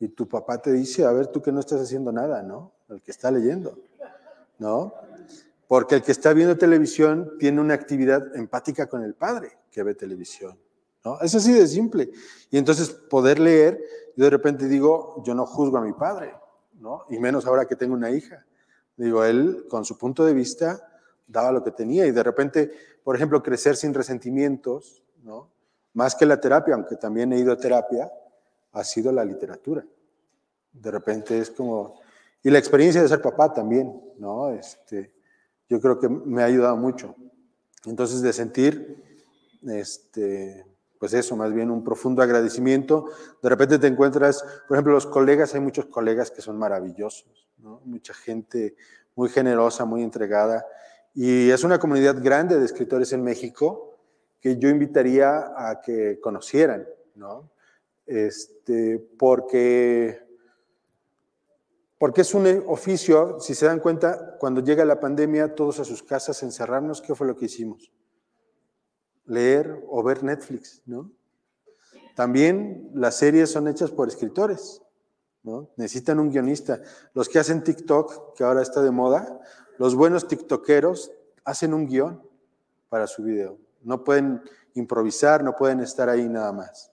y tu papá te dice, a ver, tú que no estás haciendo nada, ¿no? El que está leyendo, ¿no? Porque el que está viendo televisión tiene una actividad empática con el padre que ve televisión, ¿no? Es así de simple. Y entonces poder leer, yo de repente digo, yo no juzgo a mi padre, Y menos ahora que tengo una hija. Digo, él con su punto de vista daba lo que tenía y de repente, por ejemplo, crecer sin resentimientos, ¿no? Más que la terapia, aunque también he ido a terapia, ha sido la literatura. De repente es como, Y la experiencia de ser papá también, ¿no? Este, yo creo que me ha ayudado mucho. Entonces, de sentir, este, pues eso, más bien un profundo agradecimiento. De repente te encuentras, por ejemplo, los colegas, hay muchos colegas que son maravillosos. Mucha gente muy generosa, muy entregada. Y es una comunidad grande de escritores en México que yo invitaría a que conocieran, ¿no? Este, porque, porque es un oficio, si se dan cuenta, cuando llega la pandemia, todos a sus casas, encerrarnos, ¿qué fue lo que hicimos? Leer o ver Netflix, ¿no? También las series son hechas por escritores, ¿no? Necesitan un guionista. Los que hacen TikTok, que ahora está de moda, los buenos TikTokeros hacen un guion para su video. No pueden improvisar, no pueden estar ahí nada más,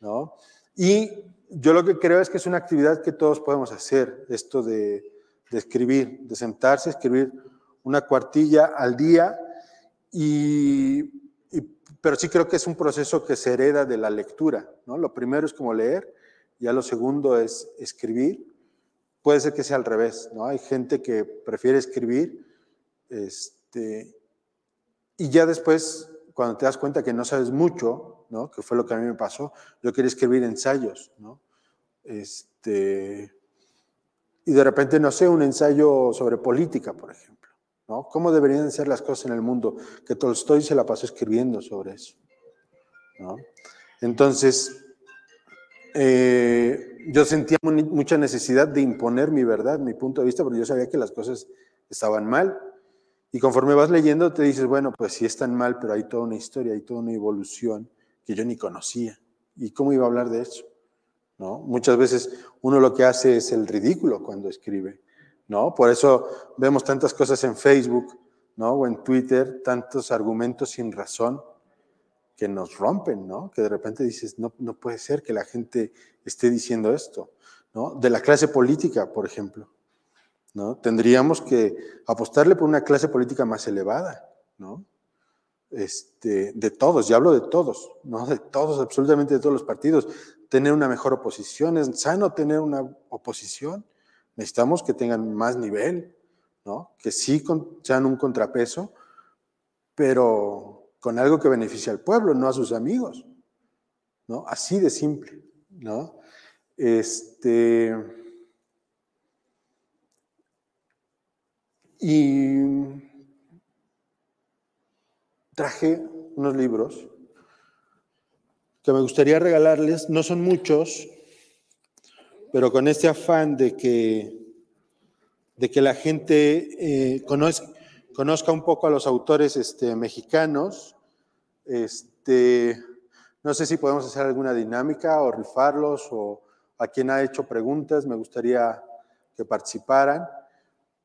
¿no? Y yo lo que creo es que es una actividad que todos podemos hacer, esto de, escribir, de sentarse, escribir una cuartilla al día, y, pero sí creo que es un proceso que se hereda de la lectura, ¿no? Lo primero es como leer, ya lo segundo es escribir, puede ser que sea al revés, ¿no? Hay gente que prefiere escribir, este, y ya después, cuando te das cuenta que no sabes mucho, que fue lo que a mí me pasó. Yo quería escribir ensayos, ¿no? Este, y de repente, no sé, un ensayo sobre política, por ejemplo, ¿Cómo deberían ser las cosas en el mundo? Que Tolstoy se la pasó escribiendo sobre eso. Entonces, eh, yo sentía mucha necesidad de imponer mi verdad, mi punto de vista, porque yo sabía que las cosas estaban mal. Y conforme vas leyendo, te dices, bueno, pues sí están mal, pero hay toda una historia, hay toda una evolución que yo ni conocía. ¿Y cómo iba a hablar de eso? Muchas veces uno lo que hace es el ridículo cuando escribe, ¿no? Por eso vemos tantas cosas en Facebook, ¿no? O en Twitter, tantos argumentos sin razón que nos rompen, ¿no? Que de repente dices, no, no puede ser que la gente esté diciendo esto, ¿no? De la clase política, por ejemplo, ¿no? Tendríamos que apostarle por una clase política más elevada, ¿no? este, de todos, y hablo de todos, ¿no? de todos, absolutamente de todos los partidos, tener una mejor oposición, es sano tener una oposición, necesitamos que tengan más nivel, ¿no? que sí sean un contrapeso, pero con algo que beneficie al pueblo, no a sus amigos, ¿no? Así de simple, ¿no? Este... Y traje unos libros que me gustaría regalarles. No son muchos, pero con este afán de que, de que la gente eh, conozca, conozca, un poco a los autores este, mexicanos. Este, no sé si podemos hacer alguna dinámica o rifarlos o a quien ha hecho preguntas, me gustaría que participaran.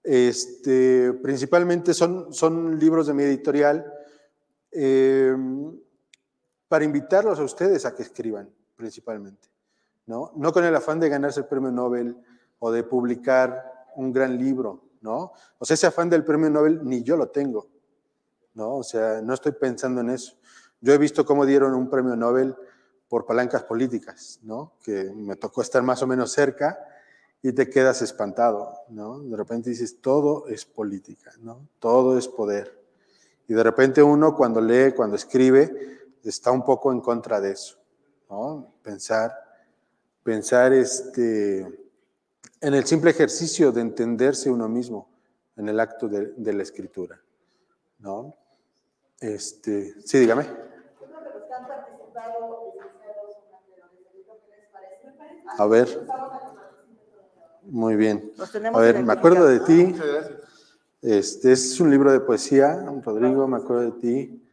Este, principalmente son, son libros de mi editorial Em, para invitarlos a ustedes a que escriban, principalmente. ¿No? no con el afán de ganarse el premio Nobel o de publicar un gran libro, ¿no? O sea, ese afán del premio Nobel ni yo lo tengo, ¿no? O sea, no estoy pensando en eso. Yo he visto cómo dieron un premio Nobel por palancas políticas, ¿no? Que me tocó estar más o menos cerca y te quedas espantado, ¿no? De repente dices, todo es política, ¿no? Todo es poder. Y de repente uno cuando lee, cuando escribe, está un poco en contra de eso, ¿no? Pensar, pensar este, en el simple ejercicio de entenderse uno mismo en el acto de, la escritura, ¿no? Este, sí, dígame. A ver. Muy bien. A ver, me acuerdo de ti. Este es un libro de poesía, Rodrigo, me acuerdo de ti.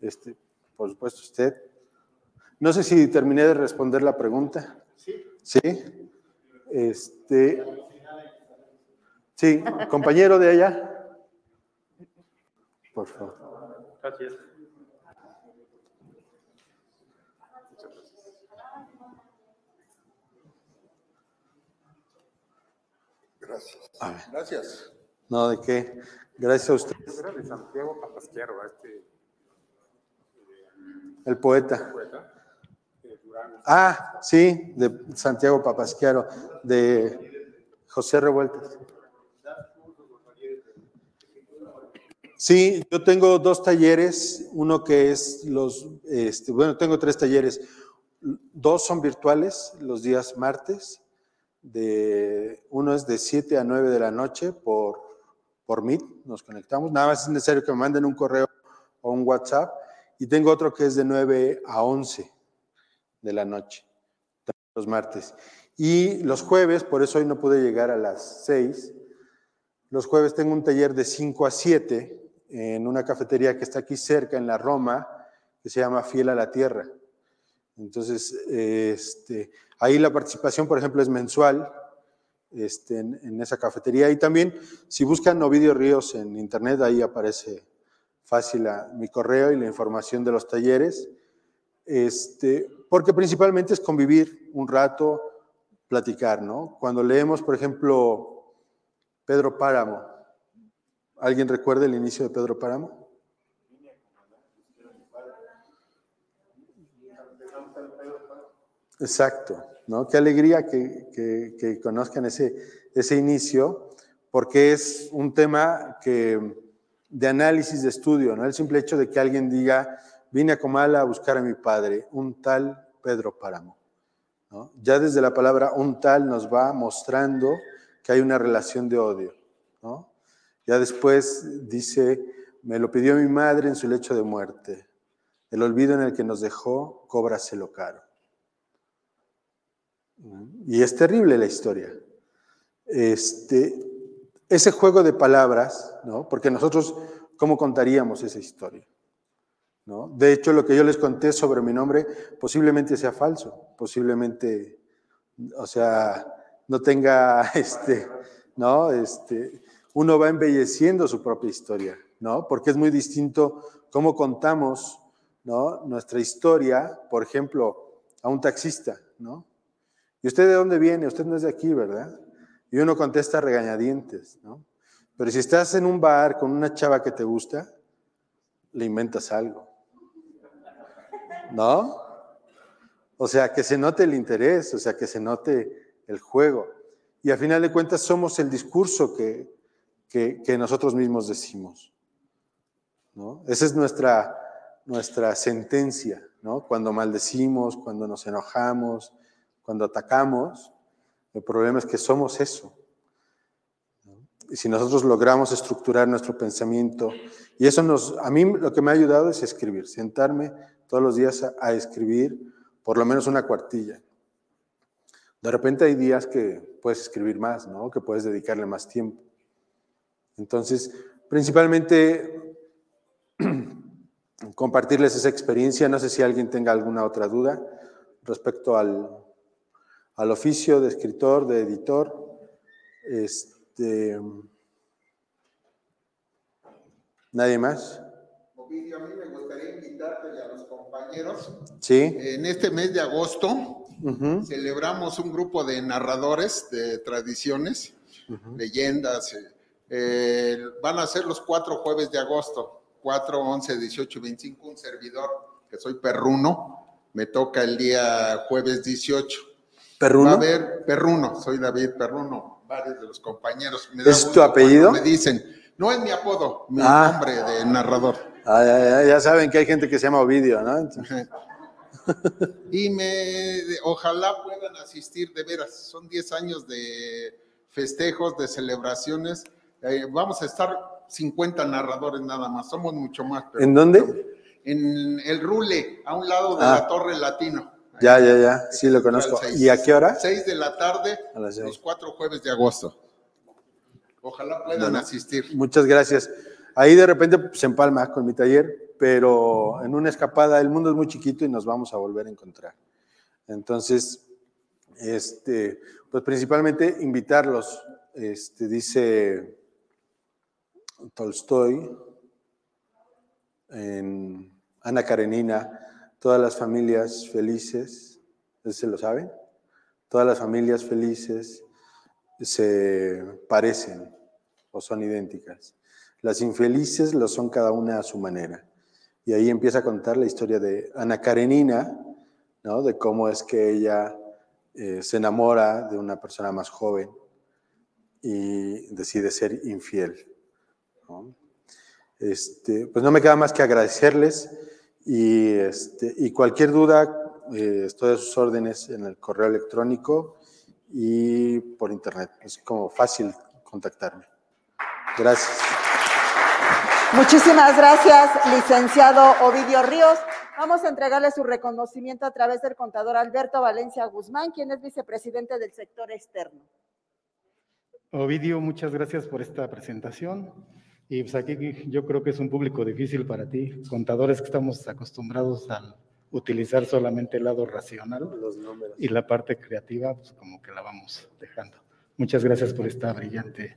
Este, por supuesto, usted. No sé si terminé de responder la pregunta. Sí. Sí. Este, sí, compañero de allá. Por favor. Gracias. Gracias. Gracias. No, ¿de qué? Gracias a usted. Era de Santiago Papasquiaro, este. El poeta. Ah, sí, de Santiago Papasquiaro, de José Revueltas. Sí, yo tengo dos talleres, uno que es los, este, bueno, tengo tres talleres, dos son virtuales los días martes, de, uno es de 7 a 9 de la noche por, por Meet, nos conectamos, nada más es necesario que me manden un correo o un WhatsApp, y tengo otro que es de 9 a 11 de la noche, los martes. Y los jueves, por eso hoy no pude llegar a las 6, los jueves tengo un taller de 5 a 7 en una cafetería que está aquí cerca, en la Roma, que se llama Fiel a la Tierra. Entonces, este, ahí la participación, por ejemplo, es mensual este, en, esa cafetería. Y también, si buscan Ovidio Ríos en internet, ahí aparece fácil mi correo y la información de los talleres. Este, porque principalmente es convivir un rato, platicar, ¿no? Cuando leemos, por ejemplo, Pedro Páramo, ¿Alguien recuerda el inicio de Pedro Páramo? Exacto, ¿no? Qué alegría que, conozcan ese, ese inicio, porque es un tema que, de análisis, de estudio, ¿no? El simple hecho de que alguien diga, vine a Comala a buscar a mi padre, un tal Pedro Páramo. Ya desde la palabra un tal nos va mostrando que hay una relación de odio. Ya después dice, me lo pidió mi madre en su lecho de muerte. El olvido en el que nos dejó, cóbraselo caro. Y es terrible la historia. Este, ese juego de palabras, ¿no? Porque nosotros, ¿cómo contaríamos esa historia? ¿No? De hecho, lo que yo les conté sobre mi nombre posiblemente sea falso, posiblemente, o sea, no tenga, <laughs> este, ¿no? Este, uno va embelleciendo su propia historia, ¿no? Porque es muy distinto cómo contamos, ¿no? Nuestra historia, por ejemplo, a un taxista, ¿no? ¿Y usted de dónde viene? Usted no es de aquí, ¿verdad? Y uno contesta regañadientes, ¿no? Pero si estás en un bar con una chava que te gusta, le inventas algo, ¿no? O sea, que se note el interés, o sea, que se note el juego. Y a final de cuentas somos el discurso que, que, nosotros mismos decimos. ¿no? Esa es nuestra, nuestra sentencia, ¿no? Cuando maldecimos, cuando nos enojamos, cuando atacamos, el problema es que somos eso. Si nosotros logramos estructurar nuestro pensamiento, y eso nos, a mí lo que me ha ayudado es escribir, sentarme todos los días a, escribir por lo menos una cuartilla. De repente hay días que puedes escribir más, ¿no? Que puedes dedicarle más tiempo. Entonces, principalmente <clears throat> compartirles esa experiencia. No sé si alguien tenga alguna otra duda respecto al, oficio de escritor, de editor. Este, ¿Nadie más? Ovidio, a mí me gustaría invitarte a los compañeros. Sí. En este mes de agosto celebramos un grupo de narradores de tradiciones, leyendas, eh, eh, van a ser los cuatro jueves de agosto, 4, 11, 18 25, un servidor, que soy perruno, me toca el día jueves 18. ¿Perruno? Va a ver, perruno, soy David Perruno, varios de los compañeros. ¿Es tu apellido? Me dicen, no es mi apodo, mi ah. nombre de narrador. Ah, ya, saben que hay gente que se llama Ovidio, ¿no? y me, ojalá puedan asistir de veras, son 10 años de festejos, de celebraciones eh, vamos a estar 50 narradores nada más, somos mucho más. ¿En dónde? En el Rule, a un lado de la ah. Torre Latino. Ya, ya, ya, sí lo conozco. ¿Y a qué hora? 6 de la tarde, los cuatro jueves de agosto. Ojalá puedan asistir. Muchas gracias. Ahí de repente se empalma con mi taller, pero en una escapada el mundo es muy chiquito y nos vamos a volver a encontrar. Entonces, este, pues principalmente invitarlos. Este, dice Tolstoy, en Ana Karenina, todas las familias felices, ¿se lo saben? Todas las familias felices se parecen o son idénticas. Las infelices lo son cada una a su manera. Y ahí empieza a contar la historia de Ana Karenina, ¿no? de cómo es que ella eh, se enamora de una persona más joven y decide ser infiel. Este, pues no me queda más que agradecerles y, este, y cualquier duda, eh, estoy a sus órdenes en el correo electrónico y por internet. Es como fácil contactarme. Gracias. Muchísimas gracias, licenciado Ovidio Ríos. Vamos a entregarle su reconocimiento a través del contador Alberto Valencia Guzmán, quien es vicepresidente del sector externo. Ovidio, muchas gracias por esta presentación. Y pues aquí yo creo que es un público difícil para ti, contadores que estamos acostumbrados a utilizar solamente el lado racional y la parte creativa, pues como que la vamos dejando. Muchas gracias por esta brillante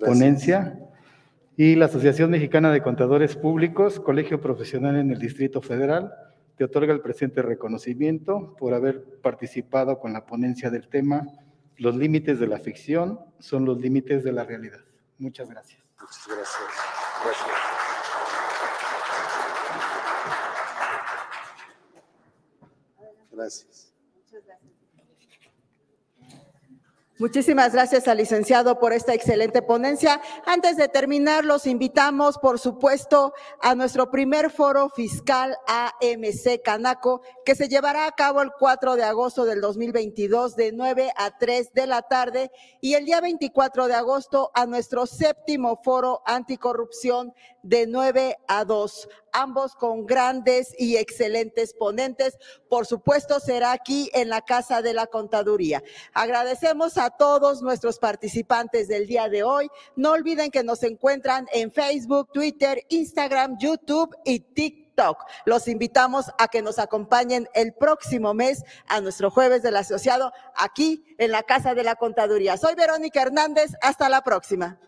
ponencia. Y la Asociación Mexicana de Contadores Públicos, Colegio Profesional en el Distrito Federal, te otorga el presente reconocimiento por haber participado con la ponencia del tema Los límites de la ficción son los límites de la realidad. Muchas gracias. Muchas gracias. Gracias. Gracias. Muchísimas gracias al licenciado por esta excelente ponencia. Antes de terminar, los invitamos, por supuesto, a nuestro primer foro fiscal AMC Canaco, que se llevará a cabo el 4 de agosto del 2022 de 9 a 3 de la tarde y el día 24 de agosto a nuestro séptimo foro anticorrupción de 9 a 2 ambos con grandes y excelentes ponentes. Por supuesto, será aquí en la Casa de la Contaduría. Agradecemos a todos nuestros participantes del día de hoy. No olviden que nos encuentran en Facebook, Twitter, Instagram, YouTube y TikTok. Los invitamos a que nos acompañen el próximo mes a nuestro jueves del asociado aquí en la Casa de la Contaduría. Soy Verónica Hernández. Hasta la próxima.